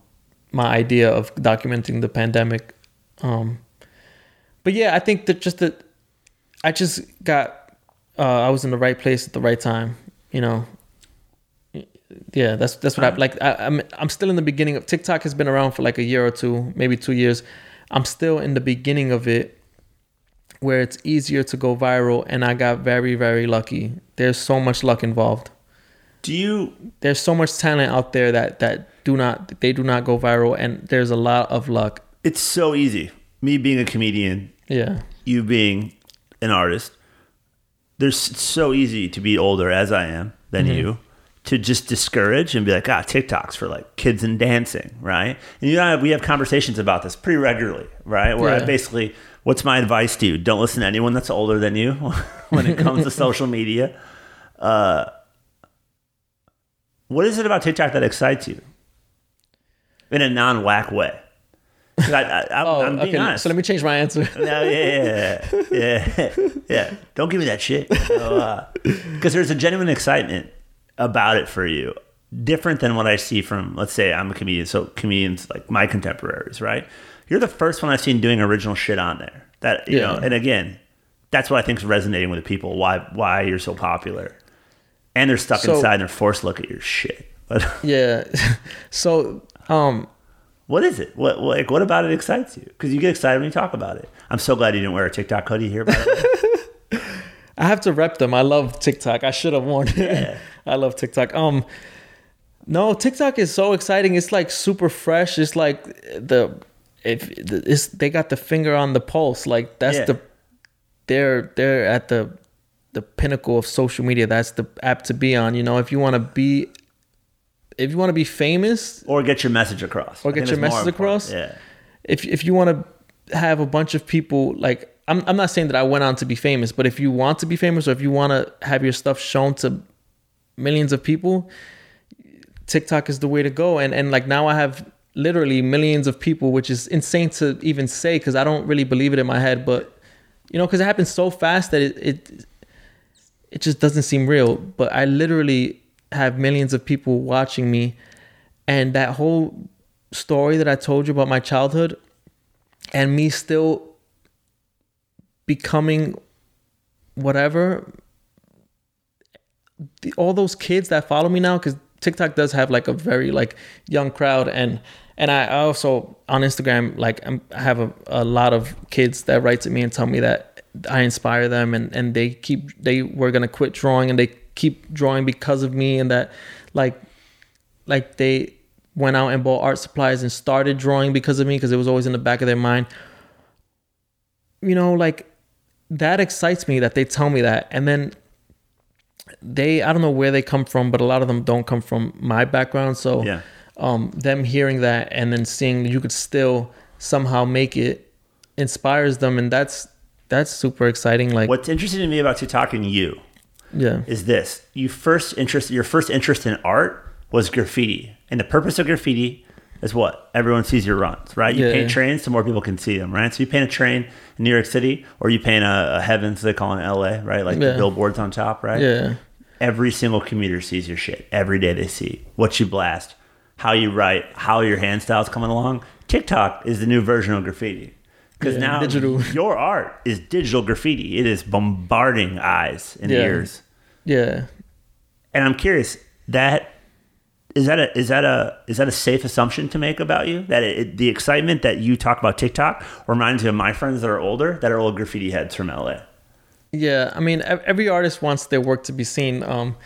C: my idea of documenting the pandemic. Um but yeah, I think that just that I just got uh I was in the right place at the right time, you know. Yeah, that's that's what I like. I, I'm I'm still in the beginning of TikTok. Has been around for like a year or two, maybe two years. I'm still in the beginning of it, where it's easier to go viral and I got very very lucky. There's so much luck involved.
A: Do you
C: There's so much talent out there that that do not they do not go viral and there's a lot of luck.
A: it's so easy. Me being a comedian,
C: Yeah.
A: you being an artist, there's so easy to be older as I am than you to just discourage and be like, ah, TikTok's for like kids and dancing, right? And you and I, we have conversations about this pretty regularly, right? Where I basically, what's my advice to you? Don't listen to anyone that's older than you when it comes to social media. Uh, what is it about TikTok that excites you in a non-whack way. I, I, I,
C: Oh,
A: I'm being
C: okay.
A: honest.
C: So let me change my answer.
A: No, yeah, yeah, yeah, yeah, yeah. Don't give me that shit. Because uh, there's a genuine excitement about it for you, different than what I see from, let's say, I'm a comedian, so comedians like my contemporaries, right? You're the first one I've seen doing original shit on there. That you know, and again, that's what I think is resonating with the people. Why why you're so popular, and they're stuck
C: So-
A: inside and they're forced to look at your shit. But
C: yeah. so um
A: what is it? What like what about it excites you? Because you get excited when you talk about it. I'm so glad you didn't wear a TikTok hoodie here. By the way.
C: I have to rep them. I love TikTok. I should have worn it.
A: Yeah.
C: I love TikTok. Um no, TikTok is so exciting. It's like super fresh. It's like the if it's they got the finger on the pulse. Like that's
A: Yeah.
C: the they're they're at the the pinnacle of social media. That's the app to be on. You know, if you want to be if you want to be famous,
A: or get your message across,
C: Or get your message across?
A: Yeah,
C: if if you want to have a bunch of people like I'm I'm not saying that I went on to be famous, but if you want to be famous or if you want to have your stuff shown to millions of people, TikTok is the way to go. And and like now I have literally millions of people, which is insane to even say because I don't really believe it in my head, but you know, because it happens so fast that it, it it just doesn't seem real. But I literally have millions of people watching me, and that whole story that I told you about my childhood, and me still becoming whatever. The, all those kids that follow me now, because TikTok does have like a very like young crowd, and and I also on Instagram like I'm, I have a, a lot of kids that write to me and tell me that I inspire them, and and they keep they were gonna quit drawing, and they keep drawing because of me, and that like like they went out and bought art supplies and started drawing because of me because it was always in the back of their mind. You know like that excites me that they tell me that. And then they i don't know where they come from but a lot of them don't come from my background. So
A: yeah.
C: um them hearing that and then seeing you could still somehow make it inspires them. And that's that's super exciting like
A: What's interesting to me about TikTok and you
C: yeah
A: is this: you first interest, your first interest in art was graffiti, and the purpose of graffiti is what everyone sees your runs, right? You
C: Yeah.
A: paint trains so more people can see them, right? So you paint a train in New York City, or you paint a, a heavens they call it in LA, right? Like the billboards on top, right?
C: yeah
A: every single commuter sees your shit every day they see what you blast how you write how your hand style's coming along tiktok is the new version of graffiti because
C: Yeah,
A: now
C: digital.
A: your art is digital graffiti it is bombarding eyes and
C: Yeah.
A: ears
C: yeah
A: and i'm curious that is that a is that a is that a safe assumption to make about you that it, the excitement that you talk about tiktok reminds me of my friends that are older that are old graffiti heads from la
C: Yeah, I mean, every artist wants their work to be seen. Um,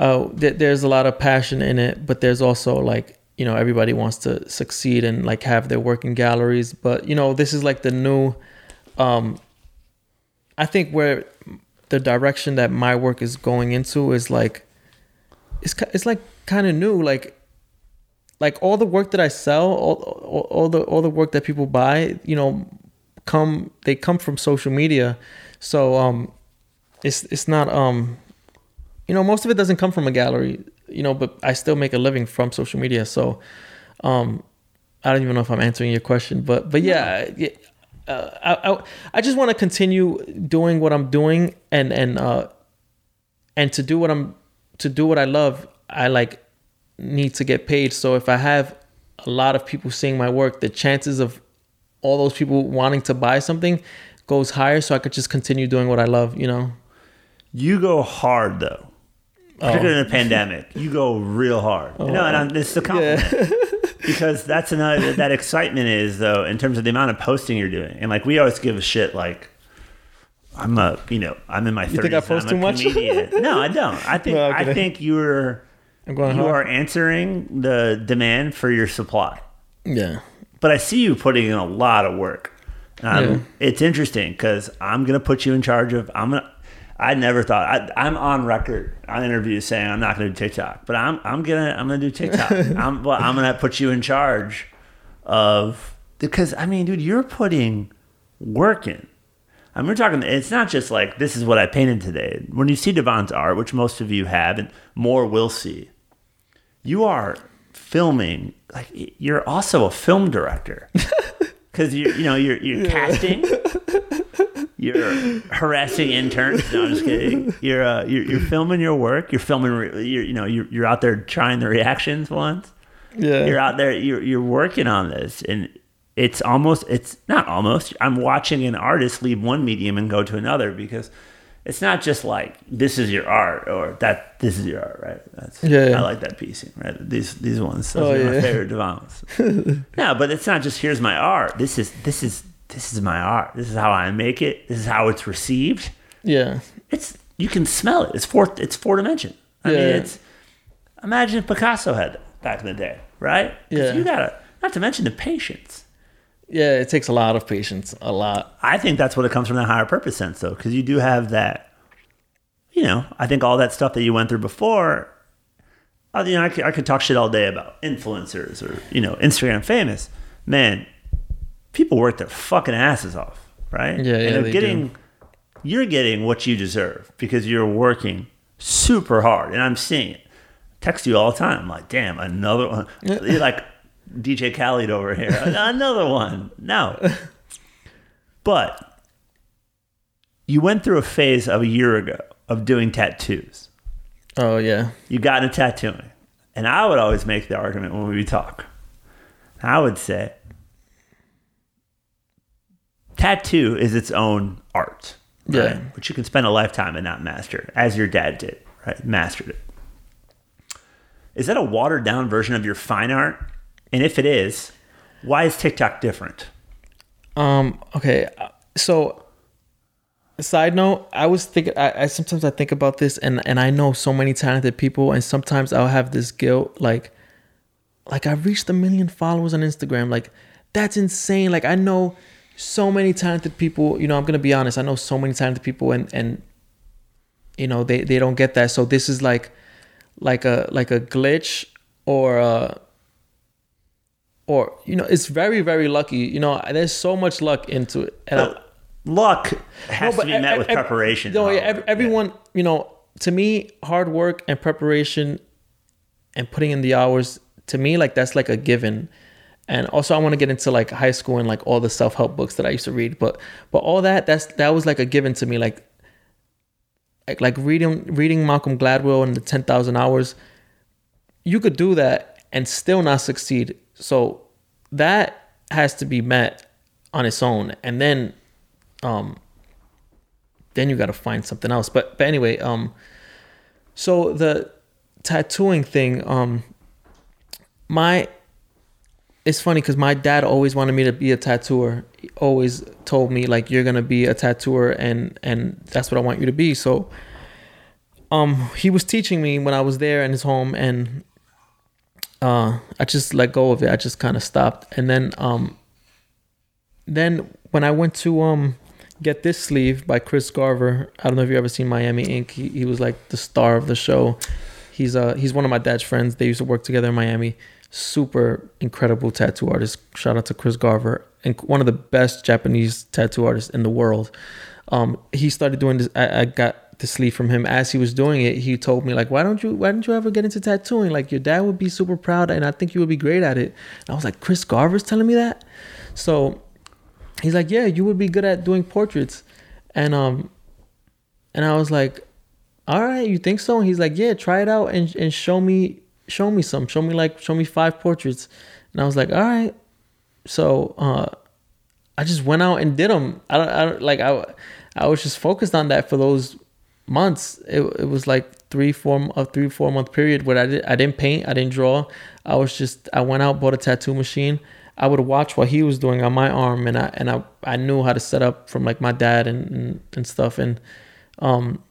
C: uh, th- there's a lot of passion in it, but there's also like you know everybody wants to succeed and like have their work in galleries. But you know, this is like the new. Um, I think where the direction that my work is going into is like, it's it's like kind of new. Like, like all the work that I sell, all, all all the all the work that people buy, you know, come they come from social media so um it's it's not um you know most of it doesn't come from a gallery you know but i still make a living from social media so um i don't even know if i'm answering your question but but yeah, yeah uh, I, I i just want to continue doing what i'm doing and and uh and to do what i'm to do what i love i like need to get paid. So if i have a lot of people seeing my work the chances of all those people wanting to buy something goes higher so I could just continue doing what I love, you know?
A: You go hard though, particularly in a pandemic. You go real hard. no, and I'm, this is a compliment because that's another that excitement is though in terms of the amount of posting you're doing, and like we always give a shit like I'm a, you know, I'm in my 30s.
C: think I post too much?
A: no, I don't. I think
C: No,
A: I think you're
C: I'm going
A: you
C: hard.
A: are answering the demand for your supply.
C: Yeah.
A: But I see you putting in a lot of work. Um,
C: Yeah.
A: It's interesting because I'm gonna put you in charge of. I'm gonna. I never thought I, I'm on record on interviews saying I'm not gonna do TikTok, but I'm I'm gonna I'm gonna do TikTok. I'm well, I'm gonna put you in charge of because I mean, dude, you're putting work in. I mean, we're talking. It's not just like this is what I painted today. When you see Devon's art, which most of you have, and more will see, you are filming. Like you're also a film director because you you know you're you're casting. You're harassing interns. No, I'm just kidding. You're uh, you're, you're filming your work. You're filming. Re- you're, you know you're you're out there trying the reactions once.
C: Yeah.
A: you're out there you're, you're working on this and it's almost it's not almost i'm watching an artist leave one medium and go to another because it's not just like this is your art or that this is your art right? That's
C: Yeah, yeah.
A: i like that piecing right? These these ones those
C: Oh,
A: are my favorite Devons no but it's not just here's my art. This is this is this is my art. This is how i make it. This is how it's received.
C: Yeah.
A: it's you can smell it. It's fourth it's four dimension. I mean it's imagine if picasso had that back in the day right?
C: Yeah.
A: you gotta not to mention the patience
C: Yeah. It takes a lot of patience. A lot.
A: i think that's what it comes from that higher purpose sense though because you do have that you know i think all that stuff that you went through before you know I could, I could talk shit all day about influencers or you know instagram famous man people work their fucking asses off right
C: Yeah, yeah,
A: and they're
C: they
A: getting
C: do.
A: you're getting what you deserve because you're working super hard and i'm seeing it text you all the time I'm like damn another one you're like dj khaled over here. Another one. No. But you went through a phase of a year ago of doing tattoos.
C: Oh yeah.
A: you got into tattooing. And i would always make the argument when we talk. I would say tattoo is its own art
C: Yeah.
A: right? but you can spend a lifetime and not master as your dad did right? Mastered it. Is that a watered down version of your fine art and if it is why is tiktok different
C: Um. Okay. uh, So, side note, I was thinking. I, I sometimes I think about this, and and I know so many talented people, and sometimes I'll have this guilt, like, like I've reached a million followers on Instagram. Like, that's insane. Like I know so many talented people. You know, I'm gonna be honest. I know so many talented people, and and you know they they don't get that. So this is like, like a like a glitch or. a or you know it's very very lucky you know there's so much luck into it and I-
A: luck has
C: No,
A: to be met
C: ev-
A: with preparation
C: No, yeah,
A: however.
C: ev- everyone, you know, to me, hard work and preparation and putting in the hours, to me, like that's like a given. And also, I want to get into like high school and like all the self help books that I used to read, but but all that that's that was like a given to me, like like like reading reading Malcolm Gladwell and the ten thousand hours. You could do that and still not succeed. So that has to be met on its own, and then um then you got to find something else. But but anyway um so the tattooing thing um my it's funny because my dad always wanted me to be a tattooer. He always told me like you're gonna be a tattooer and and that's what i want you to be. So um he was teaching me when i was there in his home and uh i just let go of it i just kind of stopped and then um then when I went to um get this sleeve by Chris Garver, I don't know if you ever seen Miami Ink. He, he was like the star of the show. He's uh he's one of my dad's friends. They used to work together in Miami. Super incredible tattoo artist. Shout out to Chris Garver and one of the best Japanese tattoo artists in the world. Um, he started doing this. I, I got the sleeve from him as he was doing it. He told me like, why don't you why don't you ever get into tattooing? Like your dad would be super proud, and I think you would be great at it. And I was like, Chris Garver's telling me that. So he's like, yeah, you would be good at doing portraits, and um, and I was like, all right, you think so? And he's like, yeah, try it out and and show me show me some, show me like show me five portraits, and I was like, all right. So uh, I just went out and did them. I don't, I don't like I I was just focused on that for those months. It it was like three four a three four month period where I did I didn't paint, I didn't draw. I was just I went out bought a tattoo machine. I would watch what he was doing on my arm, and I and I, I knew how to set up from like my dad and and, and stuff, and um,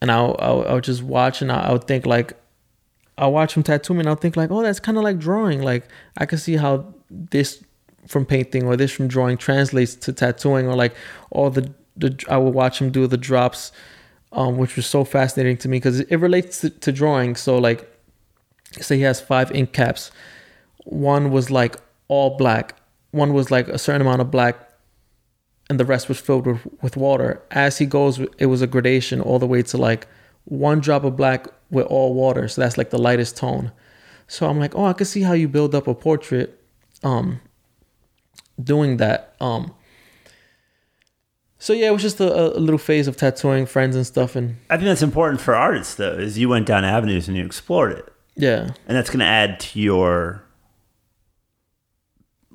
C: and I I, I would just watch, and I, I would think like, I watch him tattoo me, and I'll think like, oh, that's kind of like drawing. Like I can see how this from painting or this from drawing translates to tattooing, or like all the the I would watch him do the drops, um, which was so fascinating to me because it relates to, to drawing. So like, say he has five ink caps, one was like all black. One was like a certain amount of black, and the rest was filled with, with water. As he goes, it was a gradation all the way to like one drop of black with all water. So that's like the lightest tone. So I'm like, oh, I can see how you build up a portrait, um, doing that. Um, so yeah, it was just a, a little phase of tattooing friends and stuff, and
A: I think that's important for artists though, is you went down avenues and you explored it.
C: yeah,
A: and that's going to add to your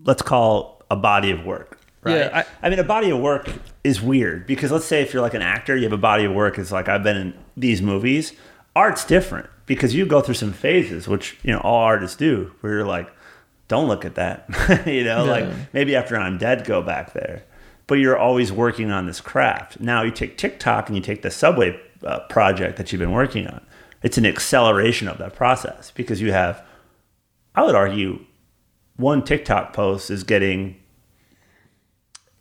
A: let's call a body of work right?
C: Yeah,
A: I, mean a body of work is weird because let's say if you're like an actor you have a body of work it's like i've been in these movies. Art's different because you go through some phases which you know all artists do where you're like don't look at that. You know
C: Yeah.
A: like maybe after i'm dead go back there but you're always working on this craft now you take tiktok and you take the subway uh, project that you've been working on it's an acceleration of that process because you have I would argue one TikTok post is getting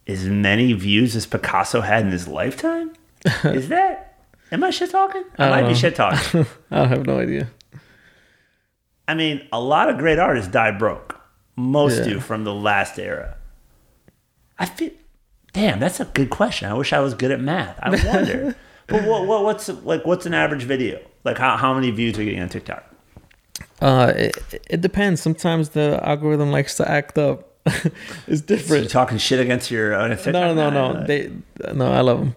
A: as many views as Picasso had in his lifetime. is that? Am I shit talking? I,
C: I
A: might
C: don't
A: be shit talking.
C: I have no idea.
A: I mean, a lot of great artists die broke. Most
C: Yeah.
A: do from the last era. I feel. Damn, that's a good question. I wish I was good at math. I wonder. but what, what, what's like? What's an average video? Like, how, how many views are you getting on TikTok?
C: Uh, it, it depends. Sometimes the algorithm likes to act up. it's
A: So
C: different.
A: you're talking shit against your own TikTok?
C: no, no, no, no. They, no, I love them.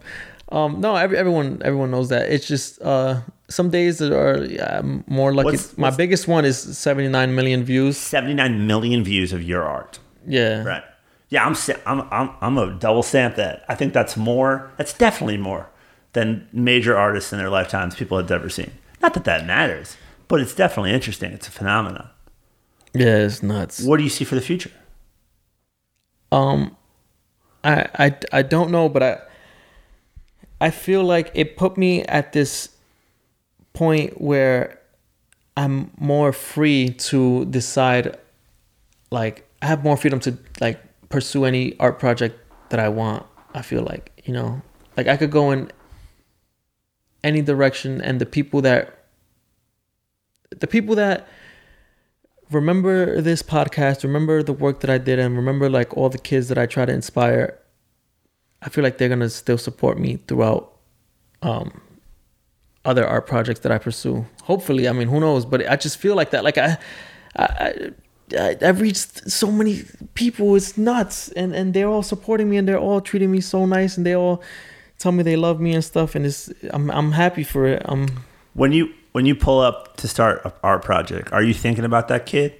C: Um, no, every, everyone, everyone knows that. It's just uh, some days that are yeah, more lucky.
A: What's-
C: My
A: what's-
C: biggest one is 79 million views.
A: 79 million views of your art.
C: Yeah,
A: Right. Yeah, I'm I'm I'm I'm a double stamp that. I think that's more. That's definitely more than major artists in their lifetimes people have ever seen. Not that that matters, but it's definitely interesting. It's a phenomenon.
C: yeah, it's nuts.
A: What do you see for the future?
C: Um, I, I, I don't know, but I, I feel like it put me at this point where I'm more free to decide. Like I have more freedom to like pursue any art project that I want. I feel like you know, like I could go in any direction, and the people that, the people that remember this podcast, remember the work that I did, and remember like all the kids that I try to inspire. I feel like they're gonna still support me throughout um, other art projects that I pursue. Hopefully, I mean, who knows? But I just feel like that. Like I, I, I I- I've reached so many people. It's nuts, and and they're all supporting me, and they're all treating me so nice, and they all tell me they love me and stuff. And it's I'm I'm happy for it. I'm
A: When you when you pull up to start an art project, are you thinking about that kid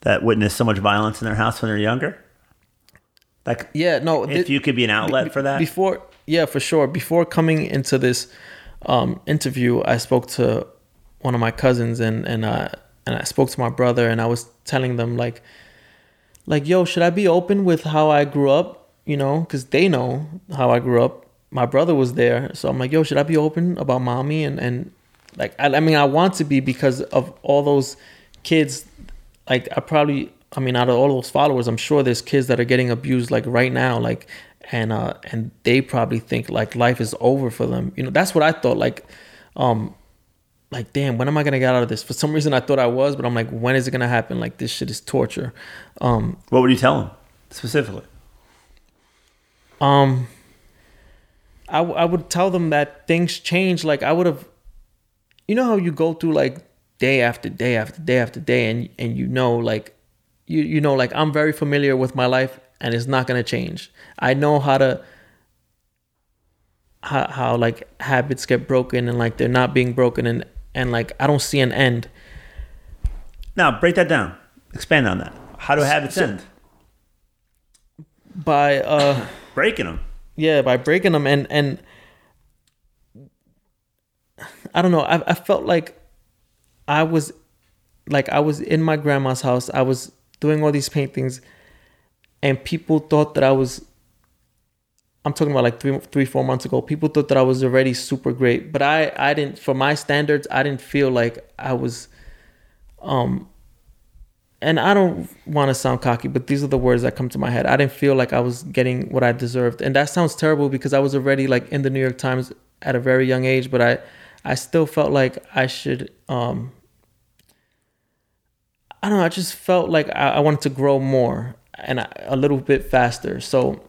A: that witnessed so much violence in their house when they're younger? Like,
C: yeah no.
A: if
C: thi-
A: you could be an outlet
C: Be-
A: for that,
C: before yeah for sure before coming into this um, interview i spoke to one of my cousins and and uh and i spoke to my brother and i was telling them like like yo should i be open with how i grew up you know because they know how i grew up my brother was there so i'm like yo should i be open about mommy and and like i, I mean i want to be because of all those kids like I probably I mean out of all those followers, I'm sure there's kids that are getting abused like right now, like and uh and they probably think like life is over for them. You know, that's what I thought. Like, um, like damn, when am I gonna get out of this? For some reason I thought I was, but I'm like, when is it gonna happen? Like this shit is torture. Um,
A: what would you tell them specifically?
C: um, I w- I would tell them that things change. Like I would have, you know how you go through like day after day after day after day, and and you know like you you know like I'm very familiar with my life, and it's not gonna change. I know how to how how like habits get broken, and like they're not being broken, and and like I don't see an end.
A: Now break that down. Expand on that. How do habits
C: So-
A: end?
C: By uh
A: Breaking them.
C: yeah by breaking them and and i don't know I, I felt like i was like i was in my grandma's house i was doing all these paintings and people thought that I was. I'm talking about like three, three, four months ago. People thought that I was already super great, but I, I didn't. For my standards, I didn't feel like I was. Um. And I don't want to sound cocky, but these are the words that come to my head. I didn't feel like I was getting what I deserved, and that sounds terrible because I was already like in the New York Times at a very young age, but I, I still felt like I should. Um. I don't know. I just felt like I, I wanted to grow more and I, a little bit faster. So,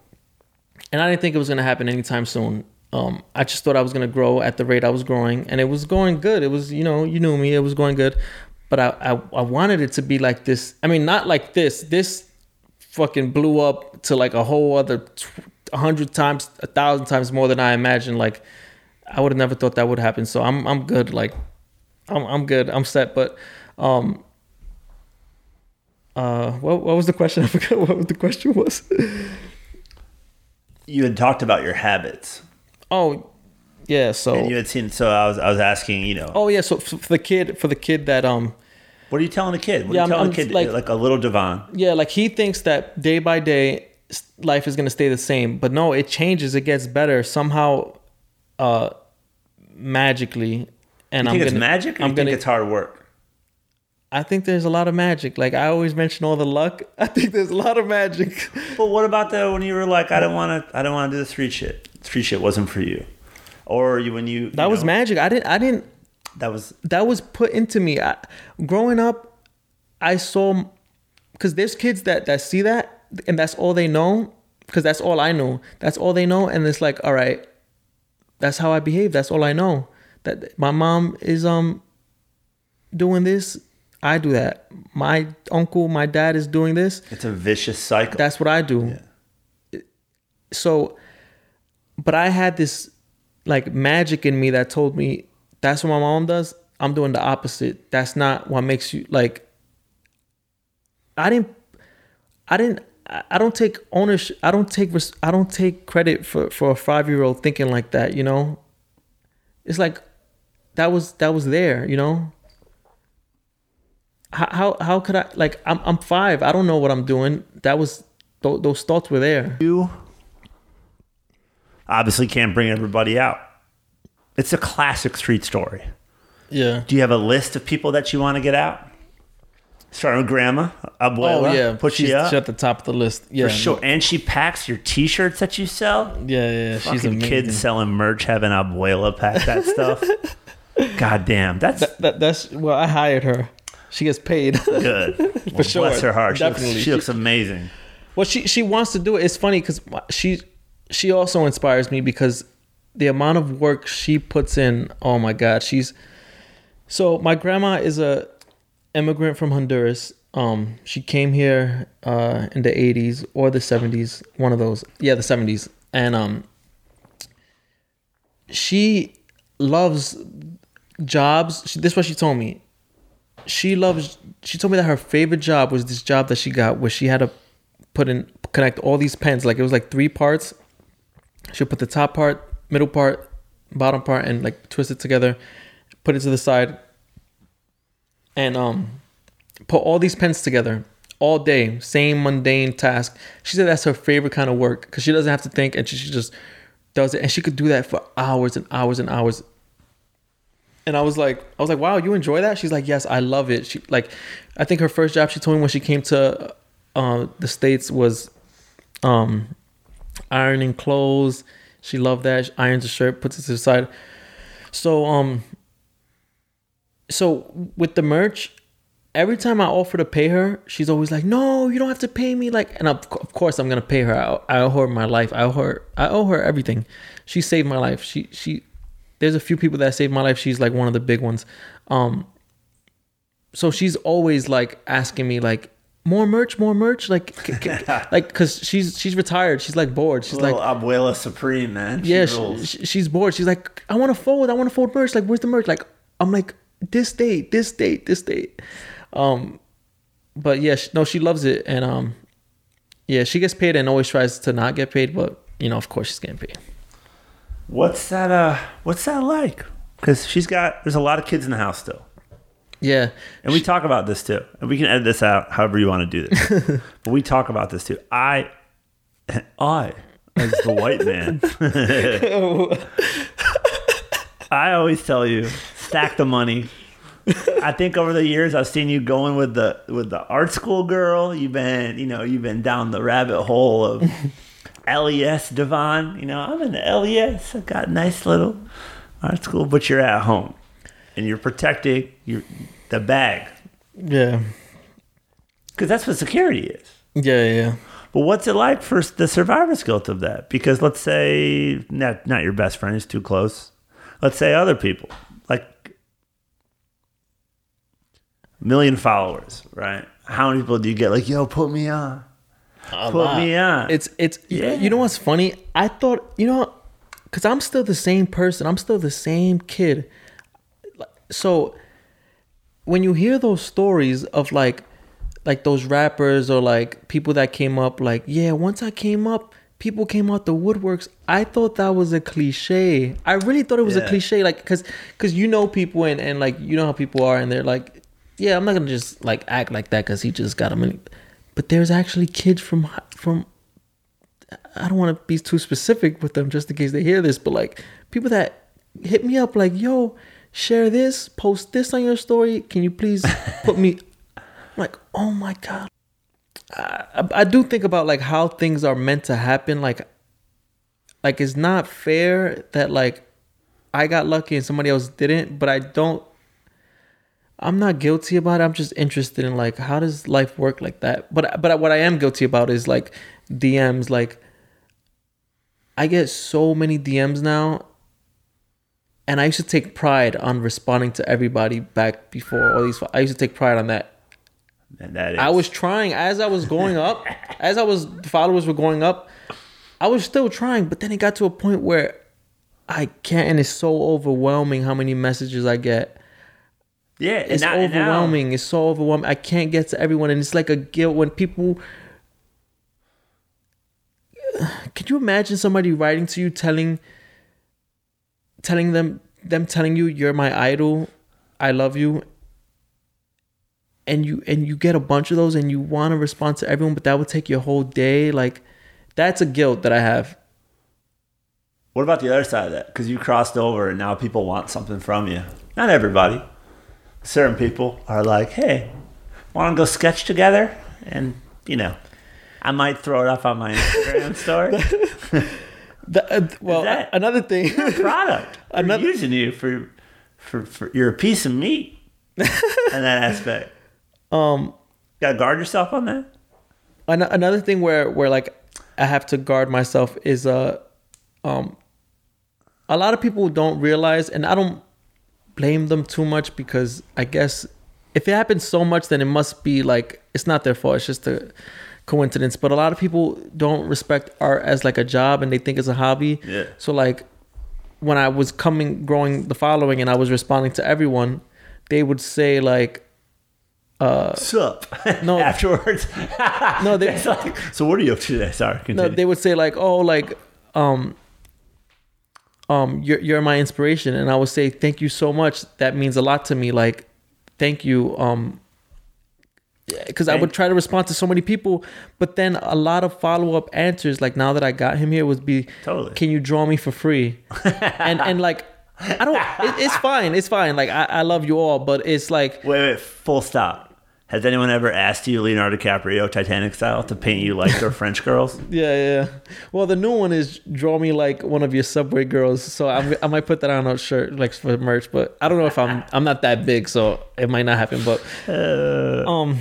C: and I didn't think it was gonna happen anytime soon. Um, I just thought I was gonna grow at the rate I was growing, and it was going good. It was, you know, you knew me, it was going good, but I, I, I wanted it to be like this. I mean, not like this. This fucking blew up to like a whole other a hundred times, a thousand times more than I imagined. Like, I would have never thought that would happen. So I'm, I'm good. Like, I'm, I'm good. I'm set. But, um, uh, what, what was the question? I forgot what the question was.
A: You had talked about your habits,
C: oh, yeah. So,
A: and you had seen. So I was, I was asking, you know,
C: oh yeah. So for the kid, for the kid that um,
A: what are you telling a kid? What
C: Yeah,
A: are you
C: I'm-
A: telling
C: I'm
A: a kid?
C: like-
A: Like, a little Devon.
C: yeah, like he thinks that day by day life is gonna stay the same, but no, it changes. It gets better somehow, uh, magically. And
A: You
C: I'm
A: think it's
C: gonna,
A: magic, or
C: I'm
A: you
C: gonna.
A: think it's hard work?
C: I think there's a lot of magic. Like I always mention all the luck. I think there's a lot of magic.
A: But what about the when you were like, I don't want to, I don't want to do the street shit. Street shit wasn't for you, or you when you
C: That
A: you
C: was magic. I didn't. I didn't.
A: That was
C: that was put into me. I, growing up, I saw because there's kids that that see that and that's all they know because that's all I know. That's all they know, and it's like, all right, that's how I behave. That's all I know. That my mom is um doing this. I do that. My uncle, my dad is doing this.
A: it's a vicious cycle.
C: That's what I do. Yeah. So, but I had this like magic in me that told me that's what my mom does. I'm doing the opposite. That's not what makes you like. I didn't. I didn't. I don't take ownership. I don't take. I don't take credit for for a five year old thinking like that. You know. It's like that was that was there. You know. How how, how could I like? I'm I'm five. I don't know what I'm doing. That was th- those thoughts were there.
A: you obviously can't bring everybody out. It's a classic street story.
C: Yeah.
A: Do you have a list of people that you want to get out? Starting with Grandma, Abuela,
C: Oh yeah,
A: put
C: she's
A: you up
C: she's at the top of the list. Yeah,
A: for sure. And she packs your T-shirts that you sell.
C: Yeah, yeah, yeah. she's amazing.
A: kids selling merch having Abuela pack that stuff. God damn, that's
C: That, that, that's well, I hired her. She gets paid.
A: good. Well,
C: sure,
A: Bless her heart. She looks,
C: definitely.
A: she looks amazing.
C: well, she she wants to do it. It's funny because she she also inspires me because the amount of work she puts in. Oh my God, she's so my grandma is a immigrant from Honduras. Um, she came here uh, in the '80s or the '70s, one of those. Yeah, the '70s, and um, she loves jobs. She, this is what she told me. She loves. She told me that her favorite job was this job that she got where she had to put in connect all these pens. Like it was like three parts. She'll put the top part, middle part, bottom part, and like twist it together, put it to the side, and um, put all these pens together all day. Same mundane task. She said that's her favorite kind of work because she doesn't have to think and she, she just does it, and she could do that for hours and hours and hours. And I was like, I was like, wow, you enjoy that? She's like, yes, I love it. She like, I think her first job she told me when she came to uh, the states was um, ironing clothes. She loved that. She irons a shirt, puts it to the side. So um, so with the merch, every time I offer to pay her, she's always like, "No, you don't have to pay me." Like, and of, of course I'm gonna pay her. I, I owe her my life. I owe her. I owe her everything. She saved my life. She she. There's a few people that saved my life. She's like one of the big ones. Um. So she's always like asking me like more merch, more merch, like c- c- like because she's she's retired. She's like bored. She's
A: Little
C: like
A: Abuela Supreme, man. She
C: yeah, she, she's bored. She's like, I want to fold. I want to fold merch. Like, where's the merch? Like, I'm like, this date, this date, this date. Um, but yeah, she, no, she loves it, and um, yeah, she gets paid and always tries to not get paid, but you know, of course, she's getting paid.
A: What's that? Uh, what's that like? Because she's got. There's a lot of kids in the house still.
C: Yeah.
A: And we talk about this too. And we can edit this out however you want to do this. but we talk about this too. I, I, as the white man, I always tell you, stack the money. I think over the years I've seen you going with the with the art school girl. You've been, you know, you've been down the rabbit hole of LES Devon. You know, I'm in the LES. I've got a nice little art school, but you're at home and you're protecting your the bag
C: Yeah.
A: because that's what security is.
C: Yeah, yeah.
A: But what's it like for the survivor's guilt of that? Because let's say not not your best friend is too close. Let's say other people like a million followers, right? How many people do you get like, yo, put me on,
C: A
A: put
C: lot.
A: me on?
C: It's it's
A: Yeah.
C: you know what's funny? I thought you know because I'm still the same person. I'm still the same kid. So when you hear those stories of like like those rappers or like people that came up like yeah once I came up people came out the woodworks I thought that was a cliche I really thought it was a cliche like because because you know people and and like you know how people are and they're like yeah I'm not gonna just like act like that because he just got a million but there's actually kids from from I don't want to be too specific with them just in case they hear this, but like people that hit me up like, yo, share this, post this on your story. Can you please put me I'm like, oh my God. I, I, I do think about like how things are meant to happen. Like, like it's not fair that like I got lucky and somebody else didn't, but I don't I'm not guilty about it. I'm just interested in like how does life work like that. But but what I am guilty about is like DMs. Like I get so many DMs now, and I used to take pride on responding to everybody back before all these. I used to take pride on that.
A: and that is,
C: I was trying as I was going up, as I was followers were going up. I was still trying, but then it got to a point where I can't, and it's so overwhelming how many messages I get
A: yeah, and
C: it's
A: now-
C: overwhelming. It's so overwhelming. I can't get to everyone, and it's like a guilt when people. Can you imagine somebody writing to you, telling, telling them, them telling you you're my idol, I love you, and you and you get a bunch of those, and you want to respond to everyone, but that would take your whole day. Like, that's a guilt that I have.
A: What about the other side of that? Because you crossed over and now people want something from you. Not everybody. Certain people are like, hey, want to go sketch together? And, you know, I might throw it up on my Instagram story.
C: The, uh, well,
A: that-
C: another thing.
A: Product.
C: Another-
A: using you for, for, for, you're a piece of meat in that aspect.
C: um.
A: Got to guard yourself on that.
C: An- another thing where where like I have to guard myself is uh um a lot of people don't realize and I don't blame them too much because I guess if it happens so much then it must be like it's not their fault it's just a coincidence but a lot of people don't respect art as like a job and they think it's a hobby
A: Yeah.
C: so like when I was coming growing the following and I was responding to everyone they would say like
A: Sup?
C: No.
A: Afterwards.
C: no they
A: like, so what are you up to today? Sorry,
C: no, they would say like, "Oh, like, um, um, you're you're my inspiration," and I would say, "Thank you so much. That means a lot to me. Like, thank you." Um, because I would try to respond to so many people, but then a lot of follow up answers, like now that I got him here, would be,
A: Totally.
C: "Can you draw me for free?" and and like, I don't. It, it's fine. It's fine. Like I, I love you all, but it's like
A: Wait, wait, full stop. Has anyone ever asked you, Leonardo DiCaprio, Titanic style, to paint you like their French girls?
C: Yeah, yeah. Well, the new one is draw me like one of your subway girls. So I'm, I might put that on a shirt, like for merch. But I don't know if I'm I'm not that big, so it might not happen. But
A: Uh,
C: um,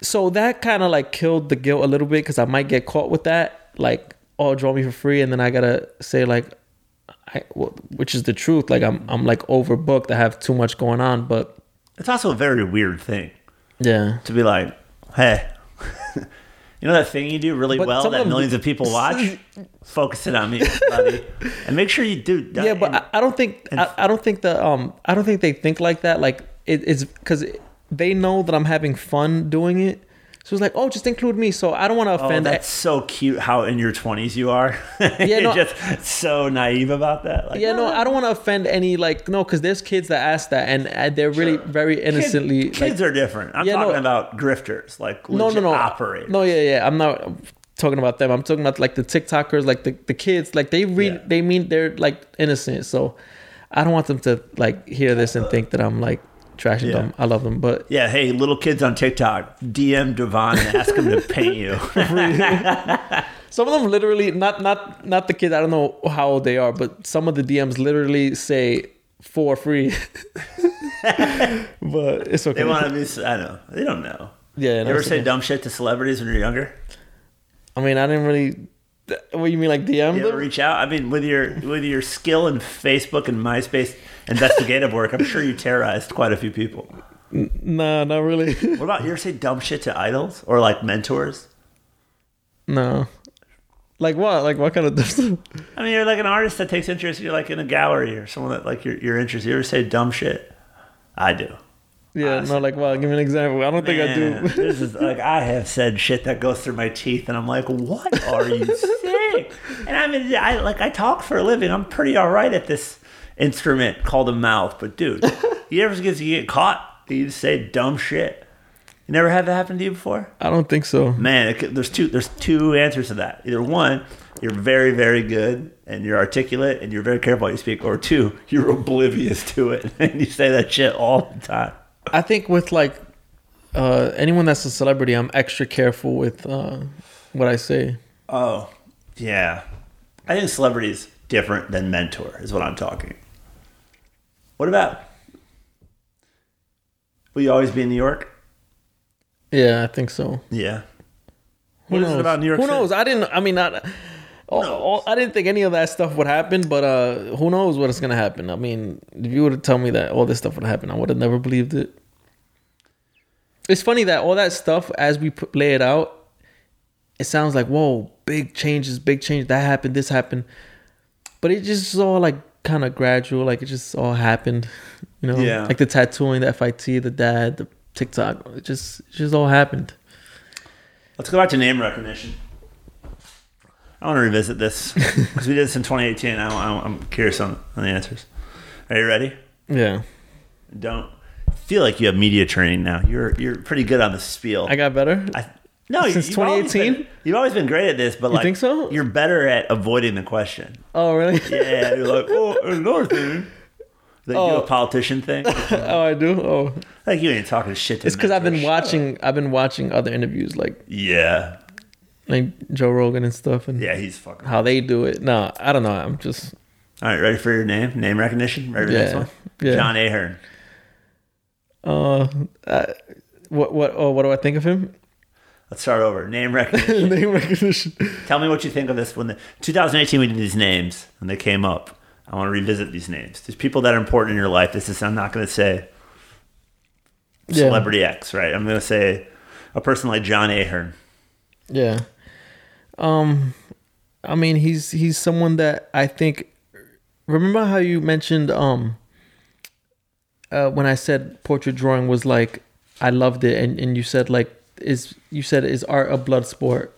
C: so that kind of like killed the guilt a little bit because I might get caught with that, like oh, draw me for free, and then I gotta say like, I, which is the truth. Like I'm I'm like overbooked. I have too much going on. But
A: it's also a very weird thing
C: yeah,
A: to be like, hey, you know that thing you do really
C: But
A: well that
C: of
A: millions of people watch? Focus it on me, buddy. And make sure you do. That.
C: Yeah but
A: and-
C: I, don't think I, I don't think the um i don't think they think like that like it, it's because they know that i'm having fun doing it So it's like, oh, just include me. So I don't want to offend.
A: Oh,
C: offend.
A: that's so cute how in your 20s you are. You're
C: no-
A: just so naive about that. Like,
C: yeah, no, I don't want to offend any like no, because there's kids that ask that and uh, they're really very
A: Kid-
C: innocently like
A: kids are different. I'm
C: Yeah, no.
A: talking about grifters, like
C: no, no, no,
A: operators.
C: No, yeah, yeah. I'm not talking about them. I'm talking about like the TikTokers, like the, the kids. Like they read,
A: Yeah.
C: they mean they're like innocent. So I don't want them to like hear this and think that I'm like trashing
A: Yeah.
C: them. I love them, but
A: Yeah, hey, little kids on TikTok, DM Devon and ask him to paint you.
C: some of them literally not not not the kids. I don't know how old they are, but some of the DMs literally say for free. but it's okay.
A: they want to be. I know they don't know.
C: yeah.
A: You
C: no,
A: ever say
C: okay.
A: dumb shit to celebrities when you're younger?
C: I mean, I didn't really. What you mean, like DM
A: You ever
C: them?
A: reach out? I mean, with your with your skill in Facebook and MySpace investigative work, I'm sure you terrorized quite a few people.
C: Nah, not really.
A: What about you ever say dumb shit to idols or like mentors?
C: no. Like what? Like what kind of stuff?
A: I mean, you're like an artist that takes interest. You're like in a gallery or someone that like you're, you're interested. You ever say dumb shit? I do.
C: Yeah, no, like well, give me an example. I don't think I do.
A: this is like I have said shit that goes through my teeth, and I'm like, what are you saying? And I mean, I like I talk for a living. I'm pretty all right at this instrument called a mouth. But dude, you ever get you get caught? You just say dumb shit. You never had that happen to you before?
C: I don't think so.
A: Man, it, there's two there's two answers to that. Either one, you're very very good and you're articulate and you're very careful how you speak, or two, you're oblivious to it and you say that shit all the time.
C: I think with like uh, anyone that's a celebrity, I'm extra careful with uh, what I say.
A: Oh, yeah. I think celebrity's different than mentor, is what I'm talking. What about? Will you always be in New York?
C: Yeah, I think so.
A: Yeah.
C: Who
A: What is
C: knows?
A: it about New York
C: Who
A: City?
C: knows? I didn't. I mean, not. I didn't think any of that stuff would happen, but uh, who knows what is gonna happen? I mean, if you would have told me that all this stuff would happen, I would have never believed it. It's funny that all that stuff, as we put, lay it out, it sounds like whoa, big changes, big change. That happened, this happened, but it just is all like kind of gradual. Like it just all happened, you know.
A: Yeah.
C: Like the tattooing, the FIT, the dad, the TikTok. It just, it just all happened.
A: Let's go back to name recognition. I want to revisit this because we did this in 2018. I, I'm curious on, on the answers. Are you ready?
C: Yeah,
A: Don't feel like you have media training now. You're you're pretty good on the spiel.
C: I got better.
A: I, no,
C: Since
A: you've always
C: 2018?
A: been- You've always been great at this, but like,
C: think so?
A: You're better at avoiding the question.
C: Oh, really?
A: Yeah, you're like, oh, another thing. Like you do
C: Oh.
A: a politician thing.
C: oh, I do. Oh,
A: Like you ain't talking shit to.
C: it's because I've been watching. I've been watching other interviews, like
A: Yeah,
C: like Joe Rogan and stuff, and
A: yeah, he's fucking.
C: how they do it. No, I don't know. I'm just
A: All right, ready for your name? Name recognition. Ready for next one?
C: yeah.
A: John Ahearn.
C: uh, uh what what oh what do I think of him?
A: Let's start over. Name recognition.
C: Name recognition.
A: Tell me what you think of this. When the 2018 we did these names and they came up. I want to revisit these names. There's people that are important in your life. This is I'm not going to say
C: Yeah.
A: celebrity X, right? I'm going to say a person like John Ahearn.
C: Yeah. Um, I mean, he's he's someone that I think. Remember how you mentioned um. Uh, when I said portrait drawing was like, I loved it, and, and you said like, is you said is art a blood sport?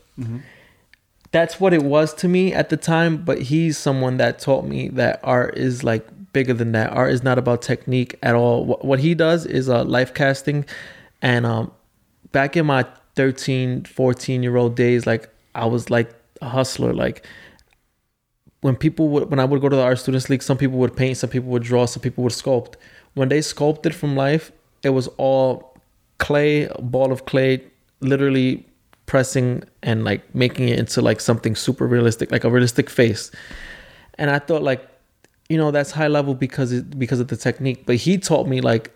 C: That's what it was to me at the time. But he's someone that taught me that art is like bigger than that. Art is not about technique at all. What, what he does is uh, life casting, and um, back in my 13 14 year old days like i was like a hustler like when people would when i would go to the art students league some people would paint some people would draw some people would sculpt when they sculpted from life it was all clay ball of clay literally pressing and like making it into like something super realistic like a realistic face. And i thought like you know that's high level because it because of the technique. But he taught me like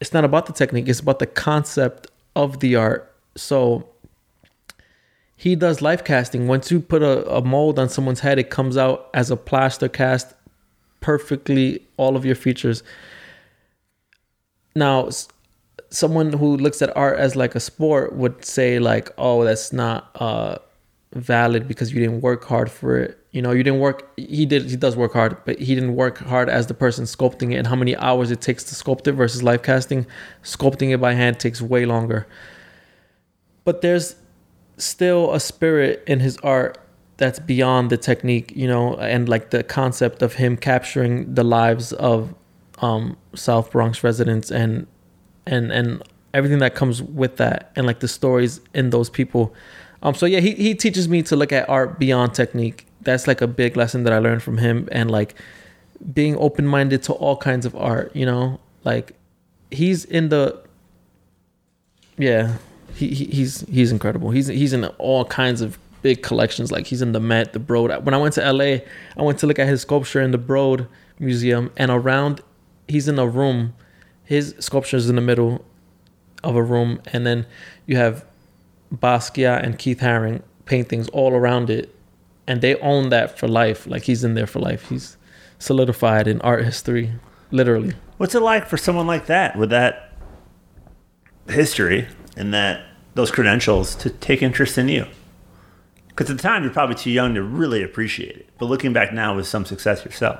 C: it's not about the technique it's about the concept of the art. So he does life casting. Once you put a, a mold on someone's head it comes out as a plaster cast perfectly all of your features. Now someone who looks at art as like a sport would say like oh that's not uh valid because you didn't work hard for it. You know you didn't work he did he does work hard but he didn't work hard as the person sculpting it and how many hours it takes to sculpt it versus life casting sculpting it by hand takes way longer. But there's still a spirit in his art that's beyond the technique, you know, and like the concept of him capturing the lives of um, South Bronx residents and and and everything that comes with that, and like the stories in those people. Um, so yeah, he he teaches me to look at art beyond technique. That's like a big lesson that I learned from him, and like being open minded to all kinds of art. You know, like he's in the yeah, he, he he's he's incredible. He's he's in all kinds of big collections. Like he's in the Met, the Broad. When I went to LA, I went to look at his sculpture in the Broad Museum, and around, he's in a room. His sculpture is in the middle of a room, and then you have Basquiat and Keith Haring paintings all around it, and they own that for life. Like he's in there for life. He's solidified in art history, literally.
A: What's it like for someone like that with that history and that those credentials to take interest in you? Because at the time you're probably too young to really appreciate it, but looking back now with some success yourself,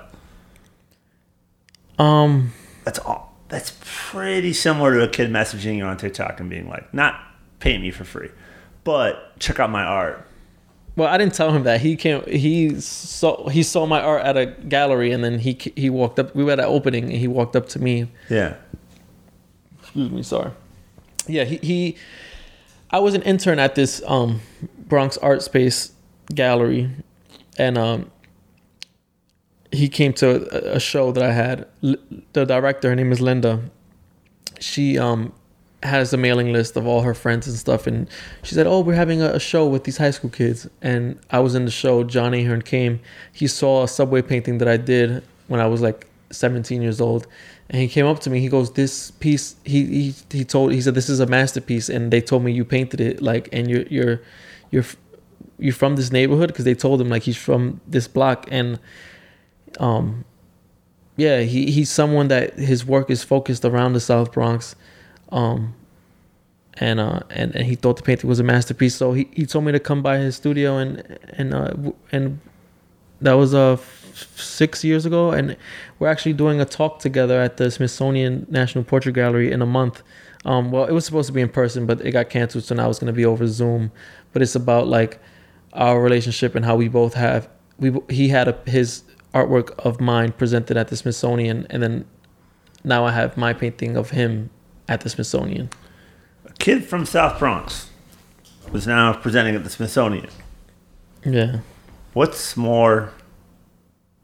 C: Um,
A: that's all. That's pretty similar to a kid messaging you on TikTok and being like, "Not pay me for free, but check out my art."
C: well, I didn't tell him that. He came. He saw. He saw my art at a gallery, and then he he walked up. We were at an opening, and he walked up to me.
A: Yeah,
C: Excuse me. Sorry. Yeah. He he. I was an intern at this um Bronx Art Space gallery, and um. He came to a, show that I had. The director, her name is Linda. She um has a mailing list of all her friends and stuff and she said oh we're having a, a show with these high school kids and i was in the show john ahearn came he saw a subway painting that i did when i was like 17 years old and he came up to me he goes this piece he he, he told he said this is a masterpiece and they told me you painted it like and you're you're you're you're from this neighborhood because they told him like he's from this block and um yeah he he's someone that his work is focused around the south bronx um and uh and, and he thought the painting was a masterpiece. So he, he told me to come by his studio and and uh and that was uh f- six years ago. And we're actually doing a talk together at the smithsonian national portrait gallery in a month. Um well it was supposed to be in person but it got canceled so now it's going to be over zoom. But it's about like our relationship and how we both have we he had a, his artwork of mine presented at the smithsonian and then now i have my painting of him at the smithsonian
A: a kid from South Bronx was now presenting at the Smithsonian.
C: yeah
A: What's more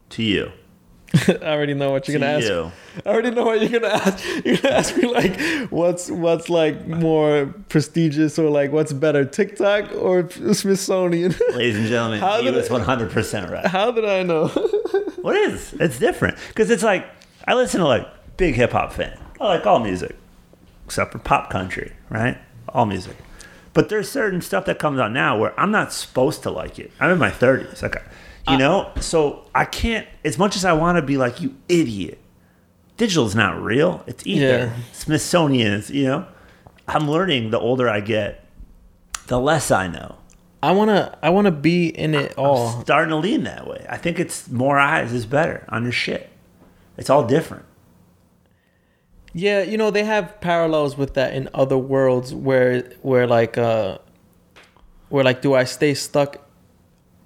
A: to you?
C: I already know what you're
A: To
C: gonna ask.
A: you.
C: I already know what you're gonna ask. You're gonna ask me like, what's what's like more prestigious or like what's better, TikTok or Smithsonian?
A: Ladies and gentlemen,
C: How
A: he was 100% right.
C: How did I know?
A: What is? It's different because it's like I listen to like big hip hop fan. I like all music except for pop country, right? All music. But there's certain stuff that comes out now where I'm not supposed to like it. I'm in my 30s, like you uh, know, so I can't. As much as I want to be like you, idiot. Digital's not real. It's ether.
C: Yeah.
A: Smithsonian is, you know. I'm learning the older I get, the less I know.
C: I wanna I wanna be in it all.
A: starting to lean that way. I think it's more eyes is better on your shit. It's all different.
C: Yeah, you know they have parallels with that in other worlds where where like uh where like do I stay stuck?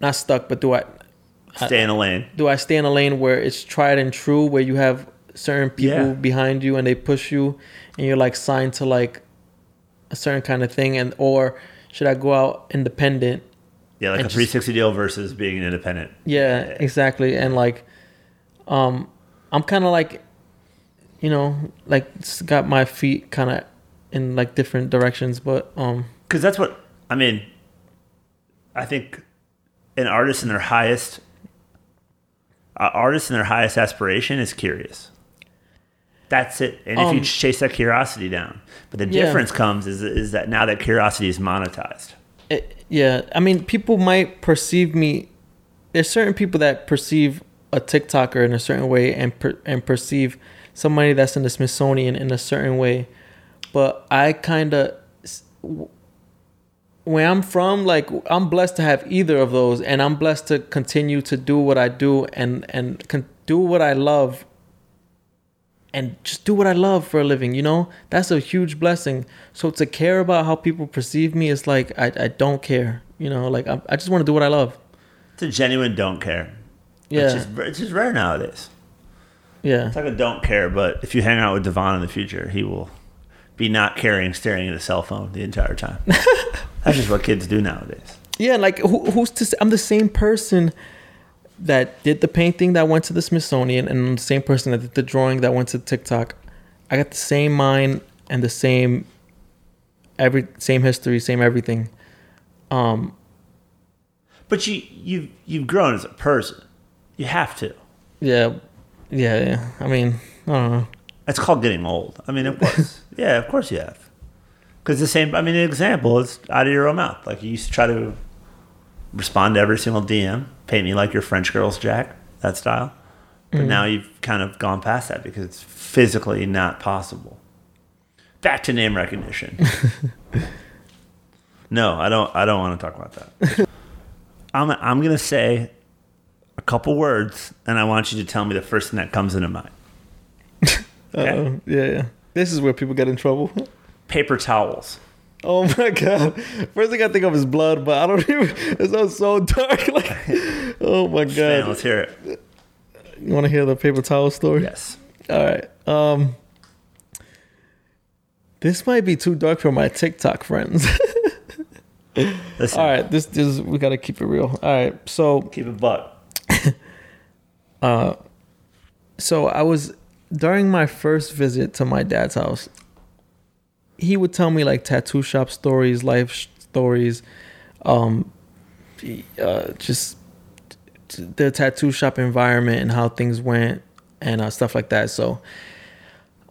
C: Not stuck, but do I
A: Stay in a lane.
C: do I stay in a lane where it's tried and true, where you have certain people
A: Yeah.
C: behind you and they push you, and you're like signed to like a certain kind of thing, and or should I go out independent?
A: Yeah, like a
C: just-
A: 360 deal versus being an independent.
C: Yeah, exactly, and like, um, I'm kind of like, you know, like got my feet kind of in like different directions, but um,
A: Because that's what, I mean, I think an artist in their highest, uh, artist in their highest aspiration is curious. That's it. And if you
C: Um,
A: chase that curiosity down, but the
C: Yeah.
A: difference comes is, is that now that curiosity is monetized.
C: it, yeah, I mean, people might perceive me. There's certain people that perceive a TikToker in a certain way and per, and perceive somebody that's in the Smithsonian in a certain way, but I kind of where I'm from, like I'm blessed to have either of those, and I'm blessed to continue to do what I do and and do what I love and just do what I love for a living, you know? That's a huge blessing. So to care about how people perceive me is like I, I don't care, you know, like I, I just want to do what I love.
A: It's a genuine don't care.
C: Yeah.
A: It's just, it's just rare nowadays.
C: yeah.
A: It's like a don't care, but if you hang out with Devon in the future, he will be not caring, staring at a cell phone the entire time. That's just what kids do nowadays.
C: Yeah, like who, who's to say? I'm the same person that did the painting that went to the Smithsonian, and the same person that did the drawing that went to TikTok. I got the same mind and the same every same history, same everything. Um,
A: But you you you've grown as a person. You have to.
C: yeah, yeah, yeah. I mean, I don't know.
A: That's called getting old. I mean, of course. yeah, of course you have. Because the same. I mean, an example is out of your own mouth. Like you used to try to respond to every single DM, paint me like your French girls, Jack, that style. But mm. now you've kind of gone past that because it's physically not possible. Back to name recognition. no, I don't. I don't want to talk about that. I'm. I'm gonna say a couple words, and I want you to tell me the first thing that comes into mind. Okay.
C: Yeah, yeah. This is where people get in trouble.
A: Paper towels.
C: Oh my god! First thing I think of is blood, but I don't even. It sounds so dark. Like, oh my
A: Man,
C: god!
A: let's hear it.
C: You want to hear the paper towel story?
A: Yes.
C: All right. Um, this might be too dark for my TikTok friends.
A: Listen.
C: All right, this is we gotta keep it real. All right, so
A: Keep it buck.
C: so I was during my first visit to my dad's house. He would tell me like tattoo shop stories, life sh- stories, um, uh, just t- the tattoo shop environment and how things went and uh, stuff like that. So,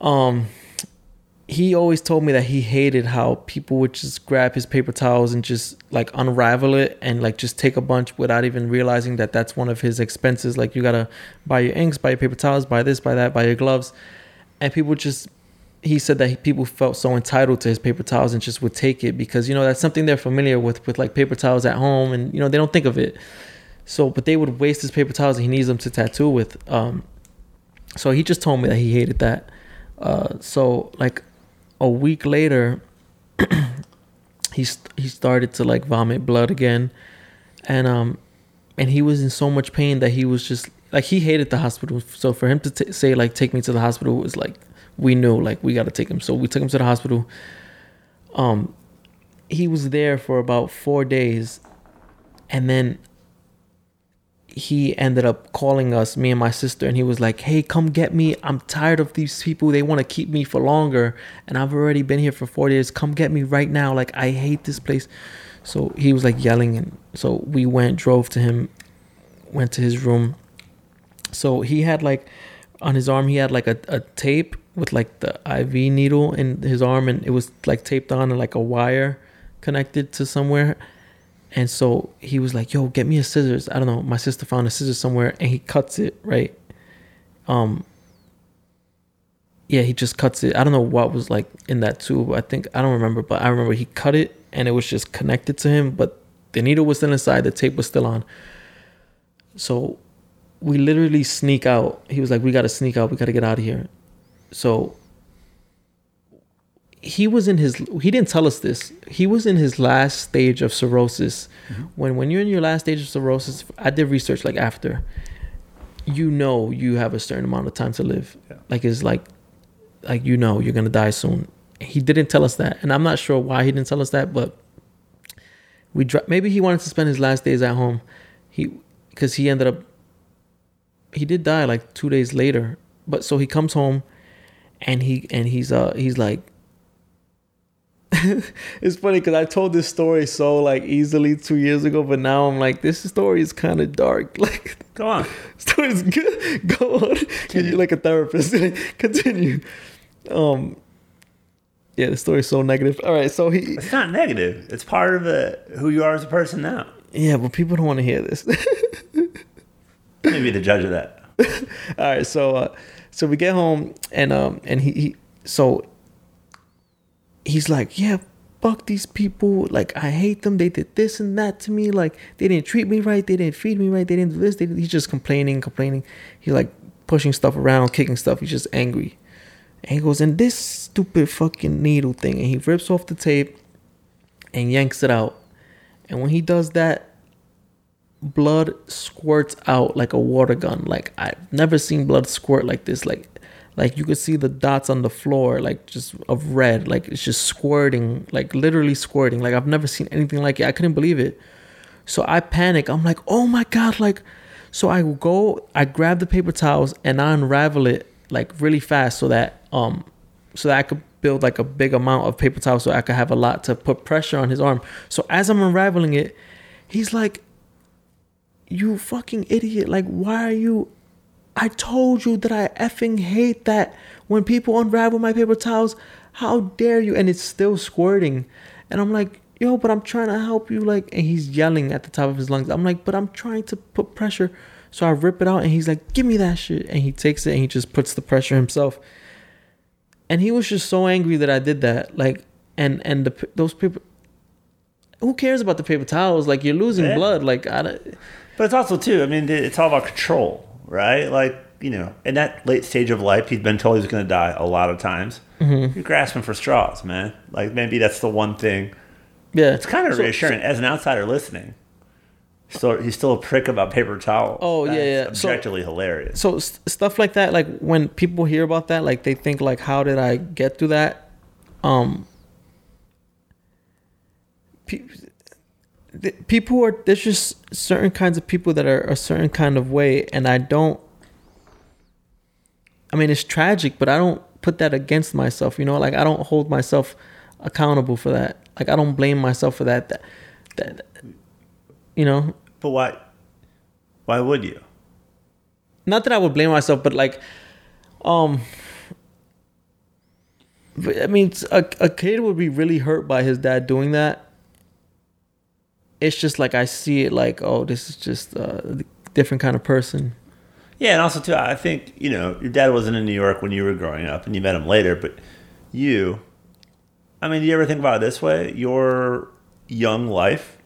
C: um, he always told me that he hated how people would just grab his paper towels and just like unravel it and like just take a bunch without even realizing that that's one of his expenses. Like you gotta buy your inks, buy your paper towels, buy this, buy that, buy your gloves, and people just. He said that he, people felt so entitled to his paper towels and just would take it because you know that's something they're familiar with with like paper towels at home and you know they don't think of it. So, but they would waste his paper towels and he needs them to tattoo with. Um, so he just told me that he hated that. Uh, so like a week later, he st- he started to like vomit blood again, and um, and he was in so much pain that he was just like he hated the hospital. So for him to t- say like take me to the hospital was like we knew like we got to take him. So we took him to the hospital. Um, he was there for about four days, and then he ended up calling us, me and my sister, and he was like, Hey, come get me. I'm tired of these people. They want to keep me for longer. And I've already been here for four days. Come get me right now. Like, I hate this place. So he was like yelling. And so we went, drove to him, went to his room. So he had like on his arm, he had like a, a tape with like the IV needle in his arm, and it was like taped on and like a wire connected to somewhere. And so he was like, "Yo, get me a scissors." I don't know. My sister found a scissors somewhere, and he cuts it right. Um. Yeah, he just cuts it. I don't know what was like in that tube. I think I don't remember, but I remember he cut it, and it was just connected to him. But the needle was still inside. The tape was still on. So we literally sneak out. He was like, "We got to sneak out. We got to get out of here." So he was in his he didn't tell us this. He was in his last stage of cirrhosis. Mm-hmm. When when you're in your last stage of cirrhosis i did research like after. You know you have a certain amount of time to live.
A: Yeah.
C: like it's like like you know you're gonna die soon. He didn't tell us that and i'm not sure why he didn't tell us that but we dri- maybe he wanted to spend his last days at home. He because he ended up he did die like two days later. But so he comes home and he and he's uh he's like it's funny because I told this story so like easily two years ago, but now I'm like, this story is kind of dark. Like,
A: Go on.
C: story's good. Go on. You're like a therapist. Continue. Um, yeah, the story's so negative. All right, so he,
A: It's not negative. It's part of uh, who you are as a person now.
C: yeah, but people don't want to hear this.
A: Let me be the judge of that.
C: All right, so uh, so we get home and um and he, he so he's like, yeah, fuck these people. Like I hate them. They did this and that to me. Like they didn't treat me right. They didn't feed me right. They didn't do this. They, he's just complaining, complaining. He like pushing stuff around, kicking stuff. He's just angry. And he goes, in this stupid fucking needle thing. And he rips off the tape and yanks it out. And when he does that, blood squirts out like a water gun. Like I've never seen blood squirt like this. Like like you could see the dots on the floor, like just of red. Like it's just squirting, like literally squirting. Like I've never seen anything like it. I couldn't believe it. So I panic. I'm like, oh my god, like so I go, I grab the paper towels and I unravel it like really fast so that um so that I could build like a big amount of paper towels so I could have a lot to put pressure on his arm. So as I'm unraveling it, he's like, You fucking idiot. Like, why are you I told you that I effing hate that when people unravel my paper towels. How dare you? And it's still squirting. And I'm like, yo, but I'm trying to help you. Like, and he's yelling at the top of his lungs. I'm like, but I'm trying to put pressure. So I rip it out and he's like, give me that shit. And he takes it and he just puts the pressure himself. And he was just so angry that I did that. Like, and, and the, those people, who cares about the paper towels? Like, you're losing
A: Yeah.
C: blood. Like, I don't,
A: But it's also too. I mean, it's all about control, right? Like you know, in that late stage of life, he's been told he's going to die a lot of times.
C: Mm-hmm.
A: You're grasping for straws, man. Like maybe that's the one thing.
C: yeah.
A: It's kind of
C: So-
A: reassuring as an outsider listening. So he's still a prick about paper towels.
C: Oh, yeah, yeah.
A: That's
C: So-
A: objectively hilarious.
C: so s- stuff like that like when people hear about that like they think like how did i get through that um pe- the- people are there's just certain kinds of people that are a certain kind of way and i don't i mean it's tragic but i don't put that against myself you know like i don't hold myself accountable for that like i don't blame myself for that that, that you know
A: But why? Why would you?
C: not that I would blame myself, but like, um, I mean, a a kid would be really hurt by his dad doing that. It's just like I see it like, oh, this is just a different kind of person.
A: Yeah, and also too, I think you know your dad wasn't in New York when you were growing up, and you met him later. But you, I mean, do you ever think about it this way? Your young life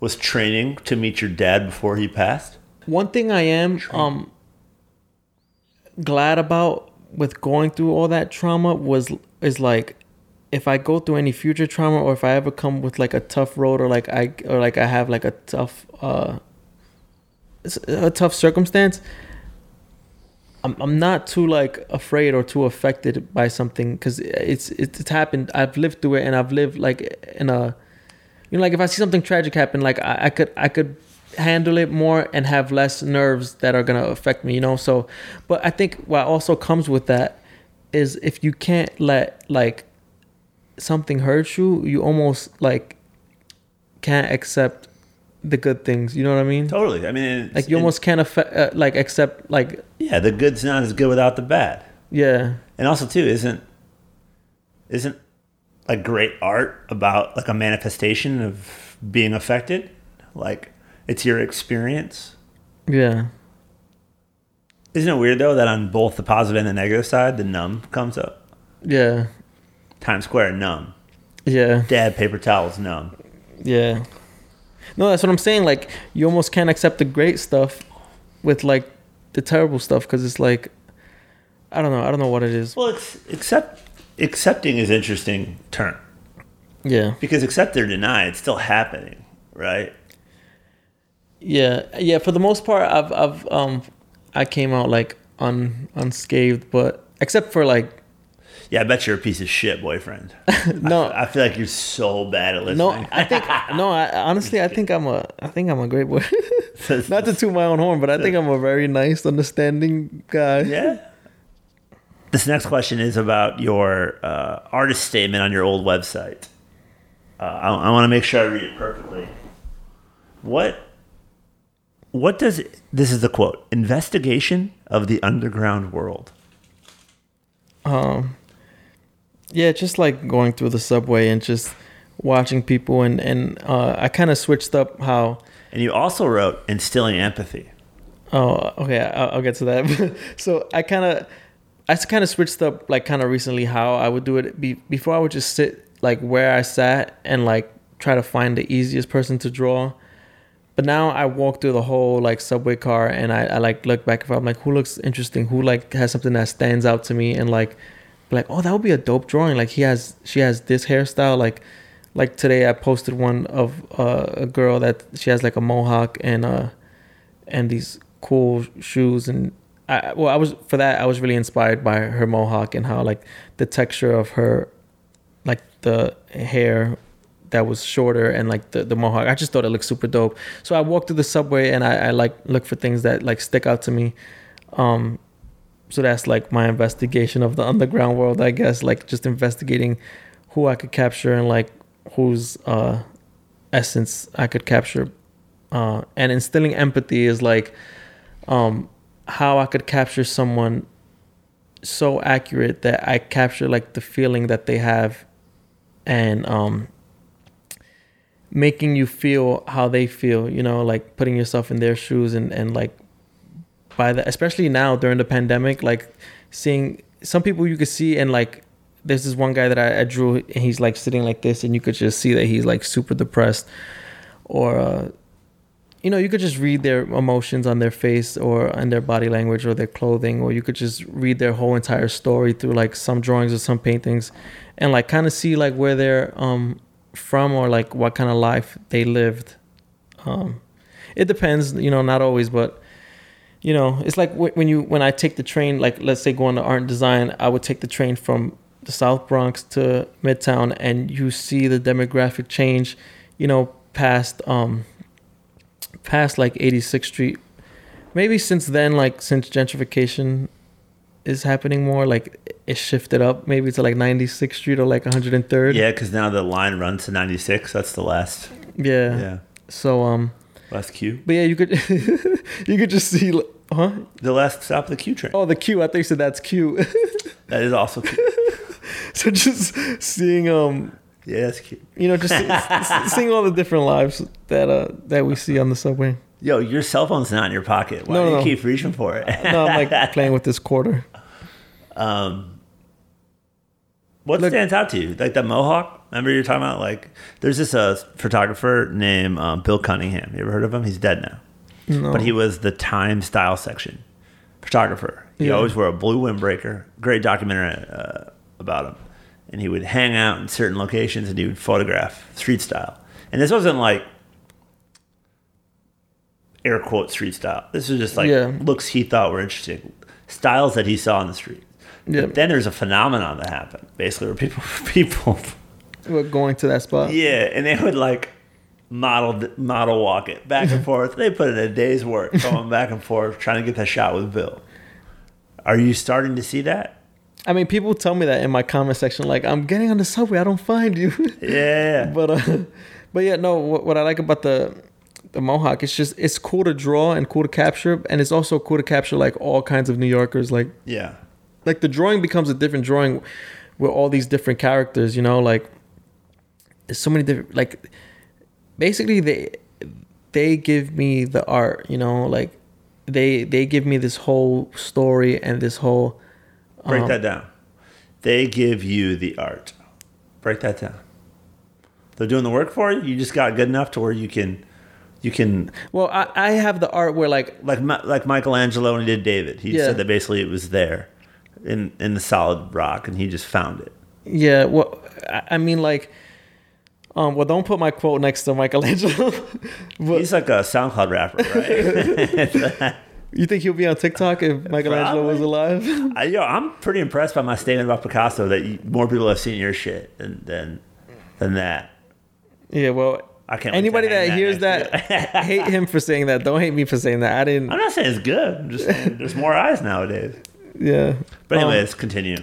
A: was training to meet your dad before he passed.
C: One thing I am um glad about with going through all that trauma was is like if I go through any future trauma or if I ever come with like a tough road or like I or like I have like a tough uh a tough circumstance I'm I'm not too like afraid or too affected by something it's it's it's happened. I've lived through it and I've lived like in a you know like if I see something tragic happen like I, I could I could handle it more and have less nerves that are gonna affect me you know? So but I think what also comes with that is if you can't let like something hurts you you almost like can't accept the good things you know what I mean
A: Totally. I mean, it's-
C: like you almost can't affect, uh, like accept like
A: yeah, the good's not as good without the bad.
C: yeah
A: And also too, isn't isn't like great art about like a manifestation of being affected? Like it's your experience.
C: yeah
A: Isn't it weird though that on both the positive and the negative side, the numb comes up?
C: yeah
A: Times Square numb.
C: yeah
A: Dad paper towels numb.
C: Yeah. No, that's what I'm saying. Like, you almost can't accept the great stuff with like the terrible stuff because it's like, I don't know. I don't know what it is.
A: Well, it's accept accepting is interesting term
C: Yeah.
A: because accept or deny, it's still happening, right?
C: Yeah. Yeah. For the most part, I've, I've, um, I came out like un, unscathed, but except for like,
A: Yeah, I bet you're a piece of shit boyfriend.
C: no,
A: I feel like you're so bad at listening.
C: no, I think, no, I honestly, I think I'm a, I think I'm a great boy. Not to toot my own horn, but I think I'm a very nice, understanding guy.
A: Yeah. This next question is about your uh, artist statement on your old website. Uh, I, I want to make sure I read it perfectly. What? What does this is the quote? Investigation of the underground world.
C: um yeah just like going through the subway and just watching people and and uh i kind of switched up how
A: And you also wrote instilling empathy.
C: oh okay i'll, I'll get to that. So i kind of i kind of switched up like kind of recently how i would do it. Be, before i would just sit like where i sat and like try to find the easiest person to draw. But now I walk through the whole like subway car and I, I like look back if I'm like who looks interesting, who like has something that stands out to me? And like like, oh that would be a dope drawing. Like he has she has this hairstyle. Like like today I posted one of uh, a girl that she has like a mohawk and uh and these cool shoes and I well I was for that I was really inspired by her mohawk and how like the texture of her like the hair that was shorter and like the, the mohawk. I just thought it looked super dope. So I walked through the subway and I, I like look for things that like stick out to me. Um, so that's like my investigation of the underground world, I guess. Like just investigating who I could capture and like whose uh, essence I could capture. Uh, and instilling empathy is like um, how I could capture someone so accurate that I capture like the feeling that they have and um making you feel how they feel, you know, like putting yourself in their shoes and, and like by the especially now during the pandemic, like seeing some people you could see and like there's this one guy that I, I drew and he's like sitting like this and you could just see that he's like super depressed or uh, you know you could just read their emotions on their face or on their body language or their clothing or you could just read their whole entire story through like some drawings or some paintings and like kind of see like where they're um from or like what kind of life they lived. Um, it depends, you know, not always, but you know, it's like when you when I take the train, like let's say going to art and design, I would take the train from the South Bronx to Midtown, and you see the demographic change, you know, past um past like 86th Street. Maybe since then, like since gentrification is happening more, like it shifted up maybe to like 96th Street or like 103rd.
A: Yeah, because now the line runs to 96. That's the last.
C: Yeah.
A: Yeah.
C: So um.
A: Last queue.
C: But yeah, you could you could just see, huh?
A: The last stop of the Q train.
C: Oh, the Q. I think you said that's Q.
A: that is also Q.
C: so just seeing um.
A: Yeah, that's cute.
C: You know, just seeing all the different lives that uh that we see on the subway.
A: Yo, your cell phone's not in your pocket. Why
C: No,
A: do you
C: no.
A: keep reaching for it?
C: No, I'm like playing with this quarter.
A: Um, what
C: Look-
A: stands out to you? Like the mohawk? Remember you're talking about? Like, there's this uh, photographer named um, Bill Cunningham. You ever heard of him? He's dead now.
C: No.
A: But he was the Time style section photographer. He
C: Yeah.
A: always wore a blue windbreaker. Great documentary uh, about him. And he would hang out in certain locations and he would photograph street style. And this wasn't like air quote street style. This was just like
C: Yeah.
A: looks he thought were interesting, styles that he saw on the street.
C: Yeah.
A: But then there's a phenomenon that happened, basically, where people people
C: We're going to that spot.
A: yeah, and they would like model model walk it back and forth. They put in a day's work going back and forth trying to get that shot with Bill. Are you starting to see that?
C: I mean, people tell me that in my comment section, like I'm getting on the subway, I don't find you.
A: Yeah.
C: but uh, but yeah, no. What, what I like about the the mohawk, it's just it's cool to draw and cool to capture, and it's also cool to capture like all kinds of New Yorkers. Like
A: Yeah.
C: like the drawing becomes a different drawing with all these different characters. You know, like there's so many different like basically they they give me the art. You know, like they they give me this whole story and this whole
A: Break
C: um,
A: that down. They give you the art. Break that down. They're doing the work for you. You just got good enough to where you can, you can
C: Well, I, I have the art where like
A: like like Michelangelo when he did David. He
C: Yeah.
A: said that basically it was there, in in the solid rock, and he just found it.
C: Yeah, well, I mean, like, um, well, don't put my quote next to Michelangelo. but
A: He's like a SoundCloud rapper, right?
C: you think he'll be on TikTok if Michelangelo was alive?
A: I, yo, I'm pretty impressed by my statement about Picasso that you, more people have seen your shit than than, than that.
C: yeah, well,
A: I can't.
C: anybody
A: hang
C: that hears that, hate him for saying that. Don't hate me for saying that. I didn't.
A: I'm not saying it's good. I'm just saying there's more eyes nowadays.
C: Yeah,
A: But anyways, Um, continue.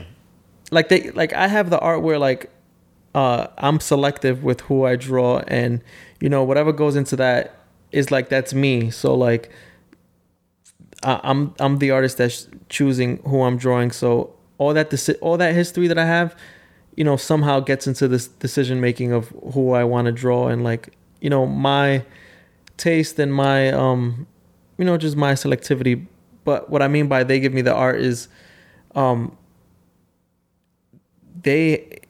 C: like they, like I have the art where like, uh, I'm selective with who I draw, and you know whatever goes into that is like that's me. So like, I, I'm I'm the artist that's choosing who I'm drawing. So all that deci- all that history that I have, you know, somehow gets into this decision making of who I want to draw and like you know my taste and my um you know just my selectivity. But what I mean by they give me the art is um they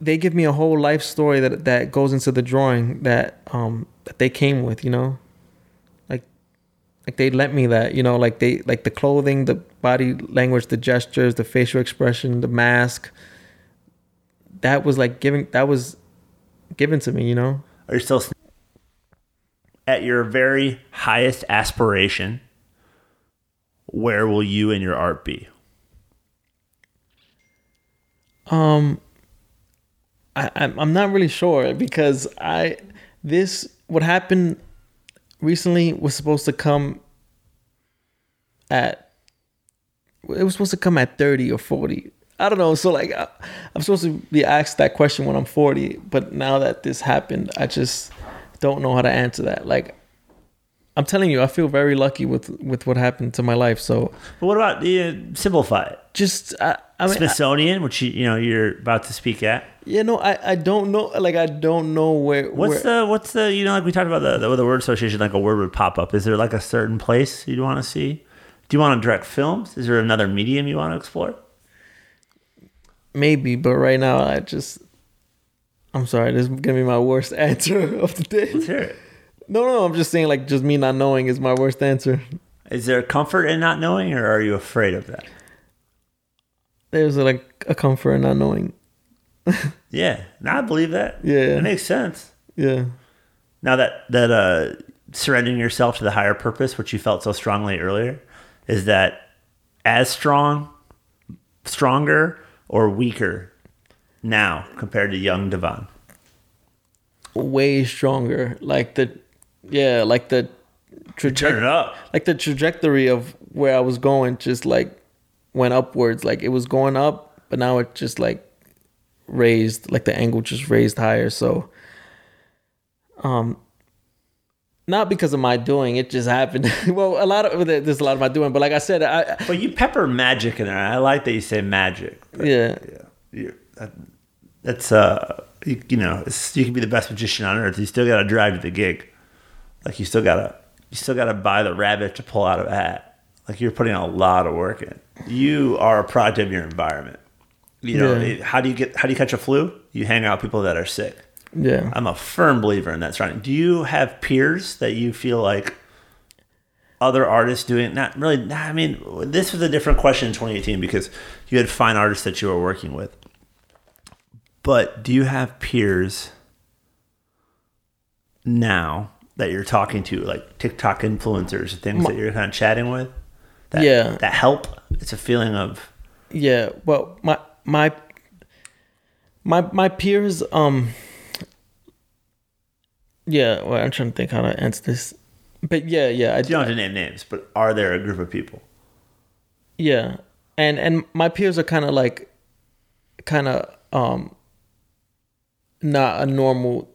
C: they give me a whole life story that that goes into the drawing that um that they came with, you know. Like like they lent me that, you know, like they like the clothing, the body language, the gestures, the facial expression, the mask. That was like giving that was given to me, you know.
A: Are you still at your very highest aspiration? Where will you and your art be?
C: Um, I I'm not really sure because I this what happened recently was supposed to come at it was supposed to come at 30 or 40 i don't know. So like I, i'm supposed to be asked that question when i'm 40 but now that this happened i just don't know how to answer that. Like i'm telling you i feel very lucky with with what happened to my life. So
A: But what about the uh, simplify it?
C: Just i, I mean I-
A: Smithsonian, which you, you know you're about to speak at.
C: you know i i don't know like i don't know where
A: What's
C: where,
A: the what's the you know like we talked about the, the the word association like a word would pop up. Is there like a certain place you'd want to see? Do you want to direct films? Is there another medium you want to explore?
C: Maybe, but right now I just I'm sorry, this is gonna be my worst answer of the day.
A: Let's hear it.
C: No, no, I'm just saying like just me not knowing is my worst answer.
A: Is there comfort in not knowing, or are you afraid of that?
C: There's like a comfort in not knowing.
A: Yeah, no, I believe that.
C: Yeah.
A: it makes sense.
C: Yeah.
A: Now that that uh, surrendering yourself to the higher purpose, which you felt so strongly earlier, is that as strong, stronger, or weaker now compared to young Devon?
C: Way stronger. Like the yeah, like the
A: Turn it up.
C: like the trajectory of where I was going just like went upwards. Like it was going up, but now it just like raised, like the angle just raised higher. So, um, not because of my doing, it just happened. well, a lot of there's a lot of my doing, but like I said, I
A: But you pepper magic in there. I like that you say magic.
C: yeah,
A: Yeah, that, that's uh, you, you know, it's, you can be the best magician on earth. You still got to drive to the gig. Like you still gotta, you still gotta buy the rabbit to pull out of a hat. Like you're putting a lot of work in. You are a product of your environment. You know,
C: Yeah.
A: it- how do you get, how do you catch a flu? You hang out with people that are sick.
C: yeah.
A: I'm a firm believer in that. Surrounding. Do you have peers that you feel like other artists doing? Not really. nah, I mean, this was a different question in 2018 because you had fine artists that you were working with. But do you have peers now that you're talking to, like TikTok influencers, things that you're kind of chatting with? That,
C: Yeah.
A: that help. It's a feeling of
C: Yeah, well, my my my my peers, um, yeah. Well, I'm trying to think how to answer this, but yeah, yeah, I
A: you don't have to name names, but are there a group of people?
C: yeah, and and my peers are kind of like, kind of um, not a normal.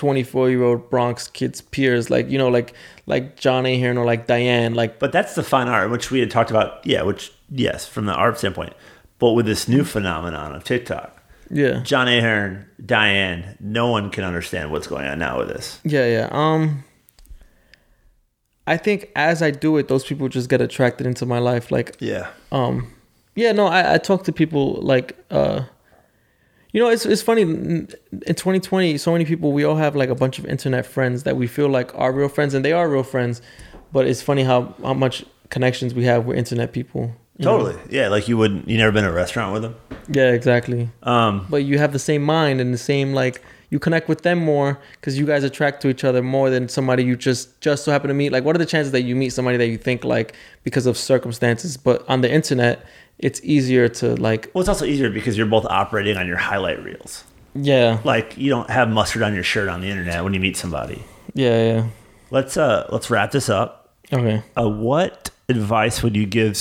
C: 24 year old Bronx kids peers like you know like like John Ahearn or like Diane like
A: But that's the fine art, which we had talked about. Yeah, which yes, from the art standpoint. But with this new phenomenon of TikTok,
C: yeah
A: John Ahearn, Diane, no one can understand what's going on now with this.
C: Yeah, yeah. Um I think as I do it, those people just get attracted into my life. Like,
A: Yeah,
C: um yeah, no, I, I talk to people like uh you know, it's it's funny in in 2020, so many people we all have like a bunch of internet friends that we feel like are real friends and they are real friends, but it's funny how how much connections we have with internet people. you know?
A: totally. Yeah, like you wouldn't. You never been to a restaurant with them.
C: Yeah, exactly.
A: Um,
C: but you have the same mind and the same like you connect with them more because you guys attract to each other more than somebody you just just so happen to meet like what are the chances that you meet somebody that you think like because of circumstances but on the internet it's easier to like
A: well, it's also easier because you're both operating on your highlight reels.
C: yeah
A: Like you don't have mustard on your shirt on the internet when you meet somebody.
C: yeah yeah
A: Let's uh, let's wrap this up.
C: okay
A: Uh, what advice would you give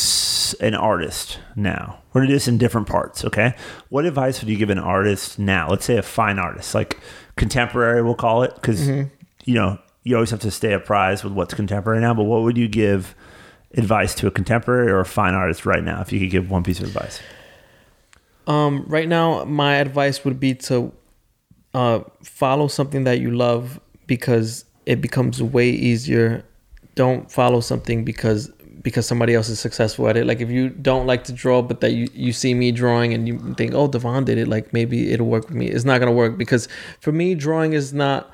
A: an artist now? We're gonna do this in different parts, okay? What advice would you give an artist now? Let's say a fine artist, like contemporary, we'll call it, because you know you always have to stay apprised with what's contemporary now. But what would you give advice to a contemporary or a fine artist right now? If you could give one piece of advice,
C: um right now my advice would be to uh follow something that you love because it becomes way easier don't follow something because because somebody else is successful at it. Like if you don't like to draw, but that you, you see me drawing and you think, oh, Devon did it, like maybe it'll work with me. It's not gonna work because for me, drawing is not.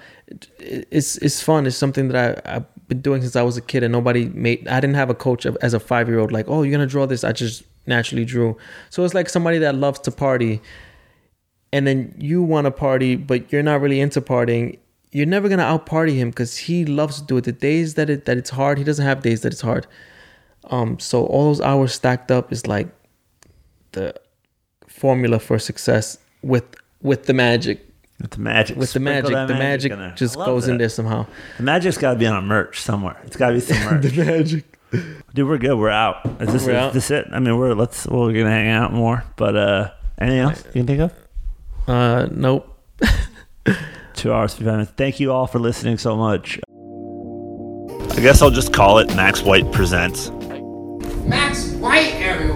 C: It's it's fun. It's something that I I've been doing since I was a kid, and nobody made. I didn't have a coach as a five year old. Like, oh, you're gonna draw this. I just naturally drew. So it's like somebody that loves to party, and then you want to party, but you're not really into partying you're never gonna out party him because he loves to do it. The days that it that it's hard, he doesn't have days that it's hard. Um, so all those hours stacked up is like the formula for success with with the magic.
A: With the magic.
C: With the magic, the magic,
A: in there.
C: just
A: I love
C: goes in there somehow.
A: The magic's got to be on a merch somewhere. It's got to be some merch.
C: The magic.
A: Dude, we're good. We're out. Is this,
C: We're
A: is
C: out.
A: this it? I mean, we're let's we're gonna hang out more. But uh anything else you can think of?
C: Uh, nope.
A: Two hours, fifty minutes. Thank you all for listening so much. I guess I'll just call it Max White Presents.
B: Max White, everyone.